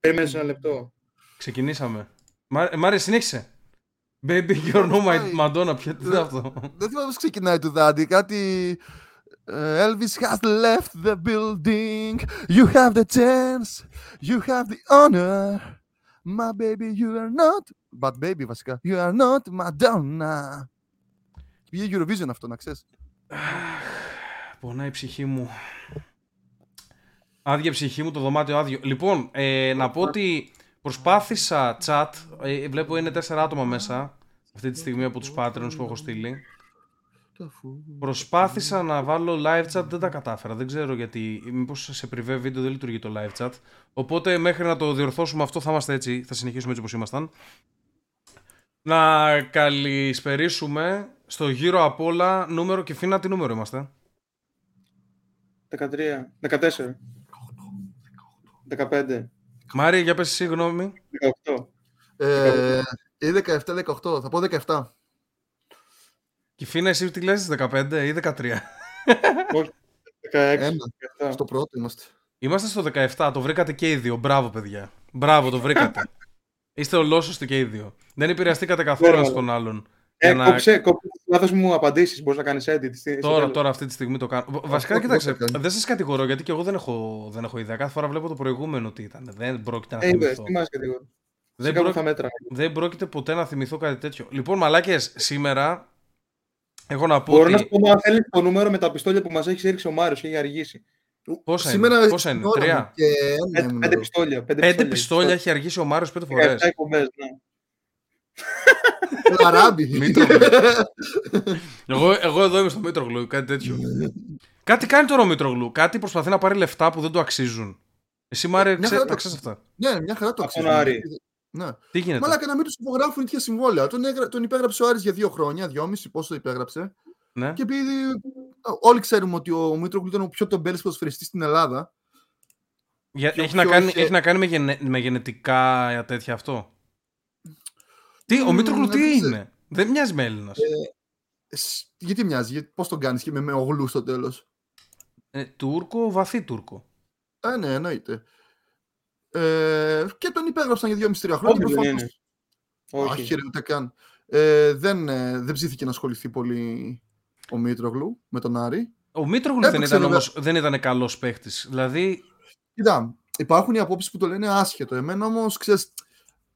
Περιμένεις ένα λεπτό. Ξεκινήσαμε. Μά- Μάρια, συνέχισε. Baby, you're no my Madonna. Ποιο τι είναι αυτό; Δεν θυμάμαι πώς ξεκινάει το δάντη. Κάτι. ε, Elvis has left the building. You have the chance. You have the honor. My baby, you are not. But baby, βασικά. You are not Madonna. Πήγε Eurovision αυτό, να ξέρεις. Πονάει η ψυχή μου. Άδεια ψυχή μου, το δωμάτιο άδειο. Λοιπόν, ε, να πω ότι προσπάθησα chat. Ε, βλέπω είναι τέσσερα άτομα μέσα. Αυτή τη στιγμή από τους Patreons που έχω στείλει. Προσπάθησα να βάλω live chat, δεν τα κατάφερα. Δεν ξέρω γιατί. Μήπως σε privé βίντεο δεν λειτουργεί το live chat. Οπότε μέχρι να το διορθώσουμε αυτό θα είμαστε έτσι. Θα συνεχίσουμε έτσι όπως ήμασταν. Να καλησπερίσουμε στο γύρο απ' όλα νούμερο και φίνα τι νούμερο είμαστε; 13, 14, 15, Μάρια, για πες εσύ γνώμη. 18. Ε, ή 17-18, θα πω 17. Και φίνα εσύ τι λες, 15 ή 13. 16, Ένα. 17. Στο πρώτο είμαστε. Είμαστε στο 17, το βρήκατε και οι δύο. Μπράβο, παιδιά. Μπράβο, το βρήκατε. Είστε ολόσωστοι και οι δύο. Δεν επηρεαστήκατε καθόλου Μπράβο. ένας τον άλλον. Ε, Για να- κόψε, κόψε τις λάθος μου απαντήσεις, μπορείς να κάνεις edit. στη- στο Τώρα, τέλος. τώρα, αυτή τη στιγμή το κάνω. Βα- Βασικά, όχι, κοιτάξτε, όχι, όχι. δεν σας κατηγορώ γιατί και εγώ δεν έχω, δεν έχω ιδέα. Κάθε φορά βλέπω το προηγούμενο τι ήταν. Δεν πρόκειται να Ε, είδες, θυμηθώ. τι μας κατηγορεί. Δεν, Σε κάπου πρό- θα μέτρα. δεν πρόκειται ποτέ να θυμηθώ κάτι τέτοιο. Λοιπόν, μαλάκες, σήμερα έχω να πω Μπορώ να ότι. σου πω αν θέλεις το νούμερο με τα πιστόλια που μας έχεις ρίξει ο Μάριος, έχει αργήσει. Πόσα Σήμερα είναι, πόσα είναι, στην ώρα τρία. μου Και ένα Πέντε, ήμουν πέντε εδώ. πιστόλια. Πέντε, Πέντε πιστόλια έχει αργήσει ο Μάριος πέντε φορές. 17 εκπομπές, ναι. Λαράμπι. Μήτρογλου. εγώ, εγώ εδώ είμαι στο Μήτρογλου, κάτι τέτοιο. κάτι κάνει τώρα ο Μήτρογλου. Κάτι προσπαθεί να πάρει λεφτά που δεν του αξίζουν. Εσύ, Μάρια, Μια ξέ, χαρά τα το ξέρεις αυτά. Ναι, μια χαρά το Από τον αξίζει. Άρη. Ναι. Τι γίνεται; Μαλάκα να μην τους υπογράφουν τέτοια συμβόλαια. Τον, έγρα... τον υπέγραψε ο Άρης για δύο χρόνια, δυόμιση, πόσο το υπέγραψε. Ναι. Και επειδή όλοι ξέρουμε ότι ο Μήτρογλου ήταν ο πιο τομπέλης ποδοσφαιριστής στην Ελλάδα. Για, πιο- έχει, να πιο κάνει, είχε- έχει να κάνει με, γενε, με γενετικά τέτοια αυτό; Τι, ο Μμμ, Μήτρογλου τι δεν ξέρω. είναι. Δεν μοιάζει με Έλληνας. Σ- Γιατί μοιάζει, γιατί, πώς τον κάνεις και με, με ογλού στο τέλος. Ε, Τούρκο, βαθύ Τούρκο. Ε, ναι, εννοείται. Ε, και τον υπέγραψαν για 2,5-3 χρόνια. Όχι, δεν προφανώς- είναι. Όχι, Όχι. ρε, ούτε καν. Ε, δεν, ε, δεν ψήθηκε να ασχοληθεί πολύ ο Μήτρογλου με τον Άρη. Ο Μήτρογλου δεν Έπαιξε, ήταν, βέβαια. όμως, δεν ήταν καλός παίχτη. Δηλαδή, Κοίτα, υπάρχουν οι απόψεις που το λένε άσχετο. Εμένα όμως, ξέρεις,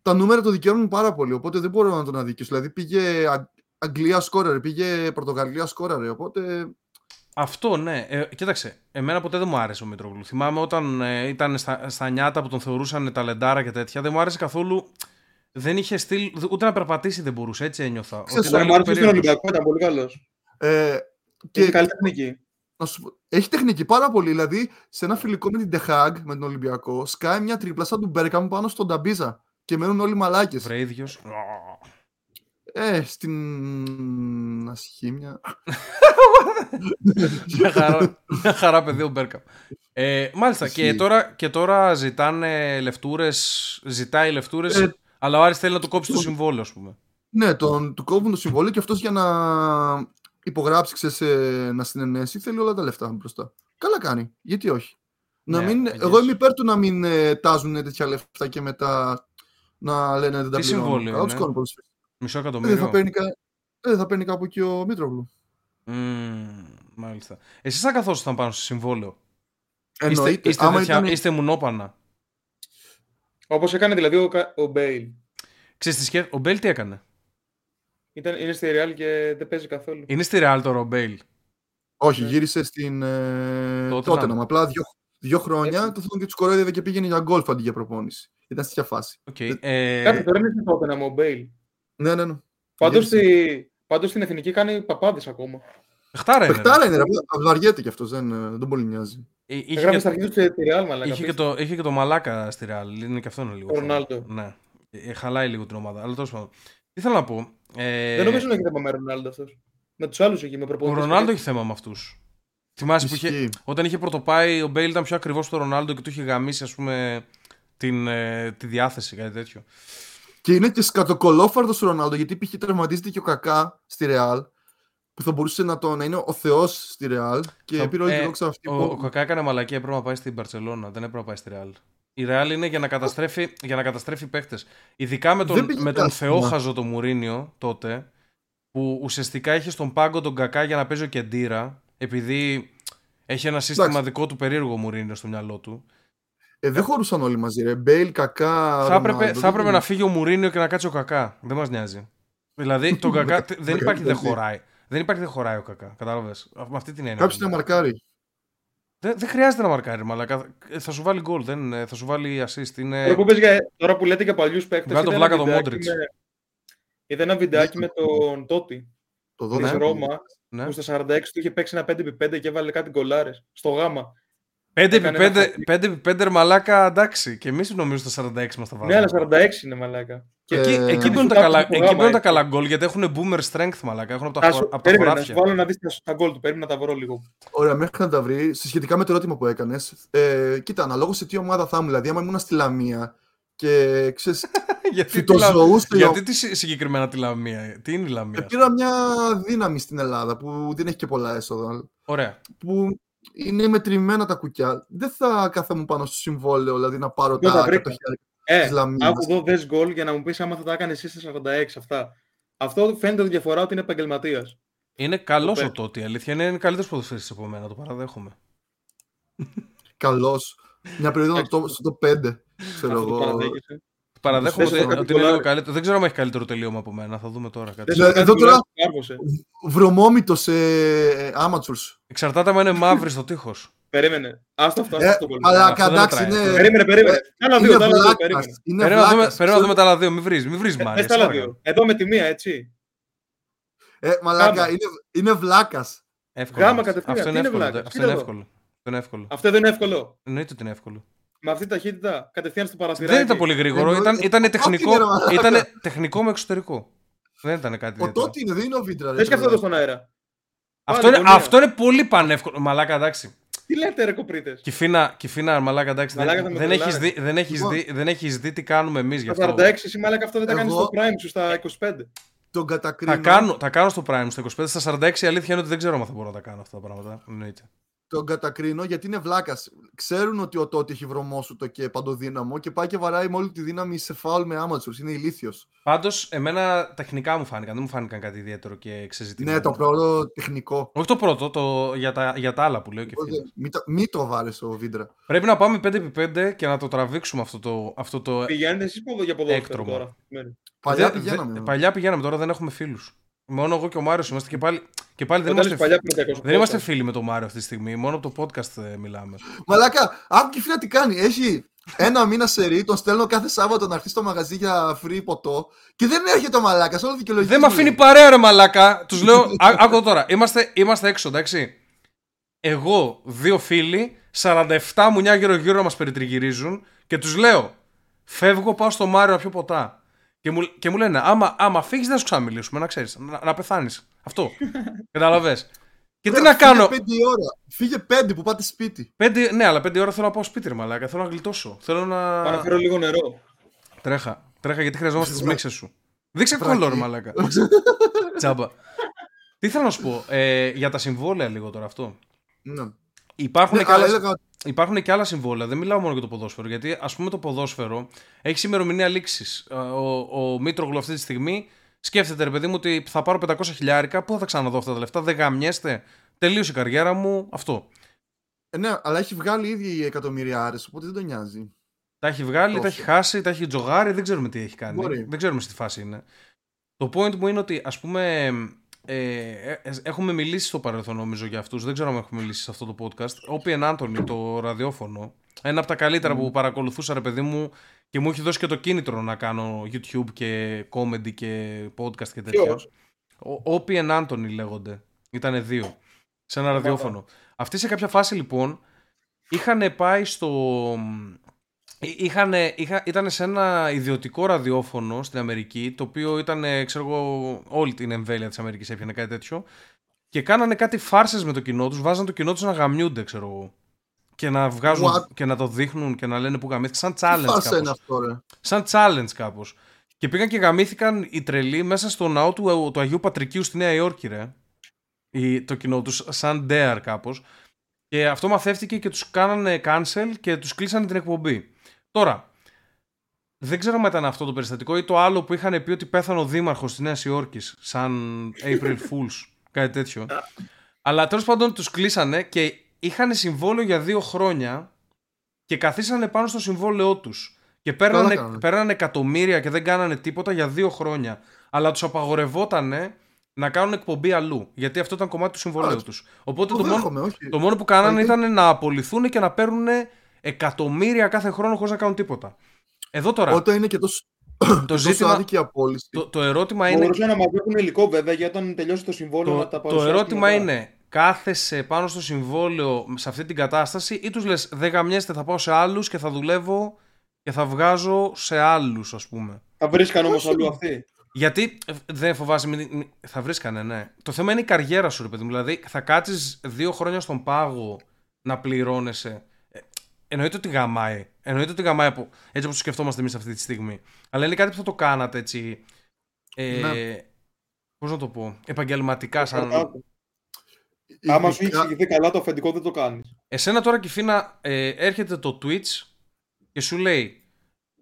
τα νούμερα το δικαιώνουν πάρα πολύ. Οπότε δεν μπορώ να τον αδικήσω. Δηλαδή πήγε Αγ- Αγγλία σκόραρε, πήγε Πορτογαλία σκόραρε. Οπότε. αυτό ναι. Ε, κοίταξε, εμένα ποτέ δεν μου άρεσε ο Μήτρογλου. Θυμάμαι όταν ε, ήταν στα, στα νιάτα που τον θεωρούσαν ταλεντάρα και τέτοια, δεν μου άρεσε καθόλου. Δεν είχε στυλ, ούτε να περπατήσει δεν μπορούσε, έτσι ένιωθα. Ξέρεις, Ότι ήταν Ο λίγο Μάριος στον περίεργος. Ολυμπιακός ήταν πολύ καλός. Ε, Και και έχει καλή τεχνική. να σου πω, έχει τεχνική πάρα πολύ. Δηλαδή, σε ένα φιλικό με την Ντεχάγκ, με τον Ολυμπιακό, σκάει μια τρίπλα σαν του Μπέρκαμ πάνω στον Ταμπίζα. Και μένουν όλοι μαλάκες. Βρε ίδιος. Ε, στην ασχήμια. μια, χαρά, μια χαρά παιδί ο Μπέρκαμ. Ε, μάλιστα, και Ισχύει. τώρα, και τώρα ζητάνε λεφτούρες, ζητάει λεφτούρες, Ε, αλλά ο Άρης θέλει να του κόψει το το- συμβόλαιο, ας πούμε. Ναι, τον, του κόβουν το συμβόλαιο και αυτός για να υπογράψει, ξέρεις, ε, να συνενέσει, θέλει όλα τα λεφτά μπροστά. Καλά κάνει. Γιατί όχι. Να Ναι, μην, I guess. εγώ είμαι υπέρ του να μην ε, τάζουν τέτοια λεφτά και μετά να λένε δεν τα Τι πληρώνουν. συμβόλαιο Καλά τους είναι; κάνουν ποδοσφαιριστές. Μισό Ε, Δεν εκατομμύριο. θα, παίρνει, κα- ε, δεν θα παίρνει κάπου και ο Μήτρογλου. Μμμ, μάλιστα. Εσείς θα καθόσασταν πάνω στο συμβόλαιο; Είστε, Εννοείται. είστε, άμα τέτοια- ήταν- είστε μουνόπανα. Όπως έκανε δηλαδή ο, Κα- ο Μπέιλ. Ξέρεις τι σκέφ... Ο Μπέιλ τι έκανε; Ήταν, είναι στη Real και δεν παίζει καθόλου. Είναι στη Real τώρα ο Μπέιλ. Όχι, Ναι. γύρισε στην ε, Τότε τότε να- να Απλά δύο, δύο χρόνια Έτσι. το θέλουν και τους κορόιδευε και πήγαινε για γκολφ αντί για προπόνηση. Ήταν στη φάση. Οκ. Ε, Κάτι τώρα είναι στην Tottenham ο Μπέιλ. Ναι, ναι, ναι. Πάντως, Γύρισε. στη, πάντως στην εθνική κάνει παπάδες ακόμα. Παιχτάρα είναι. ρε. Παιχτάρα είναι, ρε, απλά βαριέται κι αυτός, δεν, ε, δεν πολύ νοιάζει. Ε, Είχε, Έγραφε και, στα αρχή του στη Real, μαλάκα. είχε, και το, είχε και το Μαλάκα στη Real. Είναι και αυτό είναι λίγο. Ο Ρονάλντο. Ναι. Ε, χαλάει λίγο την ομάδα. Αλλά τέλος πάντων. Τι θέλω να πω. Ε, Δεν νομίζω να έχει θέμα με Ρονάλντο αυτός. Με τους άλλους εκεί, με Ο προπονητές. Ρονάλντο έχει θέμα με αυτούς. Θυμάσαι που είχε, Ισχύει. όταν είχε πρωτοπάει, ο Μπέιλ ήταν πιο ακριβώ στο Ρονάλντο και του είχε γαμίσει, ας πούμε, την, ε, τη διάθεση, κάτι τέτοιο. Και είναι και σκατοκολόφαρδος ο Ρονάλντο, γιατί π.χ. τραυματίζεται και ο Κακά στη Ρεάλ, που θα μπορούσε να, το, να είναι ο Θεός στη Ρεάλ. Και Θα- πήρε όλη ε, την δόξα αυτή. Ο, που- ο Κακά έκανε μαλακία, έπρεπε να πάει στην Παρσελώνα, δεν έπρεπε να πάει στη Ρεάλ. Η Real είναι για να καταστρέφει, για να καταστρέφει παίχτες. Ειδικά με Δεν τον, πήγε με τον άσχημα. Θεόχαζο το Μουρίνιο τότε, που ουσιαστικά είχε στον πάγκο τον Κακά για να παίζει ο Κεντήρα, επειδή έχει ένα σύστημα Εντάξει. δικό του περίεργο ο Μουρίνιο στο μυαλό του. Ε, δεν χωρούσαν όλοι μαζί, ρε. Μπέιλ, κακά. θα έπρεπε, Ρονάλντο, θα έπρεπε δεν- να φύγει ο Μουρίνιο και να κάτσει ο Κακά. Δεν μας νοιάζει. Δηλαδή, τον Κακά τε- δεν υπάρχει, δεν χωράει. Δεν υπάρχει, δεν χωράει ο Κακά. Κατάλαβες. Με αυτή την έννοια. Κάποιος να μαρκάρει. Δεν, δεν χρειάζεται να μαρκάρει, μαλάκα. Ε, Θα σου βάλει γκολ, δεν, ε, θα σου βάλει assist. Είναι... Τώρα που, πες για, τώρα που λέτε για παλιούς παίκτες. Βγάλε το βλάκα το Modric. Είδα ένα βιντεάκι με τον Τότι Το της Ναι. δώσε Ρώμα Ναι. που στα 46 του είχε παίξει ένα 5x5 και έβαλε κάτι γκολάρες στο γάμα. 5x5, Έκανε 5x5 μαλάκα, εντάξει. Και εμείς νομίζω στα 46 μας τα Ναι, αλλά βάλουμε. 46 είναι μαλάκα. Και Ε, Εκεί, εκεί Αντί μπαίνουν τα σου καλά, τάπτουν το εκεί γάμα, μπαίνουν τα έτσι. καλά γκολ γιατί έχουν boomer strength μαλάκα. Έχουν από τα, Θα χω- σου, από τα περίμενε, να σου χωράφια. βάλω να δεις τα, τα γκολ του. Περίμενα να τα βρω λίγο. Ωραία, μέχρι να τα βρει, σε σχετικά με το ερώτημα που έκανες, ε, κοίτα, αναλόγως σε τι ομάδα θα ήμουν. Δηλαδή, άμα ήμουν στη Λαμία και ξέρεις, γιατί, τη Λα- φυτοζωούσε. γιατί τι συ- συγκεκριμένα τη Λαμία, τι είναι η Λαμία. Πήρα μια δύναμη στην Ελλάδα που δεν έχει και πολλά έσοδα. Ωραία. Που είναι μετρημένα τα κουκιά. Δεν θα κάθομαι πάνω στο συμβόλαιο, δηλαδή να πάρω Δεν τα τα βρήκα. 100 Ε, Της Λαμίας. άκου εδώ δες γκολ για να μου πεις άμα θα τα έκανε εσύ στα 46 αυτά. Αυτό φαίνεται τη διαφορά ότι είναι επαγγελματίας. Είναι καλός Το ο Τότι, η αλήθεια είναι, είναι καλύτερος ποδοσφαιριστής από μένα, το παραδέχομαι. Καλός. Μια περίοδο να το στο 5. Ξέρω Αυτό το εγώ. Παραδέχεσαι. Παραδέχομαι θες ότι, να ότι είναι λίγο γκολάρει. καλύτερο. Δεν ξέρω αν έχει καλύτερο τελείωμα από μένα. Θα δούμε τώρα κάτι. Θες Ναι, να κάνεις εδώ τώρα- γκολ, κάρβωσε. Βρωμόμητος σε amateurs. Εξαρτάται αν είναι μαύρης στο τείχος. Περίμενε. Άστο αυτό, Ε, άστο το γκολ. αλλά αυτό δεν εντάξει, μετράει. είναι. Περίμενε, περίμενε. Τα άλλα δύο, Είναι τα άλλα δύο, βλάκας. περίμενε. Είναι Περίμενα να δούμε- βλάκας. περίμενα να δούμε τα άλλα δύο. Μην βρεις, μην βρεις Ε, μάρι. Πες τα άλλα δύο. Εδώ με τη μία, έτσι. Ε, μαλάκα, Γάμα. είναι, είναι βλάκας. Εύκολο. Γάμα κατευθείαν. Αυτό Τι είναι είναι εύκολο. βλάκας, Αυτό τι είναι είναι εύκολο. Αυτό είναι εύκολο. Αυτό δεν είναι εύκολο. Εννοείται ότι είναι εύκολο. Με αυτή τη ταχύτητα κατευθείαν στο παραθυράκι. Δεν ήταν πολύ γρήγορο. Εννοεί- Ήταν, ήτανε Ο Τότι τεχνικό, είναι, ρε μαλάκα. ήτανε τεχνικό με εξωτερικό. Δεν ήταν κάτι Ο ιδιαίτερο. τότε είναι, δεν είναι ο Βίντρα. ρε, Πες και αυτό τρελά. εδώ στον αέρα. Αυτό Πάλι είναι, γωνία. αυτό είναι πολύ πανεύκολο. Μαλάκα, εντάξει. Τι λέτε ρε κοπρίτες; Κυφίνα, κυφίνα μαλάκα, εντάξει. Μαλάκα, δεν, θα με δεν, έχεις δει, τρελάνε. δεν, έχεις Λοιπόν. δει, δεν έχεις δει τι κάνουμε εμείς γι' Στα αυτό. 46 εσύ μάλακα αυτό δεν τα κάνεις Εγώ- στο prime σου στα 25. Τον κατακρίνω. Θα κάνω, θα κάνω στο Prime, στο 25, στα 46 η αλήθεια είναι ότι δεν ξέρω αν θα μπορώ να τα κάνω αυτά τα πράγματα. Εννοείται. Τον κατακρίνω γιατί είναι βλάκας. Ξέρουν ότι ο τότε έχει βρωμόσουτο και παντοδύναμο και πάει και βαράει με όλη τη δύναμη σε φάουλ με amateurs. Είναι ηλίθιος. Πάντως, εμένα τεχνικά μου φάνηκαν, δεν μου φάνηκαν κάτι ιδιαίτερο και ξεζητημένο. Ναι, το πρώτο τεχνικό. Όχι το πρώτο, το, για, τα, για τα άλλα που λέω και φίλε. Μην το, μη το βάλεις ο Βίντρα. Πρέπει να πάμε 5x5 και να το τραβήξουμε αυτό το. Αυτό το... Πηγαίνετε εσείς ποδο- για ποδόσφαιρο Έκτρωμα. τώρα; Ναι. Παλιά Δε- πηγαίναμε. δε- παλιά πηγαίναμε, τώρα δεν έχουμε φίλους. Μόνο εγώ και ο Μάριος είμαστε και πάλι, και πάλι δεν, Όταν είμαστε, παλιά πριν 200 δεν είμαστε πόσα. φίλοι με τον Μάριο αυτή τη στιγμή. Μόνο από το podcast ε, μιλάμε. Μαλάκα, άκου και φίλα τι κάνει. Έχει ένα μήνα σε ρί, τον στέλνω κάθε Σάββατο να έρθει στο μαγαζί για free ποτό και δεν έρχεται ο μαλάκα. Όλο δικαιολογεί. Δεν με αφήνει παρέα, ρε μαλάκα. Τους λέω. Ά- Άκου εδώ τώρα. Είμαστε, είμαστε έξω, εντάξει. Εγώ, δύο φίλοι, 47 μουνιά γύρω-γύρω να μας περιτριγυρίζουν και τους λέω. Φεύγω, πάω στο Μάριο να πιω ποτά. Και μου, και μου λένε, άμα, άμα φύγεις, δεν θα σου ξαναμιλήσουμε, να ξέρεις. Να, να πεθάνεις. Αυτό. Κατάλαβες. Και τι να κάνω; Φύγε πέντε ώρα. Φύγε πέντε που πάτε σπίτι. Πέντε, ναι, αλλά πέντε ώρα θέλω να πάω σπίτι, ρε μαλάκα. Θέλω να γλιτώσω. Θέλω να. Πάω να φέρω λίγο νερό. Τρέχα. Τρέχα γιατί χρειαζόμαστε τις Βρά- μίξες σου. Δείξε Βράκι. κόλλο, ρε μαλάκα. Τσάμπα. Τι θέλω να σου πω. Ε, για τα συμβόλαια λίγο τώρα αυτό. Ναι. Υπάρχουν, Ναι, και αλλά άλλα, έλεγα υπάρχουν και άλλα συμβόλαια. Δεν μιλάω μόνο για το ποδόσφαιρο. Γιατί ας πούμε το ποδόσφαιρο έχει ημερομηνία λήξη. Ο, ο Μήτρογλου αυτή τη στιγμή σκέφτεται, ρε παιδί μου, ότι θα πάρω 500 χιλιάρικα. Πού θα ξαναδώ αυτά τα λεφτά. Δεν γαμιέστε. Τελείωσε η καριέρα μου. Αυτό. Ε, ναι, αλλά έχει βγάλει ήδη οι εκατομμυριάρε, οπότε δεν τον νοιάζει. Τα έχει βγάλει, τα Τόσο. έχει χάσει, τα έχει τζογάρει, δεν ξέρουμε τι έχει κάνει. Μπορεί. Δεν ξέρουμε στη φάση είναι. Το point μου είναι ότι ας πούμε ε, ε, ε, έχουμε μιλήσει στο παρελθόν νομίζω για αυτούς, δεν ξέρω αν έχουμε μιλήσει σε αυτό το podcast. Όπιεν Άντωνη, το ραδιόφωνο, ένα από τα καλύτερα που παρακολουθούσα ρε παιδί μου και μου έχει δώσει και το κίνητρο να κάνω YouTube και comedy και podcast και τέτοια. Ποιος; Ο Όπιεν Άντωνη λέγονται. Ήτανε δύο. Σε ένα ραδιόφωνο. Αυτοί σε κάποια φάση λοιπόν είχαν πάει στο. Είχαν, είχα, ήταν σε ένα ιδιωτικό ραδιόφωνο στην Αμερική, το οποίο ήταν, ξέρω εγώ, όλη την εμβέλεια της Αμερικής έπιανε κάτι τέτοιο. Και κάνανε κάτι φάρσες με το κοινό τους, βάζαν το κοινό τους να γαμιούνται, ξέρω εγώ. Και να βγάζουν What? και να το δείχνουν και να λένε που γαμήθηκαν. Σαν Τι challenge φάσα είναι κάπως. αυτό, ρε; Σαν challenge κάπως. Και πήγαν και γαμήθηκαν οι τρελοί μέσα στο ναό του, του Αγίου Πατρικίου στη Νέα Υόρκη, ρε. Η, το κοινό τους, σαν dare κάπως. Και αυτό μαθεύτηκε και τους κάνανε cancel και τους κλείσανε την εκπομπή. Τώρα, δεν ξέρω αν ήταν αυτό το περιστατικό ή το άλλο που είχαν πει ότι πέθανε ο δήμαρχος τη Νέα Υόρκη, σαν April Fools, κάτι τέτοιο. Αλλά τέλος πάντων τους κλείσανε και είχαν συμβόλαιο για δύο χρόνια και καθίσανε πάνω στο συμβόλαιό τους. Και παίρνανε, κάνανε. παίρνανε εκατομμύρια και δεν κάνανε τίποτα για δύο χρόνια. Αλλά τους απαγορευότανε να κάνουν εκπομπή αλλού. Γιατί αυτό ήταν κομμάτι του συμβολέου Α, τους. Οπότε Το το μόνο, δέχομαι, όχι. το μόνο που κάνανε Αλήθεια. ήταν να απολυθούν και να παίρνουν εκατομμύρια κάθε χρόνο χωρίς να κάνουν τίποτα. Εδώ τώρα, Όταν είναι και τόσο, το τόσο ζήτημα, άδικη απόλυση. το, το ερώτημα είναι, Μπορούσαν να μαζεύουν υλικό βέβαια για όταν τελειώσει το συμβόλαιο να το, τα το παρουσιάσουν ερώτημα μετά. είναι, κάθεσαι πάνω στο συμβόλαιο σε αυτή την κατάσταση ή τους λες δεν γαμιέστε θα πάω σε άλλους και θα δουλεύω και θα βγάζω σε άλλους ας πούμε. Θα βρίσκαν όμως Όχι. αλλού αυτοί. Γιατί ε, δεν φοβάσαι, μην- μην- θα βρίσκανε, ναι. Το θέμα είναι η καριέρα σου, ρε παιδί μου. Δηλαδή, θα κάτσεις δύο χρόνια στον πάγο να πληρώνεσαι. Ε, εννοείται ότι γαμάει. Εννοείται ότι γαμάει από, έτσι όπως το σκεφτόμαστε εμείς αυτή τη στιγμή. Αλλά είναι κάτι που θα το κάνατε έτσι. Ε, Ναι. Πώς να το πω, επαγγελματικά. Σαν... Κρατάτε. Άμα σου έχει Ειδικά- εξηγηθεί καλά το αφεντικό δεν το κάνεις. Εσένα τώρα, Κιφίνα, ε, έρχεται το Twitch και σου λέει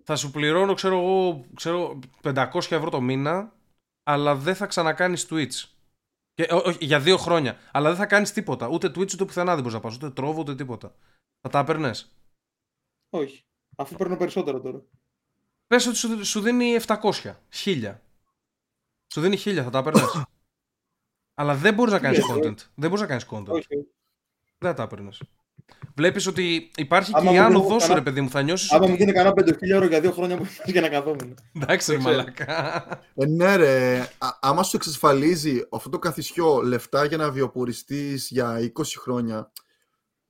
θα σου πληρώνω, ξέρω εγώ, ξέρω, 500 ευρώ το μήνα, αλλά δεν θα ξανακάνεις Twitch. Και, ό, όχι, για δύο χρόνια. Αλλά δεν θα κάνεις τίποτα. Ούτε Twitch ούτε πουθενά δεν μπορείς να πας. Ούτε τρόβο ούτε τίποτα. Θα τα έπαιρνες. Όχι. Αφού παίρνω περισσότερο τώρα. Πες ότι σου, σου δίνει 700, 1000. Σου δίνει 1000, θα τα έπαιρνε. αλλά δεν μπορείς να κάνεις Ναι, content. Δεν μπορείς να κάνεις content. Όχι. Δεν θα τα έπαιρνε. Βλέπεις ότι υπάρχει Άμα και η μου άνοδό δίνω σου, κανένα- ρε παιδί μου. Θα νιώσεις Άμα ότι... μου δίνει κανένα 5.000 ευρώ για δύο χρόνια που για να καθόμουν. Εντάξει, ρε Δεν ξέρω. μαλακά. Ε, ναι, ρε. Α- άμα σου εξασφαλίζει αυτό το καθισιό λεφτά για να βιοποριστείς για 20 χρόνια,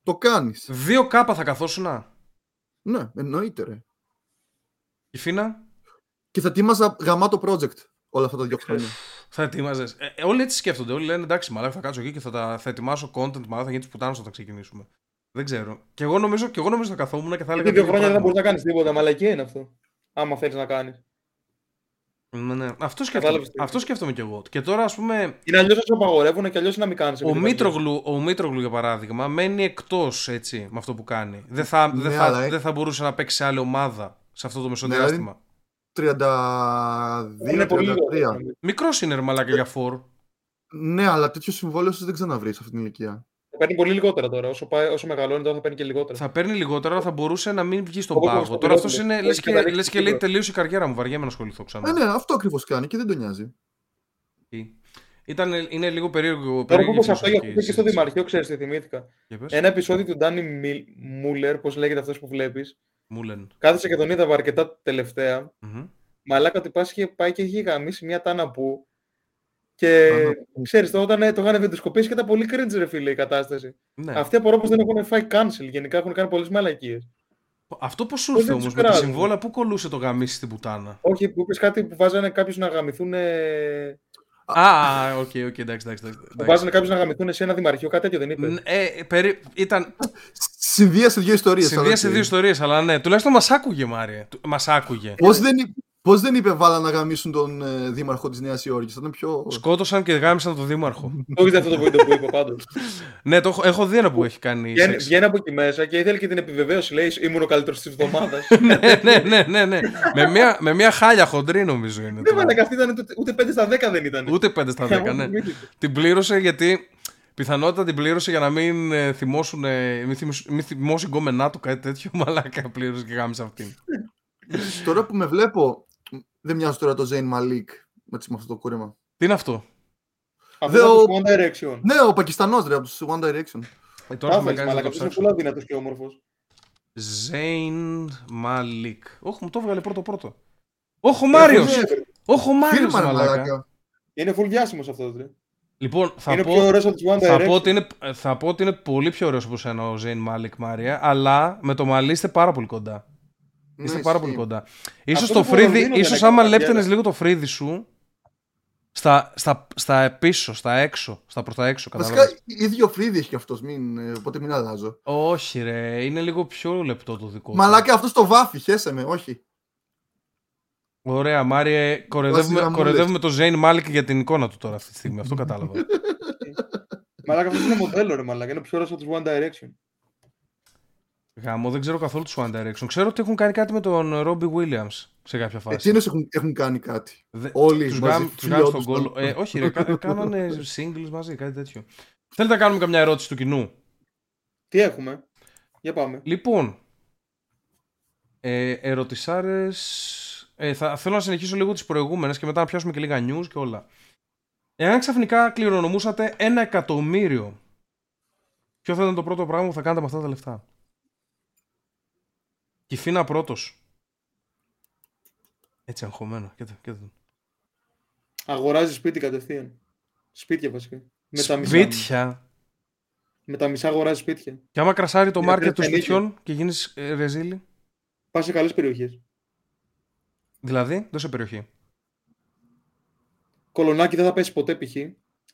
το κάνεις. Δύο κάπα θα καθόσουν. Ναι, εννοείται, ρε. Η Φίνα; Και θα ετοίμαζα γαμάτο project όλα αυτά τα δύο χρόνια. θα ετοίμαζες. Ε, ε, όλοι έτσι σκέφτονται. Όλοι λένε εντάξει, μαλάκα θα κάτσω εκεί και θα, τα, θα ετοιμάσω content. Μαλάκα θα γίνει τη πουτάνα όταν ξεκινήσουμε. Δεν ξέρω. Και εγώ νομίζω, και εγώ νομίζω θα καθόμουν και θα έλεγα. Γιατί δύο το ίδιο χρόνια δεν πράγμα. μπορείς να κάνεις τίποτα. Μαλακία είναι αυτό. Άμα θέλει να κάνεις. Ναι, ναι. Αυτό, σκέφτομαι, Κατάλαβες τι αυτό σκέφτομαι κι εγώ. Και τώρα, ας πούμε, Είναι αλλιώς να σου απαγορεύουν και αλλιώς να μην κάνει. ο Μήτρογλου, ο Μήτρογλου, για παράδειγμα, μένει εκτός έτσι με αυτό που κάνει. Δεν θα, Ναι, δεν θα, αλλά- δεν θα μπορούσε να παίξει σε άλλη ομάδα σε αυτό το Ναι, μεσοδιάστημα. 32-33. Είναι πολύ λίγο. Μικρός είναι ρε μαλάκα για φόρ. Ναι, αλλά τέτοιο συμβόλαιο σου δεν ξαναβρεις σε αυτή την ηλικία. Θα παίρνει πολύ λιγότερα τώρα. Όσο, πάει, όσο μεγαλώνει τώρα θα παίρνει και λιγότερα. Θα παίρνει λιγότερο, αλλά θα μπορούσε να μην βγει στον Όπως πάγο. στο Τώρα αυτός Πιλότο. είναι. Λες Έχει και, καταλήξει λες και λέει τίποτα. τελείωσε η καριέρα μου. Βαριέμαι να ασχοληθώ ξανά. Ε, ναι, αυτό ακριβώς κάνει και δεν τον νοιάζει. Ήταν, είναι λίγο περίεργο. Τώρα που περίεργη είπες αυτό για φιλοσοφική αυτό και στο συζήτηση. Δημαρχείο, ξέρεις τι θυμήθηκα; Για πες. Ένα επεισόδιο του Ντάνι Μι- Μούλερ, πώς λέγεται αυτός που βλέπεις. Μου λένε. Κάθισε και τον είδα αρκετά τελευταία. Μμμ. Μαλάκα ότι πας είχε πάει και είχε γαμίσει μια τάνα που. Και Τάνα ξέρεις, το, όταν ε, το είχαν βεντοσκοπήσει και ήταν πολύ cringe, ρε φίλε, η κατάσταση. Ναι. Αυτοί απορώ πως δεν έχουν φάει cancel. Γενικά έχουν κάνει πολλές μαλακίες. Αυτό πώς σου Πώς ήρθε δεν όμως τους με τα κράζουν. συμβόλαια, πού κολούσε το γαμίσι στην πουτάνα; Όχι, που είπες κάτι που βάζανε κάποιους να γαμηθούν. ε, Α, οκ, οκ, εντάξει, εντάξει. εντάξει, Που εντάξει. βάζανε κάποιους να γαμηθούν σε ένα δημαρχείο, κάτι τέτοιο δεν είπες; Ν- Ε, περί... ήταν. Συνδύασε δύο ιστορίες. Συνδύασε δύο ιστορίες, αλλά ναι, τουλάχιστον μας άκουγε, Μάριε. Μας άκουγε. Πώς δεν, εί- πώς δεν είπε βάλα να γαμίσουν τον ε, δήμαρχο της Νέας Υόρκης. Θα ήταν πιο. Σκότωσαν και γάμισαν τον Δήμαρχο. Το είδε αυτό το βίντεο που είπε πάντως. ναι, το έχω, έχω δει ένα που έχει κάνει. Βγαίνει, σεξ. βγαίνει από εκεί μέσα και ήθελε και την επιβεβαίωση. Λέει ήμουν ο καλύτερος της εβδομάδας. ναι, ναι, ναι, ναι, ναι. με, μια, με μια χάλια χοντρή νομίζω είναι. Δεν τώρα. μαλακά, αυτή ήταν ούτε- ούτε 5 στα 10 δεν ήταν. Ούτε 5 στα 10, ναι. την πλήρωσε γιατί. Πιθανότατα την πλήρωσε για να μην ε, θυμώσουν. ε, μην, θυμίσ- μην θυμώσει γκόμενά του κάτι τέτοιο. Μαλάκα πλήρωσε και γάμισε αυτήν. Τώρα που με βλέπω, δεν μοιάζει τώρα το Zayn Malik με με αυτό το κούρεμα. Τι είναι αυτό; Αυτό Δε- ήταν ο- το One Direction. Ναι, ο Πακιστανός ρε από τους One Direction. Ε, τώρα θα με Άφεξ, κάνεις να μαλακά, το αυτός είναι ψάξω. πολύ αδύνατος και όμορφος. Zayn Malik. Όχι, μου το έβγαλε πρώτο πρώτο. Όχι, ο Μάριος! ναι. Όχι, ο Μάριος, Φίλμα, ρε μαλάκα. μαλάκα. Είναι full διάσημος αυτός. Ρε. Λοιπόν, θα Είναι πω, πιο ωραίος από τους One θα, πω Direction. ότι είναι, θα πω ότι είναι πολύ πιο ωραίος από σένα ο Zayn Malik, Μάρια, αλλά με το μαλλί είστε πάρα πολύ κοντά. Είστε Ναι, πάρα ισχύει. πολύ κοντά. Ίσως Αυτό το το φρύδι, Λονδίνο δεν ίσως έκανε άμα καριέρα. λέπτενες λίγο το φρύδι σου, στα, στα, στα πίσω, στα έξω, στα προς τα έξω, Βασικά, καταλάβες. ίδιο φρύδι έχει κι αυτός, μην, ε, οπότε μην αλλάζω. Όχι ρε, είναι λίγο πιο λεπτό το δικό του. Μαλάκα αυτός το βάφει, χέσε με, όχι. Ωραία, Μάριε, κοροϊδεύουμε, γραμμούλες. κοροϊδεύουμε το Zayn Malik για την εικόνα του τώρα αυτή τη στιγμή. Αυτό κατάλαβα. Μαλάκα, αυτός είναι μοντέλο ρε μαλάκα. Είναι πιο ωραίος από τους One Direction. Γάμο, δεν ξέρω καθόλου τους One Direction. Ξέρω ότι έχουν κάνει κάτι με τον Robbie Williams σε κάποια φάση. Εκείνος έχουν, έχουν κάνει κάτι. Δε- Όλοι τους μαζί, γάμ- τους φίλοι γάμ στον όντως, κόλλο. τον- Ε, όχι, ρε, κα- κάνανε singles μαζί, κάτι τέτοιο. Θέλετε να κάνουμε καμιά ερώτηση του κοινού; Τι έχουμε; Για πάμε. Λοιπόν, ε, ερωτησάρες... Ε, θα, θέλω να συνεχίσω λίγο τις προηγούμενες και μετά να πιάσουμε και λίγα news και όλα. Εάν ξαφνικά κληρονομούσατε ένα εκατομμύριο, ποιο θα ήταν το πρώτο πράγμα που θα κάνετε με αυτά τα λεφτά; Κυφίνα πρώτος. Έτσι αγχωμένο. Κοίτα, κοίτα. τον. Αγοράζει σπίτι κατευθείαν. Σπίτια βασικά. Με τα μισά. Σπίτια. Με τα μισά αγοράζει σπίτια. Και άμα κρασάρει το Για μάρκετ των τρία ενίκια. σπιτιών και γίνεις ε, ρεζίλη. Πας σε καλές περιοχές. Δηλαδή, δώσε περιοχή. Κολονάκι δεν θα πέσει ποτέ π.χ.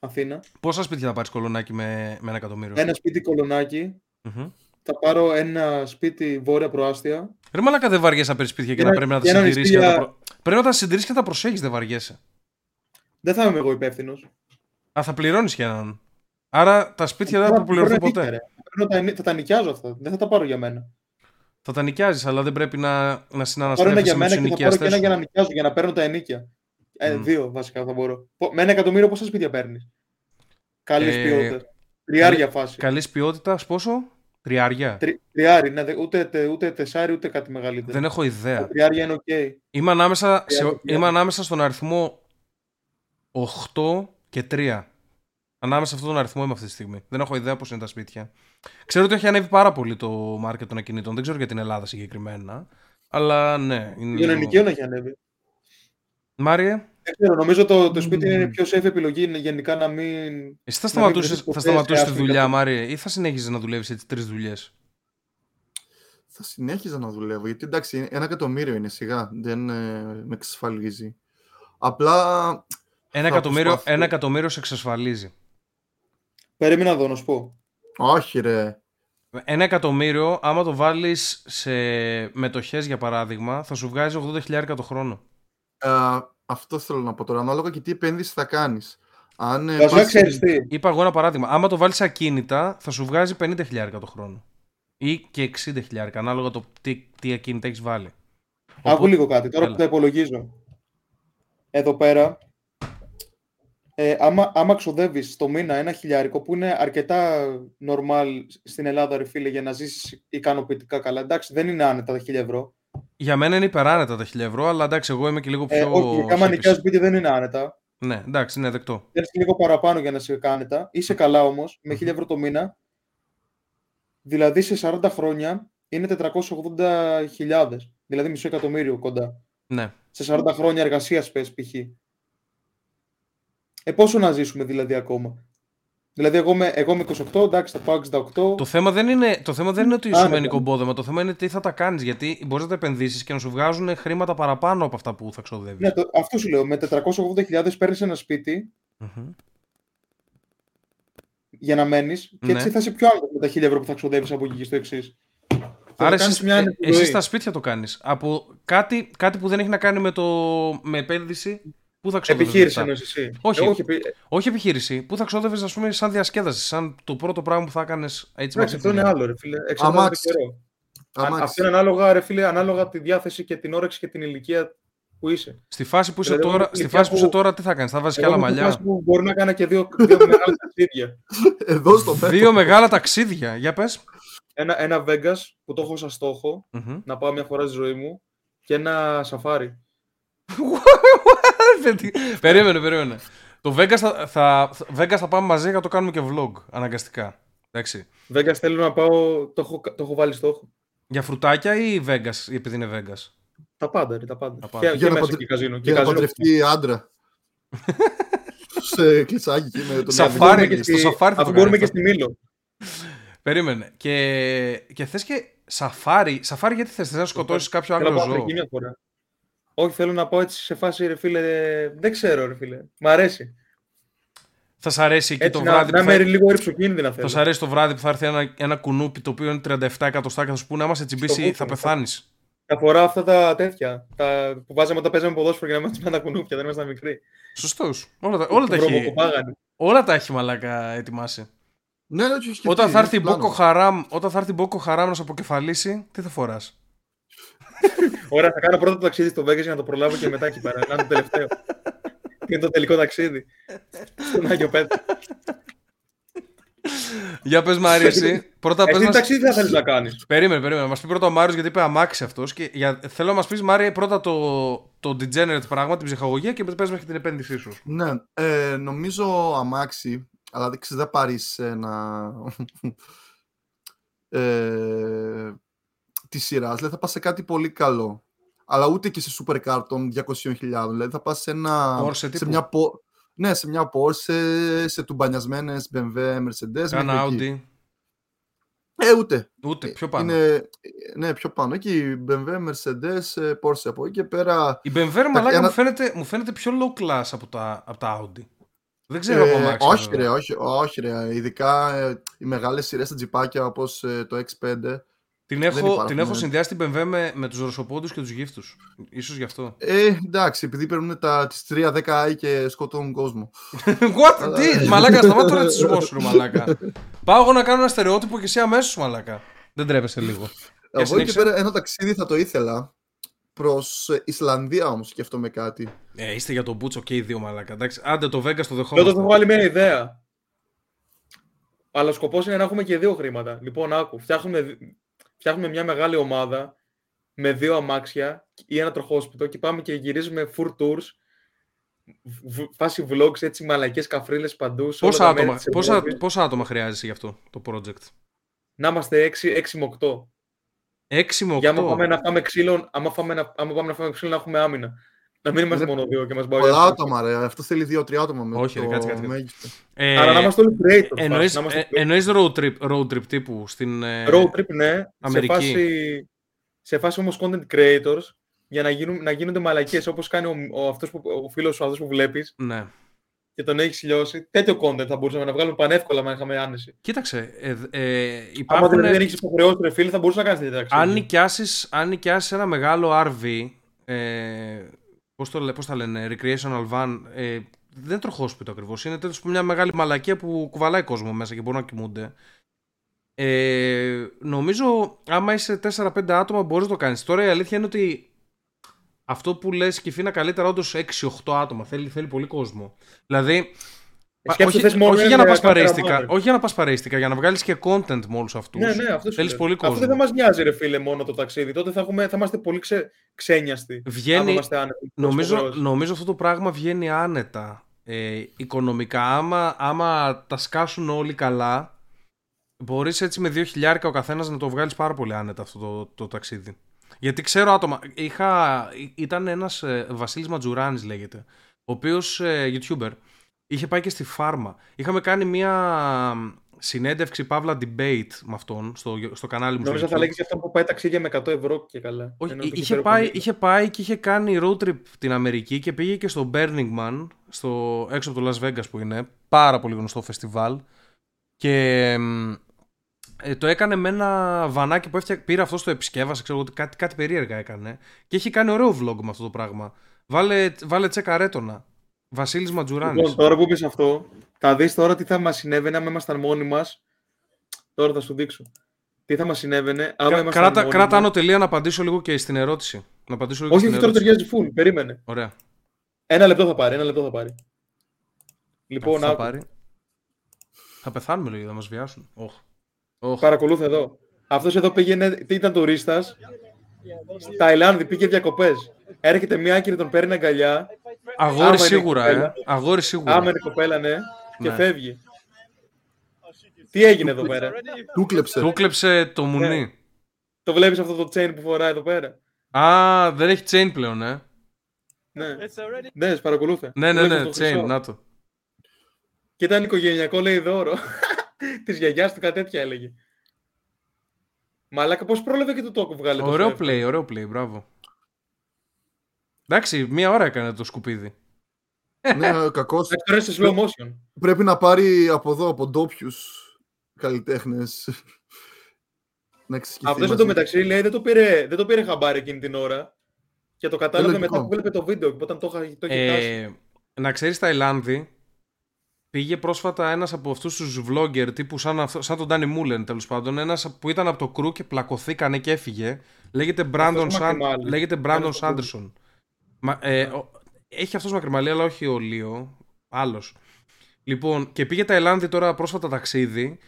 Αθήνα. Πόσα σπίτια θα πάρεις κολονάκι με, με ένα εκατομμύριο; Ένα σπίτι κολονάκι. Μμμ. Θα πάρω ένα σπίτι βόρεια προάστια. Ρε μαλάκα δεν βαριέσαι να παίρνεις σπίτια και Και να ένα- πρέπει να τα και ένα συντηρήσεις και να τα νηστεία- προ... Πρέπει να τα συντηρήσεις και να τα προσέχεις, δεν βαριέσαι. Δεν θα είμαι εγώ υπεύθυνος. Α, θα πληρώνεις και έναν. Άρα τα σπίτια δεν θα πληρωθούν ποτέ. Θα τα νοικιάζω αυτά. Δεν θα τα πάρω για μένα. Θα τα νοικιάζεις, αλλά δεν πρέπει να, να Θα πάρω ένα συναναστρέφεσαι για με τους μένα και θα πάρω και ενοικιαστέ. ένα για να νοικιάζω, για να παίρνω τα ενοίκια. Ε, Μμ. Δύο βασικά θα μπορώ. Πο- Με ένα εκατομμύριο πόσα σπίτια παίρνεις; Καλής Ε, ποιότητας. Τριάρια φάση. Καλής ποιότητας, πόσο; Τριάρια. Τρι, τριάρι, ναι, δε- ούτε, τε- ούτε τεσσάρι ούτε κάτι μεγαλύτερο. Δεν έχω ιδέα. Τριάρια είναι οκ. Είμαι ανάμεσα, σε, Τριάρια. είμαι ανάμεσα στον αριθμό 8 και 3. Ανάμεσα σε αυτόν τον αριθμό είμαι αυτή τη στιγμή. Δεν έχω ιδέα πώς είναι τα σπίτια. Ξέρω ότι έχει ανέβει πάρα πολύ το μάρκετ των ακινήτων. Δεν ξέρω για την Ελλάδα συγκεκριμένα. Αλλά ναι. Είναι Για λίγο- ενοικείο να έχει ανέβει. Μάριε, Δεν ξέρω, νομίζω το, το σπίτι είναι η πιο safe επιλογή είναι γενικά να μην. εσύ θα Να μην σταματούσε βρεθείς ποτέ θα σταματούσες σε τη άσχημη δουλειά, κατάσταση. Μάριε, ή θα συνέχιζες να δουλεύεις έτσι τρεις δουλειές; Θα συνέχιζα να δουλεύω, γιατί εντάξει, ένα εκατομμύριο είναι σιγά, δεν ε, με εξασφαλίζει. Απλά Ένα, Θα εκατομμύριο, προσπαθώ. ένα εκατομμύριο σε εξασφαλίζει. Περίμενα εδώ να σου πω. όχι ρε. Ένα εκατομμύριο, άμα το βάλεις σε μετοχές για παράδειγμα, θα σου βγάζει 80.000 το χρόνο. Ε, αυτό θέλω να πω τώρα. Ανάλογα και τι επένδυση θα κάνεις. Αν ε, Βασικά πας- ξέρεις τι. Είπα εγώ ένα παράδειγμα. Άμα το βάλεις σε ακίνητα, θα σου βγάζει 50.000 το χρόνο. Ή και 60.000, ανάλογα το τι, τι ακίνητα έχεις βάλει. Άκου Οπότε- λίγο κάτι, τώρα Έλα. που τα υπολογίζω. Εδώ πέρα, ε, άμα, άμα ξοδεύεις το μήνα ένα χιλιάρικο που είναι αρκετά normal στην Ελλάδα, ρε φίλε, για να ζήσεις ικανοποιητικά καλά. Εντάξει, δεν είναι άνετα τα χίλια ευρώ. Για μένα είναι υπεράνετα τα 1000 ευρώ, αλλά εντάξει, εγώ είμαι και λίγο πιο. Ε, όχι, άμα hippies. νοικιάζεις σπίτι δεν είναι άνετα. Ναι, εντάξει, είναι δεκτό. Θέλεις λίγο παραπάνω για να σε κάνετε. Είσαι καλά όμως, με 1000 ευρώ το μήνα. Δηλαδή σε 40 χρόνια είναι 480.000. Δηλαδή μισό εκατομμύριο κοντά. Ναι. Σε 40 χρόνια εργασίας πες π.χ. Ε, πόσο να ζήσουμε δηλαδή ακόμα; Δηλαδή εγώ με, εγώ με 28, εντάξει θα πάω 68. Το θέμα δεν είναι, το θέμα δεν είναι ότι σου Άνετα. μένει κομπόδεμα, το θέμα είναι τι θα τα κάνεις. Γιατί μπορείς να τα επενδύσεις και να σου βγάζουν χρήματα παραπάνω από αυτά που θα ξοδεύεις. Ναι, το, αυτό σου λέω. Με 480.000 παίρνεις ένα σπίτι για να μένεις και Ναι. έτσι θα είσαι πιο άνετο με τα 1000 ευρώ που θα ξοδεύεις από εκεί και στο εξής. Άρα κάνεις εσύ, μια ε, άνετη εσύ ζωή. στα σπίτια το κάνεις. Από κάτι, κάτι που δεν έχει να κάνει με, το, με επένδυση, πού θα ξοδεύει. Επιχείρηση εννοείς εσύ; Όχι. Ε, όχι επι- Όχι επιχείρηση, πού θα ξοδεύει, ας πούμε, σαν διασκέδαση, σαν το πρώτο πράγμα που θα έκανες έτσι με Εντάξει, αυτή αυτό τη είναι δουλειά. άλλο, ρε φίλε. Εξαρτάται από το Αμάξι. καιρό. Α- Αμάξι. Αυτό είναι ανάλογα, ρε φίλε, ανάλογα τη διάθεση και την όρεξη και την ηλικία που είσαι. Στη φάση που είσαι Δηλαδή, τώρα, εγώ στη ηλικία φάση που είσαι που- τώρα, τι θα κάνεις, θα βάζεις κι Εγώ άλλα είμαι στη φάση μαλλιά. που Μπορεί να κάνω και δύο, δύο μεγάλα ταξίδια. Εδώ στο πέτο. Δύο μεγάλα ταξίδια. Για πες. Ένα, ένα Vegas που το έχω σαν στόχο, να πάω μια φορά στη ζωή μου, και ένα σαφάρι. περίμενε, περίμενε. Το Vegas θα, θα, Vegas θα πάμε μαζί και θα το κάνουμε και vlog αναγκαστικά. Εντάξει. Vegas θέλω να πάω, το έχω, το έχω βάλει στόχο. Για φρουτάκια ή Vegas, επειδή είναι Vegas; Τα πάντα, ρε, τα πάντα. Τα πάντα. Και, Για και να μέσα παντρε- και καζίνο. Και Για να καζίνο. παντρευτεί άντρα. σε κλεισάκι εκεί με τον Σαφάρι. Μπορούμε Ιαπωνέζο. και στο στη- σαφάρι θα αφού το μπορούμε κάνεις και αυτό. στη Μήλο. Περίμενε. Και, και θες και σαφάρι. Σαφάρι γιατί θες, θες να σκοτώσεις κάποιο Θέλω να άλλο πάω ζώο; Αφρική μια φορά. Όχι, θέλω να πάω έτσι σε φάση, ρε φίλε, δεν ξέρω, ρε φίλε. Μ' αρέσει. Θα σ' αρέσει εκεί Έτσι, το να, βράδυ να που είμαι θα... λίγο ρηψοκίνδυνα Θα θέλω. σ' αρέσει το βράδυ που θα έρθει ένα, ένα κουνούπι το οποίο είναι 37 εκατοστά και θα σου πούνε άμα σε τσιμπήσει βούτυρο, θα θα- πεθάνεις. Τα φορά αυτά τα τέτοια. Τα που βάζαμε όταν παίζαμε ποδόσφαιρο για να μάθουμε τα κουνούπια, δεν ήμασταν μικροί. Σωστός. Όλα, τα- όλα, τα Που έχει, βρωμοκοπάγανε. όλα τα έχει μαλάκα ετοιμάσει. Ναι, ναι, το έχει Όταν θα, έρθει η πλάνο. Boko Haram, όταν θα έρθει η Boko Haram να σε αποκεφαλίσει, τι θα φοράς; Ωραία, θα κάνω πρώτα το ταξίδι στο Vegas για να το προλάβω και μετά εκεί πέρα. Να είναι το τελευταίο. είναι το τελικό ταξίδι. Στον Άγιο Πέτρο. Για πες Μάρια εσύ. Πρώτα πες Εσύ τι μας... ταξίδι θα θέλεις να κάνεις; Περίμενε, περίμενε. Μας πει πρώτα ο Μάριος γιατί είπε αμάξι αυτός. Και για... Θέλω να μας πεις Μάρια πρώτα το, το degenerate πράγμα, την ψυχαγωγία και μετά πες μέχρι την επένδυσή σου. Ναι, ε, νομίζω αμάξι, αλλά δεν ξέρεις, δεν πάρεις ένα... ε, της σειράς. Δηλαδή θα πας σε κάτι πολύ καλό. Αλλά ούτε και σε super car των 200.000. Δηλαδή θα πας σε ένα... Porsche σε τύπου. μια, πο- ναι, σε μια Porsche, σε τουμπανιασμένες BMW, Mercedes. Κάνα μέχρι εκεί. Audi. Ε, ούτε. Ούτε, πιο πάνω. Είναι, ναι, πιο πάνω. Εκεί BMW, Mercedes, ε, Porsche από εκεί και πέρα. Η BMW μαλάκα ένα- μου, φαίνεται, μου φαίνεται πιο low class από τα, από τα Audi. Δεν ξέρω από Ε, αμάξι. όχι, βέβαια. ρε, όχι, όχι, ρε. Ειδικά ε, οι μεγάλες σειρές στα τζιπάκια όπως το X5. Την δεν έχω, υπάρχουν, την έχω ναι. συνδυάσει την BMW με, με τους ρωσοπόντους και τους γύφτους. Ίσως γι' αυτό. Ε, εντάξει, επειδή παίρνουν τα τις 3-10i και σκοτώνουν κόσμο. What? Τι, μαλάκα, σταμάτα τον ρατσισμό σου, ρε μαλάκα. Πάω εγώ να κάνω ένα στερεότυπο και εσύ αμέσως, μαλάκα. Δεν τρέπεσαι λίγο. Από εκεί και συνέχισε. πέρα ένα ταξίδι θα το ήθελα. Προς Ισλανδία όμως σκέφτομαι κάτι. Ε, είστε για τον Μπούτσο και οι δύο, μαλάκα. Εντάξει, άντε το Vegas το Τότε δεχόμαστε. θα βγάλει μια ιδέα. Αλλά ο σκοπός είναι να έχουμε και δύο χρήματα. Λοιπόν, άκου, φτιάχνουμε, δι- φτιάχνουμε μια μεγάλη ομάδα με δύο αμάξια ή ένα τροχόσπιτο και πάμε και γυρίζουμε full tours. β- Φάση vlogs έτσι μαλακές καφρίλες παντού. σε όλα Πόσα τα μέρη άτομα, της πόσα, Ευρώπης. πόσα άτομα χρειάζεσαι γι' αυτό το project; Να είμαστε 6, 6 με 8. 6 με 8. Για άμα πάμε να φάμε ξύλο, άμα, φάμε να, άμα πάμε να φάμε ξύλο να έχουμε άμυνα. Να μην είμαστε Είναι μόνο δύο και μας Πολλά μπαουλιάσουν. άτομα, ρε. Αυτό θέλει 2-3 άτομα με Όχι, ρε, το κάτσε, κάτσε, κάτσε. μέγιστο. Ε, Άρα να είμαστε όλοι creators. εννοείς, να είμαστε ε, εννοείς road, trip, road trip τύπου στην... ε, Road trip, ναι. Αμερική. Σε φάση, σε φάση όμως content creators για να, γίνουν, να γίνονται μαλακίες όπως κάνει ο, ο, αυτός που, ο φίλος σου αυτός που βλέπεις Ναι. και τον έχεις λιώσει. Τέτοιο content θα μπορούσαμε να βγάλουμε πανεύκολα αν είχαμε άνεση. Κοίταξε, ε, ε, Άμα υπάρχουν... δεν, δεν έχεις υποχρεώσει ρε φίλε θα μπορούσε να κάνεις τέτοια ταξίδια. αν νοικιάσεις, αν νοικιάσεις ένα μεγάλο RV, ε, πώς, το, λέ- πώς τα λένε, recreational van, ε, δεν είναι τροχόσπιτο ακριβώς, είναι τέλος πάντων μια μεγάλη μαλακία που κουβαλάει κόσμο μέσα και μπορούν να κοιμούνται. Ε, νομίζω άμα είσαι 4-5 άτομα μπορείς να το κάνεις. Τώρα η αλήθεια είναι ότι αυτό που λες και φύνα καλύτερα όντως 6-8 άτομα. Θέλει, θέλει πολύ κόσμο. Δηλαδή, Ε, σκέψου, όχι, θες μόνο όχι για να ένα πας παρέστηκα, cameraman. όχι για να πας παρέστηκα, για να βγάλεις και content με όλους αυτούς. Ναι, ναι, αυτό σου Θέλεις λέω. πολύ κόσμο. Αυτό δεν θα μας νοιάζει ρε φίλε μόνο το ταξίδι. Τότε θα, έχουμε, θα είμαστε πολύ ξε, ξένιαστοι. Βγαίνει- άμα είμαστε άνετοι. Νομίζω, υποχρεώσεις. νομίζω αυτό το πράγμα βγαίνει άνετα. Ε, οικονομικά, άμα, άμα τα σκάσουν όλοι καλά, μπορείς έτσι με 2.000 ο καθένας να το βγάλεις πάρα πολύ άνετα αυτό το, το ταξίδι. Γιατί ξέρω άτομα, είχα, ή- ήταν ένας ε, Βασίλης Ματζουράνης λέγεται, ο οποίος ε, YouTuber, είχε πάει και στη φάρμα. Είχαμε κάνει μια συνέντευξη, παύλα debate με αυτόν στο, στο κανάλι μου στο Νομίζω θα YouTube. λέγεις για αυτό που πάει ταξίδια με 100 ευρώ και καλά. Όχι, Ενώ εί- το είχε, έχει πάει, φέρει είχε πάει και είχε κάνει road trip την Αμερική και πήγε και στο Burning Man, στο, έξω από το Las Vegas που είναι, πάρα πολύ γνωστό φεστιβάλ. Και μ, ε, το έκανε με ένα βανάκι που έφτια, πήρε αυτό το επισκεύασε, ξέρω εγώ, κάτι, κάτι περίεργα έκανε. Και έχει κάνει ωραίο vlog με αυτό το πράγμα. Βάλε, βάλε τσέκα ρέτονα. Βασίλης Ματζουράνης. Λοιπόν, τώρα που πεις αυτό, θα δεις τώρα τι θα μας συνέβαινε άμα ήμασταν μόνοι μας. Τώρα θα σου δείξω. Τι θα μας συνέβαινε άμα Κα- ήμασταν κράτα, μόνοι κράτα μας. άνω τελεία να απαντήσω λίγο και στην ερώτηση. Να απαντήσω λίγο Όχι, και όχι, στην τώρα ερώτηση. ταιριάζει full. Περίμενε. Ωραία. Ένα λεπτό θα πάρει, ένα λεπτό θα πάρει. Λοιπόν, Αυτό θα άκου. πάρει. Θα πεθάνουμε λίγο, θα μας βιάσουν. Όχ. Όχ. Παρακολούθε εδώ. Αυτός εδώ πήγαινε, τι ήταν τουρίστας. Στη Ταϊλάνδη πήγε διακοπές. Έρχεται μια άκρη, τον παίρνει αγκαλιά. Αγόρι Άμα είναι σίγουρα, ε. κοπέλα. Αγόρι σίγουρα. Άμα είναι κοπέλα, ναι, και Ναι. φεύγει. Τι έγινε εδώ πέρα; Του κλέψε. Του κλέψε το Ναι. μουνί. Το βλέπεις αυτό το chain που φοράει εδώ πέρα; Α, δεν έχει chain πλέον, ε. Ναι, ναι, παρακολούθε. Ναι, ναι, Βλέπεις ναι, το χρυσό. chain, να το. Και ήταν οικογενειακό, λέει δώρο. Της γιαγιάς του, κάτι τέτοια έλεγε. Μαλάκα, πώς πρόλαβε και το τόκο βγάλε το Ωραίο σεφ. play, ωραίο play, μπράβο. Εντάξει, μία ώρα έκανε το σκουπίδι. ναι, κακός. Εντάξει, Τώρα είναι σε slow motion. Πρέπει να πάρει από εδώ, από ντόπιους καλλιτέχνες. να εξασκηθεί. Αυτό μαζί. εντωμεταξύ λέει δεν το, πήρε, δεν το πήρε χαμπάρι εκείνη την ώρα. Και το κατάλαβε λογικό. μετά που βλέπει το βίντεο. και Όταν το, είχα- το είχε χάσει. Ε, να ξέρεις Ταϊλάνδη, πήγε πρόσφατα ένας από αυτούς τους vlogger τύπου σαν, αυτό, σαν τον Danny Mullen τέλος πάντων, ένας που ήταν από το κρού και πλακωθήκανε και έφυγε. Λέγεται Brandon, Αυτός San... μακριμάλι. λέγεται Brandon Ένας από Sanderson. Μα, ε, ο- έχει αυτός μακριμαλή αλλά όχι ο Λίο, άλλος. Λοιπόν, και πήγε Ταϊλάνδη τώρα πρόσφατα ταξίδι.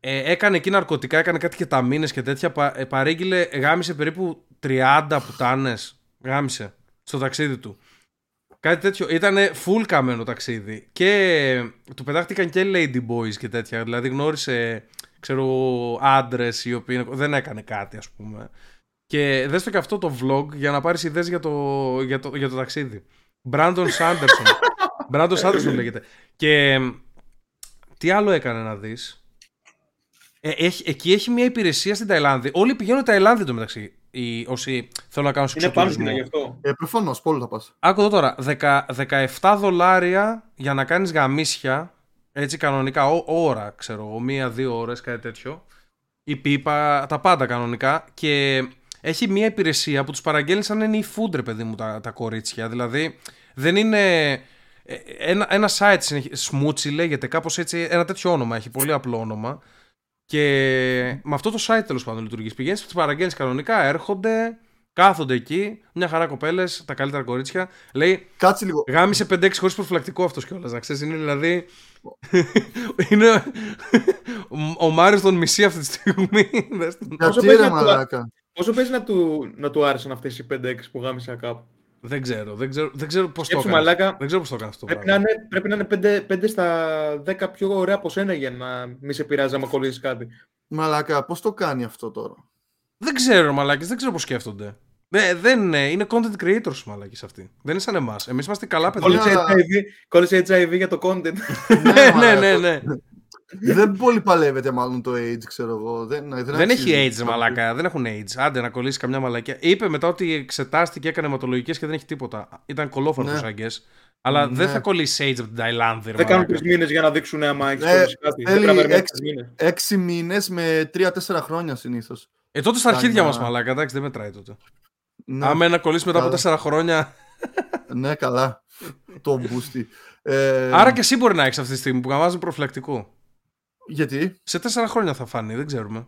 Ε, έκανε εκεί ναρκωτικά, έκανε κάτι και τα μήνες και τέτοια. Πα, ε, παρήγγειλε, γάμισε περίπου 30 πουτάνες. Γάμισε στο ταξίδι του. Κάτι τέτοιο. Ήταν full καμένο ταξίδι. Και του πετάχτηκαν και lady boys και τέτοια. Δηλαδή γνώρισε, ξέρω άντρες οι οποίοι είναι- δεν έκανε κάτι, ας πούμε. Και δες το και αυτό το vlog για να πάρεις ιδέες για το, για, το, για το ταξίδι. Brandon Sanderson. Brandon Sanderson λέγεται. Και τι άλλο έκανε να δεις; Ε, έχει, εκεί έχει μια υπηρεσία στην Ταϊλάνδη. Όλοι πηγαίνουν Ταϊλάνδη το μεταξύ. Οι, όσοι θέλουν να κάνουν Είναι πάνω σεξοτουρισμό. στην γι' αυτό. Ε, προφανώς, πόλο θα πας. Άκου εδώ τώρα. 10, 17 δολάρια για να κάνεις γαμίσια. Έτσι κανονικά, ό, ώρα, ξέρω εγώ, μία-δύο ώρες, κάτι τέτοιο. Η πίπα, τα πάντα κανονικά. Και έχει μία υπηρεσία που τους παραγγέλνει σαν να είναι η food, ρε παιδί μου, τα, τα κορίτσια. Δηλαδή, δεν είναι... ε, Ένα, ένα site, συνεχ- Smoochie λέγεται, κάπως έτσι, ένα τέτοιο όνομα, έχει πολύ απλό όνομα. Και με αυτό το site τέλος πάντων λειτουργείς. Πηγαίνεις, τις παραγγέλνεις κανονικά, έρχονται, κάθονται εκεί, μια χαρά κοπέλες, τα καλύτερα κορίτσια. Λέει, Κάτσε λίγο. γάμισε 5-6 χωρίς προφυλακτικό αυτός κιόλας. Να ξέρεις, είναι δηλαδή. είναι ο- ο Μάριος τον μισή αυτή τη στιγμή. Δες τον. Πόσο Γιατί παίζει ρε να του- μαλάκα. Πόσο παίζει να του, να του άρεσαν αυτές οι 5-6 που γάμισα κάπου. δεν ξέρω, δεν ξέρω, δεν ξέρω πώς το Σκέψου, έκανες. μαλάκα. Δεν ξέρω πώς το έκανες αυτό. το Πρέπει να, πράγμα. είναι, πρέπει να είναι 5, 5 στα 10 πιο ωραία από σένα για να μην σε πειράζει άμα κολλήσεις κάτι. Μαλάκα, πώς το κάνει αυτό τώρα; Δεν ξέρω, μαλάκες, δεν ξέρω πώς σκέφτονται. Ε, δεν είναι, είναι content creators μαλάκες αυτοί. Δεν είναι σαν εμάς. Εμείς είμαστε καλά παιδιά. Όλοι- Κόλλησε αλλά- HIV, κόλλησε HIV για το content. ναι, ναι, μαλάκα. ναι, ναι. Δεν πολύ παλεύεται μάλλον το age, ξέρω εγώ. Δεν, δεν, Δεν έχει αξίζει. AIDS, ρε μαλάκα. Δεν έχουν AIDS. Άντε να κολλήσει καμιά μαλακία. Είπε μετά ότι εξετάστηκε, έκανε αιματολογικές και δεν έχει τίποτα. Ήταν κολόφαρτο Ναι. άγκε. Αλλά Ναι. δεν θα κολλήσει AIDS από την Ταϊλάνδη, ρε Δεν κάνουν μαλάκα. τρεις μήνες για να δείξουν άμα έχεις Ε, κολλήσει κάτι. Δεν θέλει πρέπει να περιμένει έξι- τρεις μήνες. Έξι μήνες με τρία-τέσσερα χρόνια συνήθως. Ε, τότε στα αρχίδια Κάνα- μας, μαλάκα. Εντάξει, δεν μετράει τότε. Ναι, Άμα ένα κολλήσει μετά από Καλά. 4 χρόνια. ναι, καλά. το μπούστι. Ε, Άρα και εσύ μπορεί να έχεις αυτή τη στιγμή που καμάζει προφυλακτικό. Γιατί; Σε 4 χρόνια θα φανεί, δεν ξέρουμε.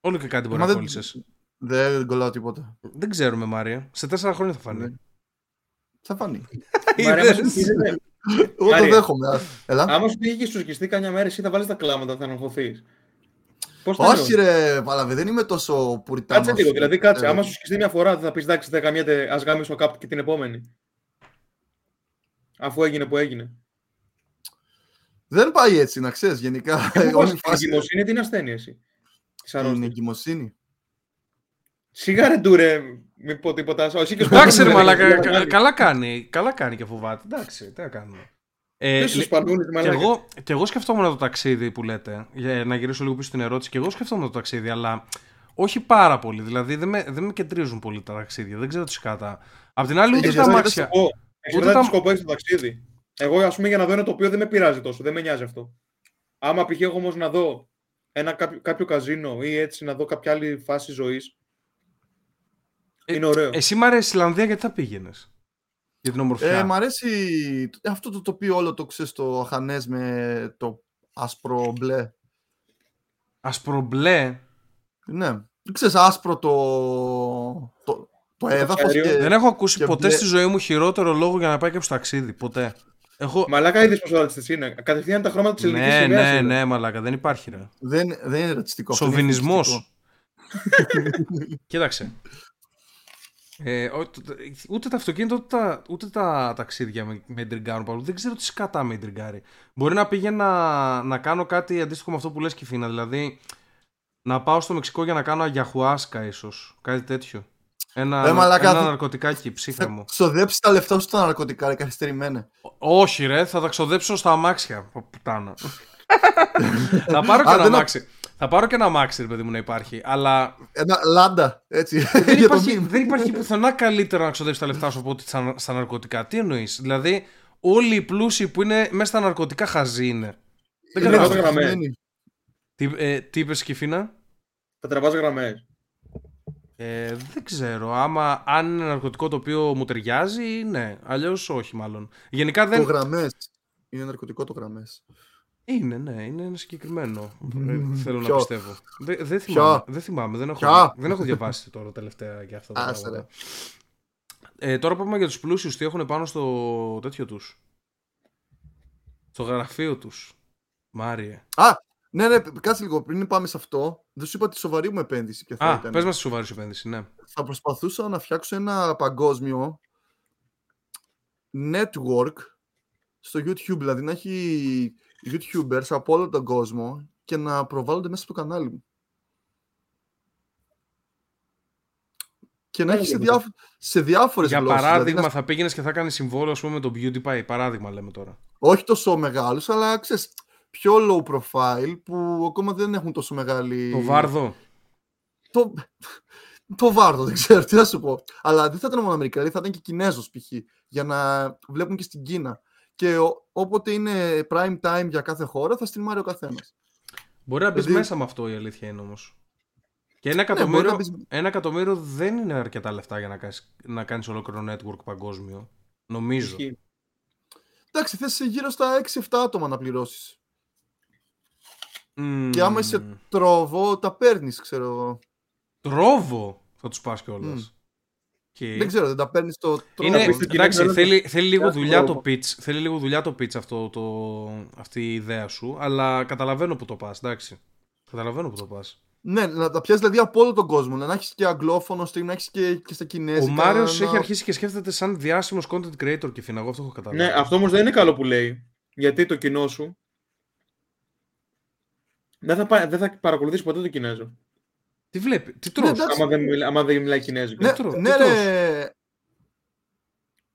Όλο και κάτι μπορεί Μα να δεν- κόλλησες. δεν κολλάω τίποτα. Δεν ξέρουμε, Μάρια. Σε 4 χρόνια θα φανεί. Ναι. Θα φανεί. Μαρία, Είδες; άμα σου πήγε- Εγώ το Άρη. δέχομαι. α. Έλα. Άμα σου πήγε και σου σκιστεί καμιά μέρα, εσύ θα βάλεις τα κλάματα, θα αγχωθεί. Πώς θα Όχι, ρε, Παλαβέ, δεν είμαι τόσο πουριτάνος. Κάτσε λίγο, δηλαδή κάτσε. Ε, Άμα σου σκιστεί μια φορά, δεν θα πεις εντάξει, δεν καμιέται, ας γάμισω κάπου και την επόμενη. Αφού έγινε που έγινε. Δεν πάει έτσι, να ξέρεις γενικά. Πώς, Ε, Όλη η η φάση εγκυμοσύνη την ασθένεια εσύ; Της είναι αρρώστιας. εγκυμοσύνη. Σιγά ρε ντουρε, μην πω τίποτα. Εσύ και Εντάξει, ρε σπανούλης, μαλάκα. δηλαδή, κα- Καλά κάνει. Καλά κάνει και φοβάται. Εντάξει, τι να κάνουμε. Ε, Ποιος σου λι- σπανούλης, και, μαλάκα. εγώ, και εγώ σκεφτόμουν το ταξίδι που λέτε, για να γυρίσω λίγο πίσω στην ερώτηση. Και εγώ σκεφτόμουν το ταξίδι, αλλά όχι πάρα πολύ. Δηλαδή δεν με, δεν με κεντρίζουν πολύ τα ταξίδια. Δεν ξέρω τι σκάτα. Απ' την άλλη, ούτε Ε, τα δεν αμάξια. Ω, Εξαρτάται τα- τι σκοπό έχει το ταξίδι. Εγώ, ας πούμε, για να δω ένα τοπίο δεν με πειράζει τόσο, δεν με νοιάζει αυτό. Άμα π.χ. έχω όμως να δω ένα κάποιο, κάποιο καζίνο ή έτσι να δω κάποια άλλη φάση ζωής. Ε, είναι ωραίο. Εσύ μ' αρέσει η Ισλανδία γιατί θα πήγαινες; Για την ομορφιά. Ε, μ' αρέσει αυτό το τοπίο όλο το ξέρεις το αχανές με το άσπρο μπλε. Ασπρομπλέ. Ναι. Ξέρεις άσπρο το, το, το έδαφος αέριο. και... Δεν έχω ακούσει και ποτέ μπλε. στη ζωή μου χειρότερο λόγο για να πάει κάποιος ταξίδι. Ποτέ. Έχω... Μαλάκα είδες πόσο ρατσιστή είναι. Κατευθείαν τα χρώματα της ελληνικής ναι, σημαία. ναι, ναι, μαλάκα. Δεν υπάρχει, ρε. Δεν, δεν είναι ρατσιστικό. αυτό είναι Σοβινισμός. εθνικιστικό. Κοίταξε. Ε, ό- το- το- ούτε τα αυτοκίνητα ούτε τα, ούτε τα ταξίδια με, με εντριγκάρουν παρόλο. Δεν ξέρω τι σκατά με εντριγκάρει. Μπορεί να πήγαινα να κάνω κάτι αντίστοιχο με αυτό που λες Κιφίνα. Δηλαδή να πάω στο Μεξικό για να κάνω αγιαχουάσκα ίσως. Κάτι τέτοιο. Ένα, Ε, μαλάκα, ένα θα- ναρκωτικάκι ψύχρα μου. Θα ξοδέψεις τα λεφτά σου στα ναρκωτικά, ρε καθυστερημένα. Όχι ρε, θα τα ξοδέψω στα αμάξια. Πω, Πουτάνα. θα πάρω και Α, ένα δεν- αμάξι. Θα πάρω και ένα αμάξι, ρε παιδί μου, να υπάρχει. Αλλά Ένα λάντα, έτσι. δεν για το υπάρχει, meme. δεν υπάρχει πουθενά καλύτερο να ξοδέψει τα λεφτά σου από ότι στα, στα ναρκωτικά. Τι εννοείς; Δηλαδή, όλοι οι πλούσιοι που είναι μέσα στα ναρκωτικά χαζοί είναι. Δεν Είναι καταλαβαίνω. καταλαβαίνω. ευτυχισμένοι. Τι, ε, τι είπες, Κιφίνα. Θα τραβά γραμμές. Ε, δεν ξέρω. Άμα αν είναι ναρκωτικό το οποίο μου ταιριάζει, ναι. Αλλιώς όχι, μάλλον. Γενικά Το δεν. γραμμές. Είναι ναρκωτικό το γραμμές. Είναι, ναι, είναι ένα συγκεκριμένο. ε, Μμμ, θέλω να ποιο; πιστεύω. Δε- δεν Ποιο; θυμάμαι, δεν θυμάμαι, δεν έχω, Ποιο; δεν έχω διαβάσει τώρα τελευταία για αυτά τα Άσε, πράγματα. Ε, τώρα που είπαμε για τους πλούσιους, τι έχουν πάνω στο τέτοιο τους; Στο γραφείο τους. Μάριε. Α, ναι, ναι, κάτσε λίγο. Πριν πάμε σε αυτό, δεν σου είπα τη σοβαρή μου επένδυση. Και θα, Α, ήταν. πες μας τη σοβαρή σου επένδυση, ναι. θα προσπαθούσα να φτιάξω ένα παγκόσμιο network στο YouTube. Δηλαδή να έχει YouTubers από όλο τον κόσμο και να προβάλλονται μέσα στο κανάλι μου. Και να Έλα έχει σε, λίγο. διάφο- σε διάφορες Για γλώσσες. δηλαδή παράδειγμα, να- θα πήγαινες και θα κάνεις συμβόλαιο, ας πούμε, με τον PewDiePie. Παράδειγμα, λέμε τώρα. όχι τόσο μεγάλους, αλλά ξέρεις, πιο low profile που ακόμα δεν έχουν τόσο μεγάλη... Το Βάρδο. Το, το βάρδο, δεν ξέρω τι να σου πω. Αλλά δεν θα ήταν μόνο Αμερικανοί, θα ήταν και Κινέζος π.χ. Για να βλέπουν και στην Κίνα. Και ο- όποτε είναι prime time για κάθε χώρα, θα στριμάρει ο καθένας. Μπορεί να μπεις Δηλαδή- μέσα με αυτό η αλήθεια είναι όμως. Και ένα μπορεί εκατομμύριο, να μπεις- ένα εκατομμύριο δεν είναι αρκετά λεφτά για να κάνεις, να κάνεις ολόκληρο network παγκόσμιο. Νομίζω. Ισχύει. Εντάξει, θες γύρω στα 6-7 άτομα να πληρώσεις. Μμμ. Και άμα είσαι τρόβο, τα παίρνεις, ξέρω εγώ. Τρόβο; Θα τους πας κιόλας. Μμ. Και... Δεν ξέρω, δεν τα παίρνεις το τρόβο. Είναι, πεις στην εντάξει, κοινή θέλει, θέλει λίγο Κάθε δουλειά το τρόβο. pitch, θέλει λίγο δουλειά το pitch αυτό, το, αυτή η ιδέα σου, αλλά καταλαβαίνω που το πας, εντάξει. Καταλαβαίνω που το πας. Ναι, να τα πιάσεις δηλαδή από όλο τον κόσμο. Να έχεις και αγγλόφωνο stream, να έχεις και, και στα κινέζικα. Ο Μάριος να- έχει αρχίσει και σκέφτεται σαν διάσημος content creator και φίνα, εγώ αυτό έχω καταλάβει. Ναι, αυτό όμως δεν είναι καλό που λέει. Γιατί το κοινό σου δεν θα, πα- δεν θα παρακολουθήσει ποτέ το Κινέζο. Τι βλέπει, τι Ναι, τρως, εντάξει. Άμα δεν, μιλά, άμα δεν μιλάει Κινέζικα. Ναι, τρώω, ναι, τι ρε,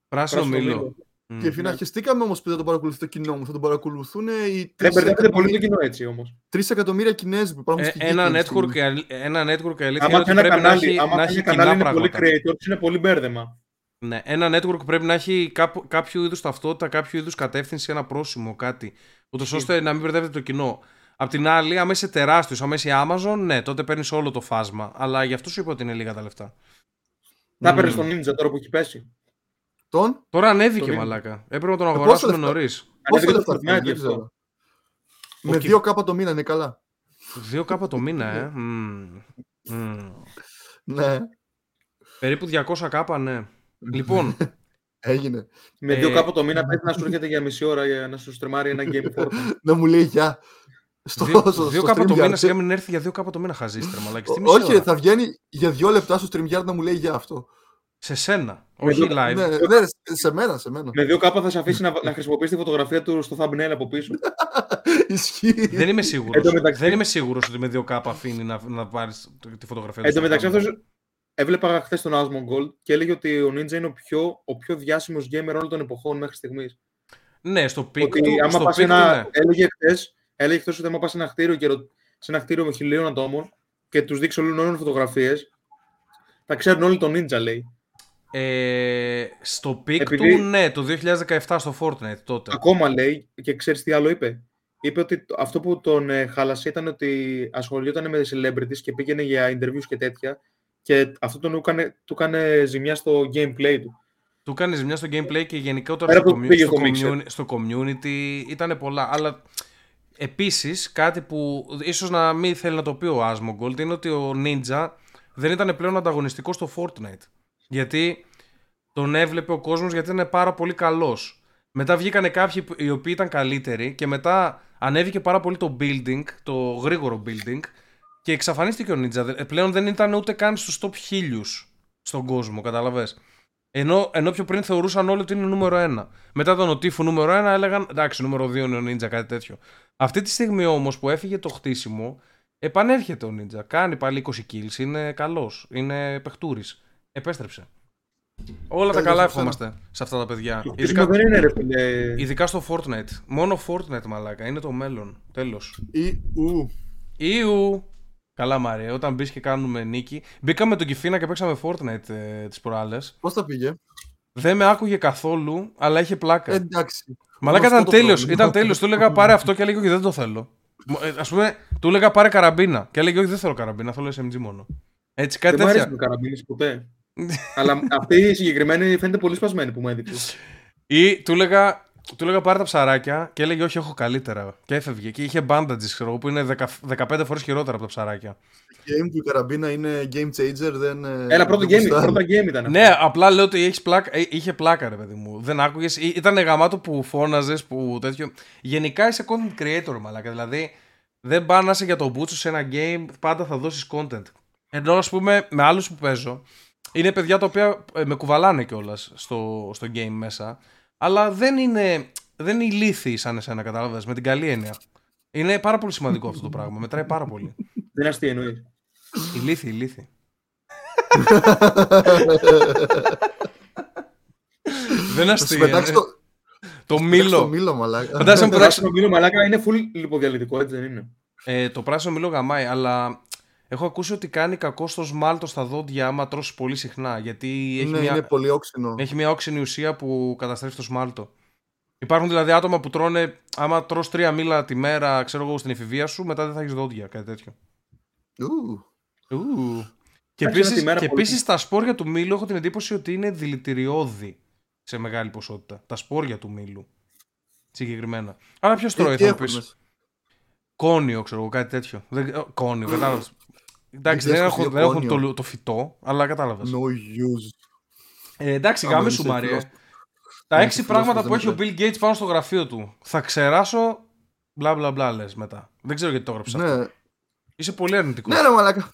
πράσινο Πράσινο μήλο. μήλο. Μμ. Και φίνα, χεστήκαμε όμως που δεν τον παρακολουθεί το κοινό μου. Θα τον παρακολουθούν οι Δεν μπερδεύεται πολύ το τρει κοινό έτσι όμως. εκατομμύρια Κινέζοι που υπάρχουν Ε, στη γη ένα, αυτή τη στιγμή. network, η αλη- ένα network η αλήθεια Άμα είναι ότι ένα πρέπει να κανάλι, έχει, άμα να ένα έχει κανάλι κοινά είναι πολύ πράγματα. creators, είναι πολύ μπέρδεμα. Ναι, ένα network πρέπει να έχει κάπο- κάποιο είδους ταυτότητα, κάποιο είδους κατεύθυνση, ένα πρόσημο, κάτι. Ούτως ώστε να μην μπερδεύεται το κοινό. Απ' την άλλη, άμα είσαι τεράστιος, άμα είσαι η Amazon, ναι, τότε παίρνεις όλο το φάσμα. Αλλά γι' αυτό σου είπα ότι είναι λίγα τα λεφτά. Να Μμμ. παίρνει τον Ninja τώρα που έχει πέσει. Τον, Τώρα ανέβηκε Το μαλάκα. Έπρεπε να τον Ε, πόσα αγοράσουμε λεφτά; νωρίς. πόσο Ανέβηκε το λεφτά Fortnite θέλει, γι' δεν αυτό. ξέρω. Με Οκ. 2 κάπα το μήνα είναι καλά. 2 κάπα το μήνα, ε. Μμμ. Μμμ. Ναι, Περίπου 200 κάπα, ναι. Λοιπόν, έγινε. Με Ε, δύο κάπου το μήνα πρέπει να σου έρχεται για μισή ώρα για να σου στριμάρει ένα game Fortnite. Να μου λέει γεια. Στο, δύο, στο, δύο στο κάπα το StreamYard. μήνα, σιγά μην έρθει για 2 κάπα το μήνα χαζίστρε, μαλάκα. Στη μισή Όχι, ώρα; θα βγαίνει για δύο λεπτά στο StreamYard να μου λέει για αυτό. Σε σένα, Με όχι δύο- live. Ναι, ναι, σε μένα, σε μένα. Με δύο κάπα θα σε αφήσει να, να χρησιμοποιήσει τη φωτογραφία του στο thumbnail από πίσω. Ισχύει. Δεν είμαι σίγουρος. Εν τω μεταξύ- Δεν είμαι σίγουρος ότι με δύο κάπα αφήνει να, να πάρει τη φωτογραφία του Εν τω στο μεταξύ, thumbnail. αυτός έβλεπα χθες τον Asmongold και έλεγε ότι ο Ninja είναι ο πιο, ο πιο διάσημος gamer όλων των εποχών μέχρι στιγμής. Ναι, στο peak Ότι του, άμα στο πας peak ένα, του, ναι. έλεγε χθες έλεγε χθες ότι άμα πας σε ένα κτίριο, και, ρω- σε ένα κτίριο με χιλίων ατόμων και τους δείξει όλων όλων φωτογραφίες, θα ξέρουν όλοι τον Ninja, λέει. Ε, στο peak Επειδή- του, ναι, το 2017 στο Fortnite τότε. Ακόμα λέει, και ξέρεις τι άλλο είπε. Είπε ότι το- αυτό που τον ε, χάλασε ήταν ότι ασχολιόταν με celebrities και πήγαινε για interviews και τέτοια. Και αυτό τον έκανε, του έκανε ζημιά στο gameplay του. Του κάνει ζημιά στο gameplay και γενικότερα Πέρα στο, που commu- πήγε στο, στο Mixer. communi- στο community ήταν πολλά. Αλλά επίσης κάτι που ίσως να μην θέλει να το πει ο Asmongold είναι ότι ο Ninja δεν ήταν πλέον ανταγωνιστικός στο Fortnite. Γιατί τον έβλεπε ο κόσμος γιατί ήταν πάρα πολύ καλός. Μετά βγήκανε κάποιοι που- οι οποίοι ήταν καλύτεροι και μετά ανέβηκε πάρα πολύ το building, το γρήγορο building και εξαφανίστηκε ο Ninja. Δε- Πλέον δεν ήταν ούτε καν στους top χίλιους στον κόσμο, καταλαβες. Ενώ, ενώ πιο πριν θεωρούσαν όλοι ότι είναι νούμερο 1. Μετά τον Οτίφου νούμερο 1 έλεγαν εντάξει, νούμερο 2 είναι ο Ninja, κάτι τέτοιο. Αυτή τη στιγμή όμως που έφυγε το χτίσιμο, επανέρχεται ο Ninja. Κάνει πάλι 20 kills, είναι καλός, είναι παιχτούρης. Επέστρεψε. Όλα τα Ε, καλά δεν ευχόμαστε σε αυτά τα παιδιά. Το Ειδικά, χτίσιμο δεν είναι ρε φίλε. ειδικά στο Fortnite. Μόνο Fortnite μαλάκα, είναι το μέλλον. Τέλος. Ή, ου. Ιου! Καλά, Μαρία, όταν μπεις και κάνουμε νίκη. Μπήκαμε τον Κιφίνα και παίξαμε Fortnite ε, τις προάλλες. Πώς τα πήγε; Δεν με άκουγε καθόλου, αλλά είχε πλάκα. Ε, εντάξει. Μαλάκα γνωστό ήταν το τέλειος. πρόβλημα. Ήταν τέλειος. Του έλεγα πάρε αυτό και έλεγε Όχι, δεν το θέλω. Α πούμε, του έλεγα πάρε καραμπίνα και έλεγε Όχι, δεν θέλω καραμπίνα, θέλω SMG μόνο. Έτσι, κάτι Δεν μου αρέσει τέτοια. το καραμπίνης ποτέ. Αλλά αυτή η συγκεκριμένη φαίνεται πολύ σπασμένη που μου έδειξες. Ή του έλεγα του έλεγα πάρε τα ψαράκια και έλεγε όχι έχω καλύτερα και έφευγε και είχε bandages ξέρω εγώ που είναι 10 15 φορές χειρότερα από τα ψαράκια. Game που η καραμπίνα είναι game changer, δεν. ε, Έλα, πρώτο δεν game, γουστάρω. πρώτο game ήταν. Ναι, απλά λέω ότι έχεις πλάκα, ε, είχε πλάκα ρε παιδί μου. Δεν άκουγες, Ή- ήταν γαμάτο που φώναζες, που τέτοιο. Γενικά είσαι content creator μαλάκα, δηλαδή δεν πά να είσαι για τον μπούτσο σε ένα game, πάντα θα δώσεις content. Ενώ ας πούμε με άλλους που παίζω, είναι παιδιά τα οποία ε, με κουβαλάνε κιόλας στο, στο game μέσα, αλλά δεν είναι, δεν είναι ηλίθιοι σαν εσένα, κατάλαβες, με την καλή έννοια. Είναι πάρα πολύ σημαντικό αυτό το πράγμα, μετράει πάρα πολύ. Δεν είναι αστείο εννοείς. Ηλίθιοι, ηλίθιοι. δεν είναι Θα σου αστείο. πετάξει είναι. το. Το πετάξει μήλο. Το μήλο, μαλάκα. Φαντάζεσαι να Το πετάξει πράσινο μήλο μαλάκα είναι full λιποδιαλυτικό, έτσι δεν είναι. Ε, το πράσινο μήλο γαμάει, αλλά έχω ακούσει ότι κάνει κακό στο σμάλτο στα δόντια άμα τρώσει πολύ συχνά. Γιατί έχει, Ναι, μια, είναι πολύ όξινο. έχει μια όξινη ουσία που καταστρέφει το σμάλτο. Υπάρχουν δηλαδή άτομα που τρώνε, άμα τρως τρία μήλα τη μέρα, ξέρω εγώ, στην εφηβεία σου, μετά δεν θα έχεις δόντια, κάτι τέτοιο. Ου. Ου. Και Εντάξει, ένα τη επίση μέρα πολύ. επίσης, τα σπόρια του μήλου έχω την εντύπωση ότι είναι δηλητηριώδη σε μεγάλη ποσότητα. Τα σπόρια του μήλου. Συγκεκριμένα. Άρα ποιος Ε, τρώει, τι θα μου έχουν πεις; μέσα; Κόνιο, ξέρω εγώ, κάτι τέτοιο. Δεν... ε, Κόνιο, κατάλαβες. Εντάξει, Δεν δεν, ξέρεις έχουν, τι δεν έχουν κόνιο. το, το φυτό, αλλά κατάλαβες. No use. Ε, εντάξει, Άμα γάμε είσαι σου, Μάριε. φιλόσοφος. Τα Αν έξι είσαι πράγματα που φιλόσοφος, έχει ο δεν Bill Gates πάνω στο γραφείο του. Θα ξεράσω. Μπλα μπλα μπλα λες μετά. Δεν ξέρω γιατί το έγραψε αυτό. Ναι. Είσαι πολύ αρνητικός. Ναι, ρε μαλάκα.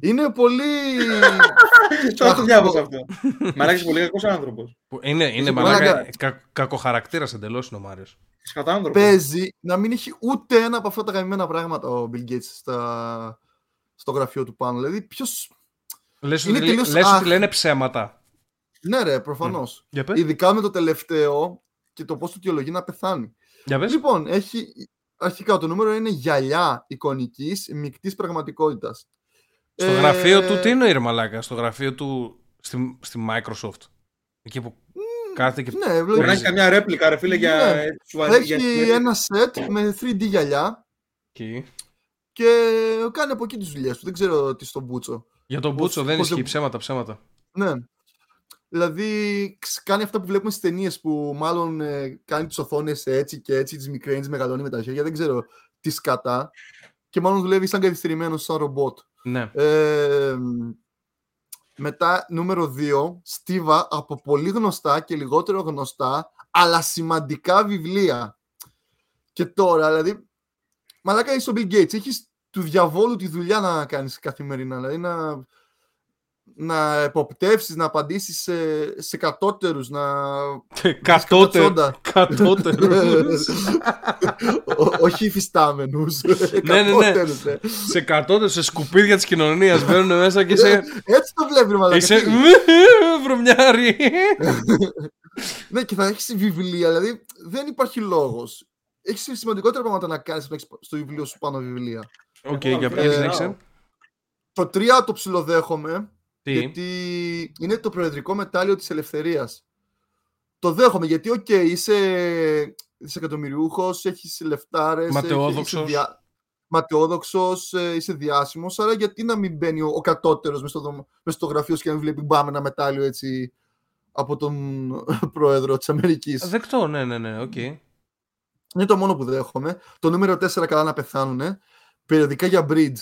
Είναι πολύ. Τώρα το διάβασα αυτό. Μαλάκα είσαι πολύ κακός άνθρωπος. Είναι, είναι Είσαι μαλάκα. μαλάκα. Κα, κακοχαρακτήρας εντελώς είναι ο Μάριος. Είσαι κατά άνθρωπο. Παίζει να μην έχει ούτε ένα από αυτά τα γαμμένα πράγματα ο Bill Gates στα... στο γραφείο του πάνω. Δηλαδή, ποιο. Λες Είναι ότι, τελείως λες αχ. ότι λένε ψέματα. Ναι, ρε, προφανώς. Για πες. Ειδικά με το τελευταίο και το πώς του αιτιολογεί να πεθάνει. Για πες. Λοιπόν, έχει. Αρχικά το νούμερο είναι γυαλιά εικονικής μεικτής πραγματικότητας. Στο γραφείο του, τι εννοείς ρε μαλάκα, στο γραφείο του στη, στη Microsoft. Εκεί που κάθεται και. Ναι, Μπορεί να βλέπει. έχει καμιά ρέπλικα, ρε φίλε, για. Ναι. σου βάζει- Έχει για- ένα set με 3D γυαλιά Εκεί. Και κάνει από εκεί τις δουλειές του. Δεν ξέρω τι στον Μπούτσο. Για τον Πώς- Μπούτσο δεν πώς ισχύει δεν- ψέματα, ψέματα. Ναι. Δηλαδή ξ- κάνει αυτά που βλέπουμε στις ταινίες που μάλλον ε, κάνει τις οθόνες έτσι και έτσι, τις μικραίνει, τις μεγαλώνει με τα χέρια. Δεν ξέρω τι σκατά. Και μάλλον δουλεύει σαν καθυστερημένος, σαν ρομπότ. Ναι. Ε, μετά, νούμερο 2, στίβα από πολύ γνωστά και λιγότερο γνωστά, αλλά σημαντικά βιβλία. Και τώρα, δηλαδή, μαλάκα είσαι ο Bill Gates, έχεις του διαβόλου τη δουλειά να κάνεις καθημερινά, δηλαδή να, να εποπτεύσεις, να απαντήσεις σε, σε κατώτερους, να... Κατώτερο. κατσόντα. Κατώτερους. Ό- όχι υφιστάμενους, Ναι, ναι, ναι. κατώτερους, ε. σε κατώτερο, σε σκουπίδια της κοινωνίας. Μπαίνουν μέσα και σε. Έτσι το βλέπεις, μαλάκα. Είσαι. Τι- Βρωμιάρι. Ναι, και θα έχεις βιβλία, δηλαδή δεν υπάρχει λόγος. Έχεις σημαντικότερα πράγματα να κάνεις στο βιβλίο σου πάνω βιβλία. Οκ, Εγώ για να πες, φέρω. συνέχισε. Το 3 το ψιλοδέχομαι, Τι; γιατί είναι το προεδρικό μετάλλιο της ελευθερίας. Το δέχομαι, γιατί οκ, είσαι δισεκατομμυριούχος, έχεις λεφτάρες, Ματαιόδοξος. είσαι δια... ματαιόδοξος, ε, είσαι διάσημος, άρα γιατί να μην μπαίνει ο, ο κατώτερος μες στο, δωμα- μες στο γραφείο σου και να μην βλέπει μπαμ ένα μετάλλιο έτσι από τον πρόεδρο της Αμερικής. Δεκτό, ναι, ναι, ναι, οκ. Είναι το μόνο που δέχομαι. Το νούμερο 4 καλά να πεθάνουνε. Περιοδικά για bridge.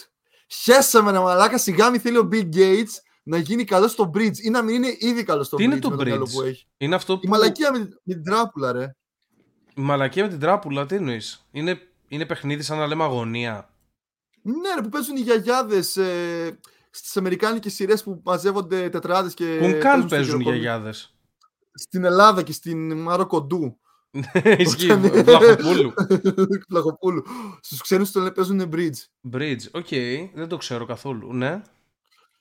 Χέσαμε να μαλάκα σιγά μη θέλει ο Bill Gates να γίνει καλό στο bridge ή να μην είναι ήδη καλό στο Τι bridge. είναι το με μυαλό bridge? που έχει. Είναι αυτό που. Η μαλακία με, την- με την τράπουλα, ρε. Η μαλακία με την τράπουλα, τι εννοείς; Είναι, είναι παιχνίδι σαν να λέμε αγωνία. Ναι, ρε, που παίζουν οι γιαγιάδες ε, στις αμερικάνικες σειρές που μαζεύονται τετράδες και. Που καν στο παίζουν οι χειροκρότημα. γιαγιάδες. Στην Ελλάδα και στην Μαροκοντού. Ισχύει. Βλαχοπούλου. Βλαχοπούλου. Στους ξένους το λένε παίζουν bridge. Bridge, οκ. Δεν το ξέρω καθόλου. Ναι.